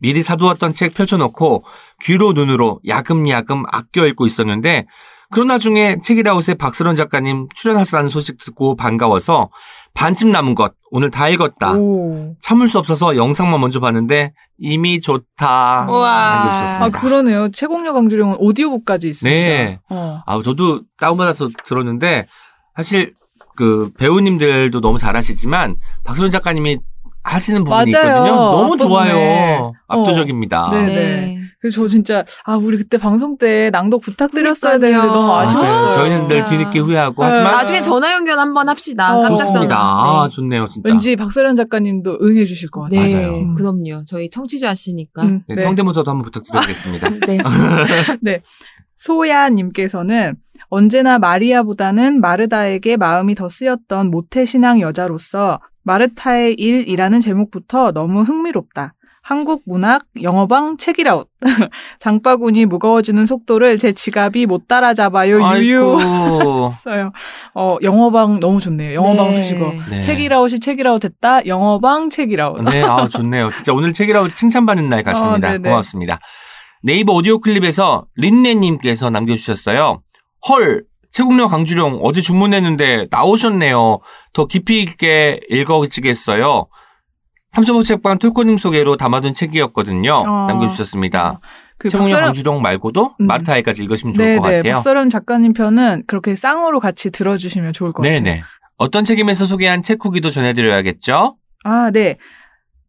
미리 사두었던 책 펼쳐놓고 귀로 눈으로 야금야금 아껴 읽고 있었는데 그러나 중에 책이라웃에 박스런 작가님 출연하셨다는 소식 듣고 반가워서 반쯤 남은 것 오늘 다 읽었다. 오. 참을 수 없어서 영상만 먼저 봤는데 이미 좋다. 우와. 아. 그러네요. 최공녀 강주령은 오디오북까지 있습니다. 네. 어. 아, 저도 다운받아서 들었는데 사실 그 배우님들도 너무 잘하시지만 박소연 작가님이 하시는 부분이 맞아요. 있거든요. 너무. 좋아요. 어. 압도적입니다. 네. 네. 그래서 저 진짜 아 우리 그때 방송 때 낭독 부탁드렸어야 그러니까요. 되는데 너무. 아쉬웠어요. 저희는 늘. 뒤늦게 후회하고 네. 하지만 나중에 전화 연결 한번 합시다. 어. 깜짝 좋습니다. 전화. 아, 좋네요, 진짜. 왠지 박서련 작가님도 응해 주실 것 네. 같아요. 네. 맞아요. 그럼요. 저희 청취자시니까. 음, 네, 네. 성대모사도 한번 부탁드리겠습니다. 네. 소야님께서는 언제나 마리아보다는 마르다에게 마음이 더 쓰였던 모태신앙 여자로서 마르타의 일이라는 제목부터 너무 흥미롭다. 한국 문학 영어방 책이라웃. 장바구니 무거워지는 속도를 제 지갑이 못 따라잡아요. 유유. 했어요. 어, 영어방 너무 좋네요. 영어방 네. 수식어. 네. 책이라웃이 책이라웃 했다. 영어방 책이라웃. 네, 아, 좋네요. 진짜 오늘 책이라고 칭찬받는 날 같습니다. 어. 고맙습니다. 네이버 오디오 클립에서 린네님께서 남겨주셨어요. 헐, 최국령 강주룡 어제 주문했는데 나오셨네요. 더 깊이 있게 읽어지겠어요. 삼천포 책방 톨코님 소개로 담아둔 책이었거든요. 어. 남겨주셨습니다. 그 최홍영 박서령 강주령 말고도 음. 마르타이까지 읽으시면 좋을 것 네네 같아요. 박서령 작가님 편은 그렇게 쌍으로 같이 들어주시면 좋을 것 같아요. 네네. 어떤 책임에서 소개한 책 후기도 전해드려야겠죠? 아, 네.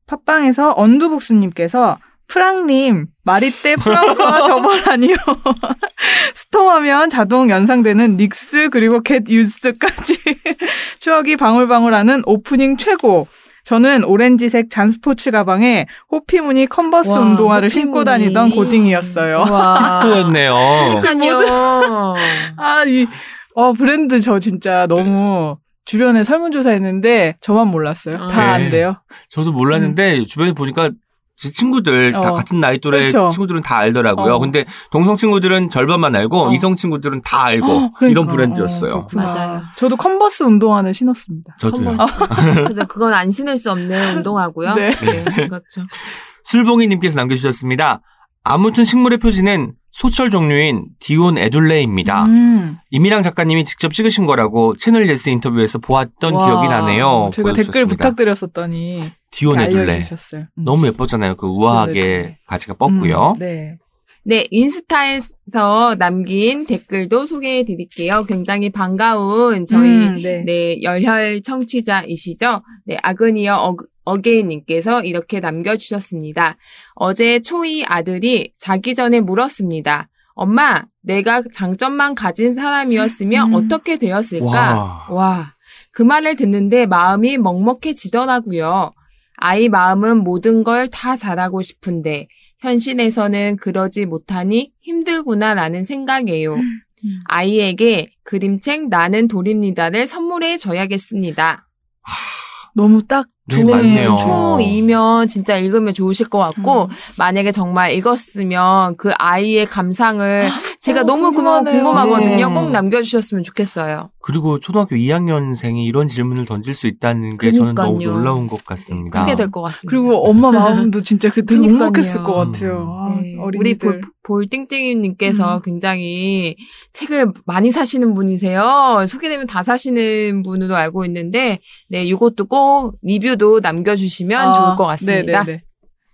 팟빵에서 언두북수님께서 프랑님, 마리떼 프랑스와 저번아니요. 스톰하면 자동 연상되는 닉스 그리고 겟 유스까지 추억이 방울방울하는 오프닝 최고. 저는 오렌지색 잔스포츠 가방에 호피무늬 컨버스 와, 운동화를 호피무늬. 신고 다니던 고딩이었어요. 와. 스토였네요. 그러니까요. 아, 이, 어, 브랜드 저 진짜 너무 주변에 설문조사 했는데 저만 몰랐어요. 아. 다안 네. 돼요. 저도 몰랐는데 주변에 보니까 제 친구들 다 어. 같은 나이 또래 그렇죠. 친구들은 다 알더라고요. 어. 근데 동성 친구들은 절반만 알고 어. 이성 친구들은 다 알고 어, 그러니까. 이런 브랜드였어요. 어. 맞아요. 저도 컨버스 운동화는 신었습니다. 저도요. 컨버스. 그래서 그건 안 신을 수 없는 운동화고요. 네. 그렇죠. 술봉이님께서 남겨주셨습니다. 아무튼 식물의 표지는 소철 종류인 디온 에둘레입니다. 음, 이미랑 작가님이 직접 찍으신 거라고 채널 예스 인터뷰에서 보았던 와. 기억이 나네요. 제가 댓글 보여주셨습니다. 부탁드렸었더니 디온 에둘레. 알려주셨어요. 음. 너무 예뻤잖아요. 그 우아하게 에둘레. 가지가 뻗고요. 음, 네. 네, 인스타에서 남긴 댓글도 소개해 드릴게요. 굉장히 반가운 저희 음, 네. 네, 열혈 청취자이시죠? 네, 아그니어 어, 어게인님께서 이렇게 남겨주셨습니다. 어제 초이 아들이 자기 전에 물었습니다. 엄마, 내가 장점만 가진 사람이었으면 음. 어떻게 되었을까? 와. 와, 그 말을 듣는데 마음이 먹먹해지더라고요. 아이 마음은 모든 걸 다 잘하고 싶은데, 현실에서는 그러지 못하니 힘들구나라는 생각이에요. 아이에게 그림책 나는 돌입니다를 선물해 줘야겠습니다. 너무 딱 네, 맞네요. 초2면 진짜 읽으면 좋으실 것 같고, 음. 만약에 정말 읽었으면 그 아이의 감상을 제가 어, 너무 궁금- 궁금하네요. 궁금하거든요. 음. 꼭 남겨주셨으면 좋겠어요. 그리고 초등학교 2학년생이 이런 질문을 던질 수 있다는 게 저는 너무 그러니까요. 놀라운 것 같습니다. 크게 될 것 같습니다. 그리고 엄마 마음도 진짜 그때 그러니까요. 먹먹했을 것 같아요. 아, 네, 우리 어린이들. 볼, 볼 띵띵님께서 음. 굉장히 책을 많이 사시는 분이세요. 소개되면 다 사시는 분으로 알고 있는데, 네, 이것도 꼭 리뷰 도 남겨주시면 아, 좋을 것 같습니다. 네네네.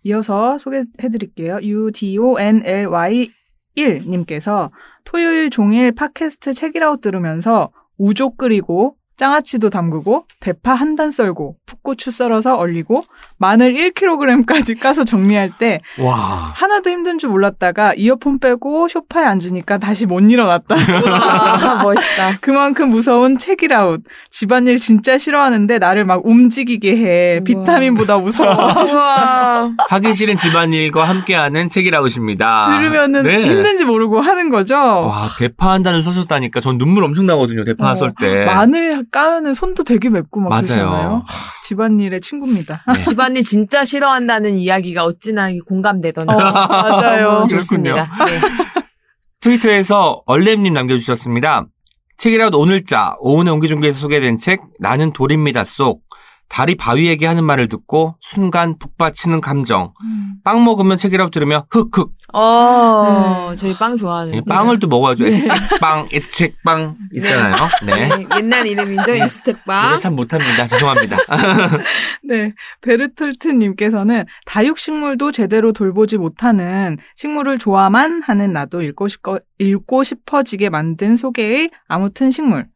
이어서 소개해드릴게요. UDONLY 1님께서 토요일 종일 팟캐스트 책이라고 들으면서 우조 끓이고 장아찌도 담그고 대파 한 단 썰고 풋고추 썰어서 얼리고 마늘 1kg까지 까서 정리할 때 와. 하나도 힘든 줄 몰랐다가 이어폰 빼고 소파에 앉으니까 다시 못 일어났다. 우와, 멋있다. 그만큼 무서운 책이라웃. 집안일 진짜 싫어하는데 나를 막 움직이게 해. 우와. 비타민보다 무서워. 하기 싫은 집안일과 함께하는 책이라우십니다. 들으면은 네. 힘든지 모르고 하는 거죠. 와, 대파 한 단을 써셨다니까 전 눈물 엄청 나거든요. 대파 어, 썰 때. 마늘 까면은 손도 되게 맵고 막 맞아요. 그러잖아요. 집안일의 친구입니다. 네. 집안일 진짜 싫어한다는 이야기가 어찌나 공감되던지. 어, 맞아요. 좋습니다. 네. 트위터에서 얼렘님 남겨주셨습니다. 책이라도 오늘자 오은의 옹기종기에서 소개된 책 나는 돌입니다 속 다리 바위에게 하는 말을 듣고 순간 북받치는 감정 빵 먹으면 책이라도 들으면 흑흑 어, 네. 저희 빵 좋아하는. 예, 빵을 또 먹어야죠 에스책빵 에스책빵 있잖아요 네, 네, 옛날 이름이죠, 네. 에스텍빵. 노래 참 못합니다 죄송합니다 네. 베르톨트님께서는 다육식물도 제대로 돌보지 못하는 식물을 좋아만 하는 나도 읽고, 싶거, 읽고 싶어지게 만든 소개의 아무튼 식물.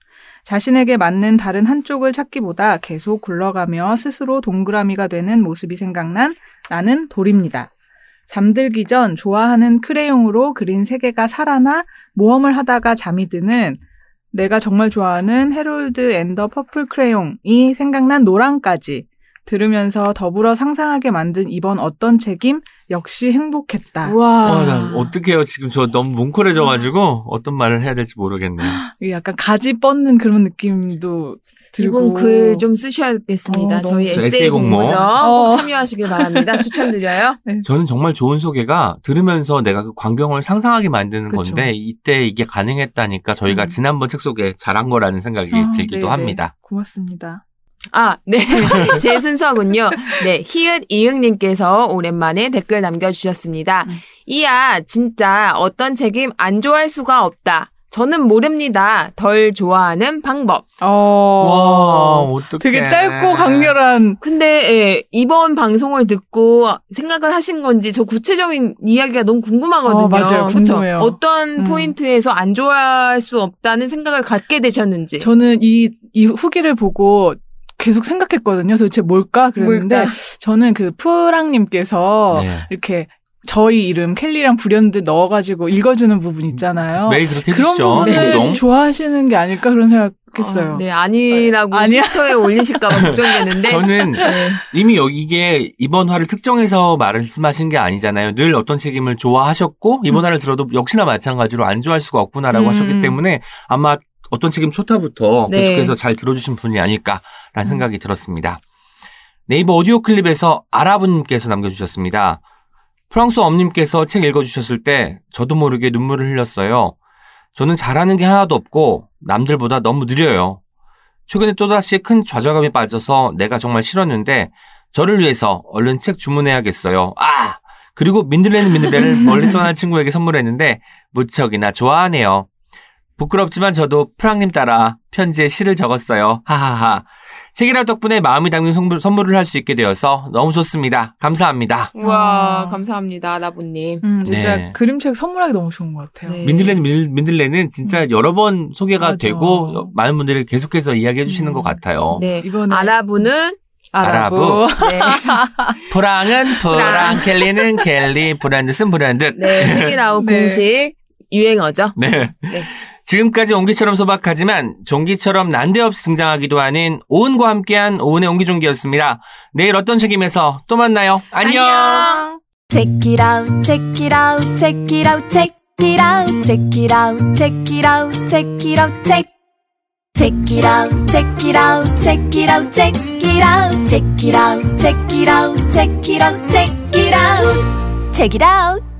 자신에게 맞는 다른 한쪽을 찾기보다 계속 굴러가며 스스로 동그라미가 되는 모습이 생각난 나는 돌입니다. 잠들기 전 좋아하는 크레용으로 그린 세계가 살아나 모험을 하다가 잠이 드는 내가 정말 좋아하는 Harold and the Purple Crayon이 생각난 낭독까지 들으면서 더불어 상상하게 만든 이번 어떤 책임 역시 행복했다. 우와. 어, 나 어떡해요 지금 저 너무 뭉클해져가지고 어떤 말을 해야 될지 모르겠네요 약간 가지 뻗는 그런 느낌도 들고 이분 글 좀 쓰셔야겠습니다. 어, 저희. 에세이 에세이 공모. 공모전 어. 꼭 참여하시길 바랍니다. 추천드려요. 저는 정말 좋은 소개가 들으면서 내가 그 광경을 상상하게 만드는 그쵸. 건데 이때 이게 가능했다니까 저희가 음. 지난번 책 소개 잘한 거라는 생각이 아, 들기도 네네. 합니다. 고맙습니다. 아, 네. 제 순서군요. 네. 희읒 이응님께서 오랜만에 댓글 남겨주셨습니다. 음. 이야, 진짜 어떤 책임 안 좋아할 수가 없다. 저는 모릅니다. 덜 좋아하는 방법. 어. 와, 어떡해. 되게 짧고 강렬한 근데 예, 이번 방송을 듣고 생각을 하신 건지 저 구체적인 이야기가 너무 궁금하거든요. 어, 맞아요. 그쵸? 궁금해요. 어떤 음. 포인트에서 안 좋아할 수 없다는 생각을 갖게 되셨는지. 저는 이, 이 후기를 보고 계속 생각했거든요. 도대체 뭘까? 그랬는데 뭘까? 저는 그 프랑님께서 네. 이렇게 저희 이름 켈리랑 불현듯 넣어가지고 읽어주는 부분 있잖아요. 매일 그렇게 그런 해주시죠. 부분을 종종. 좋아하시는 게 아닐까 그런 생각했어요. 어, 네, 아니라고 아니야? 트위터에 올리실까봐 걱정되는데. 저는 네. 이미 여기 이게 이번 화를 특정해서 말씀하신 게 아니잖아요. 늘 어떤 책임을 좋아하셨고 이번 음. 화를 들어도 역시나 마찬가지로 안 좋아할 수가 없구나라고 음. 하셨기 때문에 아마 어떤 책임 초타부터 네. 계속해서 잘 들어주신 분이 아닐까라는 음. 생각이 들었습니다. 네이버 오디오 클립에서 아라브님께서 남겨주셨습니다. 프랑스 엄님께서 책 읽어주셨을 때 저도 모르게 눈물을 흘렸어요. 저는 잘하는 게 하나도 없고 남들보다 너무 느려요. 최근에 또다시 큰 좌절감에 빠져서 내가 정말 싫었는데 저를 위해서 얼른 책 주문해야겠어요. 아! 그리고 민들레는 민들레를 멀리 떠난 친구에게 선물했는데 무척이나 좋아하네요. 부끄럽지만 저도 프랑님 따라 편지에 시를 적었어요. 하하하. 책이라 덕분에 마음이 담긴 선물, 선물을 할 수 있게 되어서 너무 좋습니다. 감사합니다. 우와, 아. 감사합니다, 나부님. 음, 진짜 네. 그림책 선물하기 너무 좋은 것 같아요. 네. 민들레는 민들, 민들레는 진짜 여러 번 소개가 맞아. 되고 많은 분들이 계속해서 이야기해 주시는 음. 것 같아요. 네. 이거는 아라부는 아라부. 네. 프랑은 프랑, 프랑. 켈리는 켈리, 브랜드는 브랜드. 네, 책이라우 네. 공식 유행어죠. 네. 네. 지금까지 옹기처럼 소박하지만 종기처럼 난데없이 등장하기도 하는 오은과 함께한 오은의 옹기종기였습니다. 내일 어떤 책임에서 또 만나요. 안녕. Check it out, check it out, check it out, check it out, check it out, check it out, check it out, check. Check it out, check it out, check it out, check it out, check it out, check it out, check it out, check it out, check it out.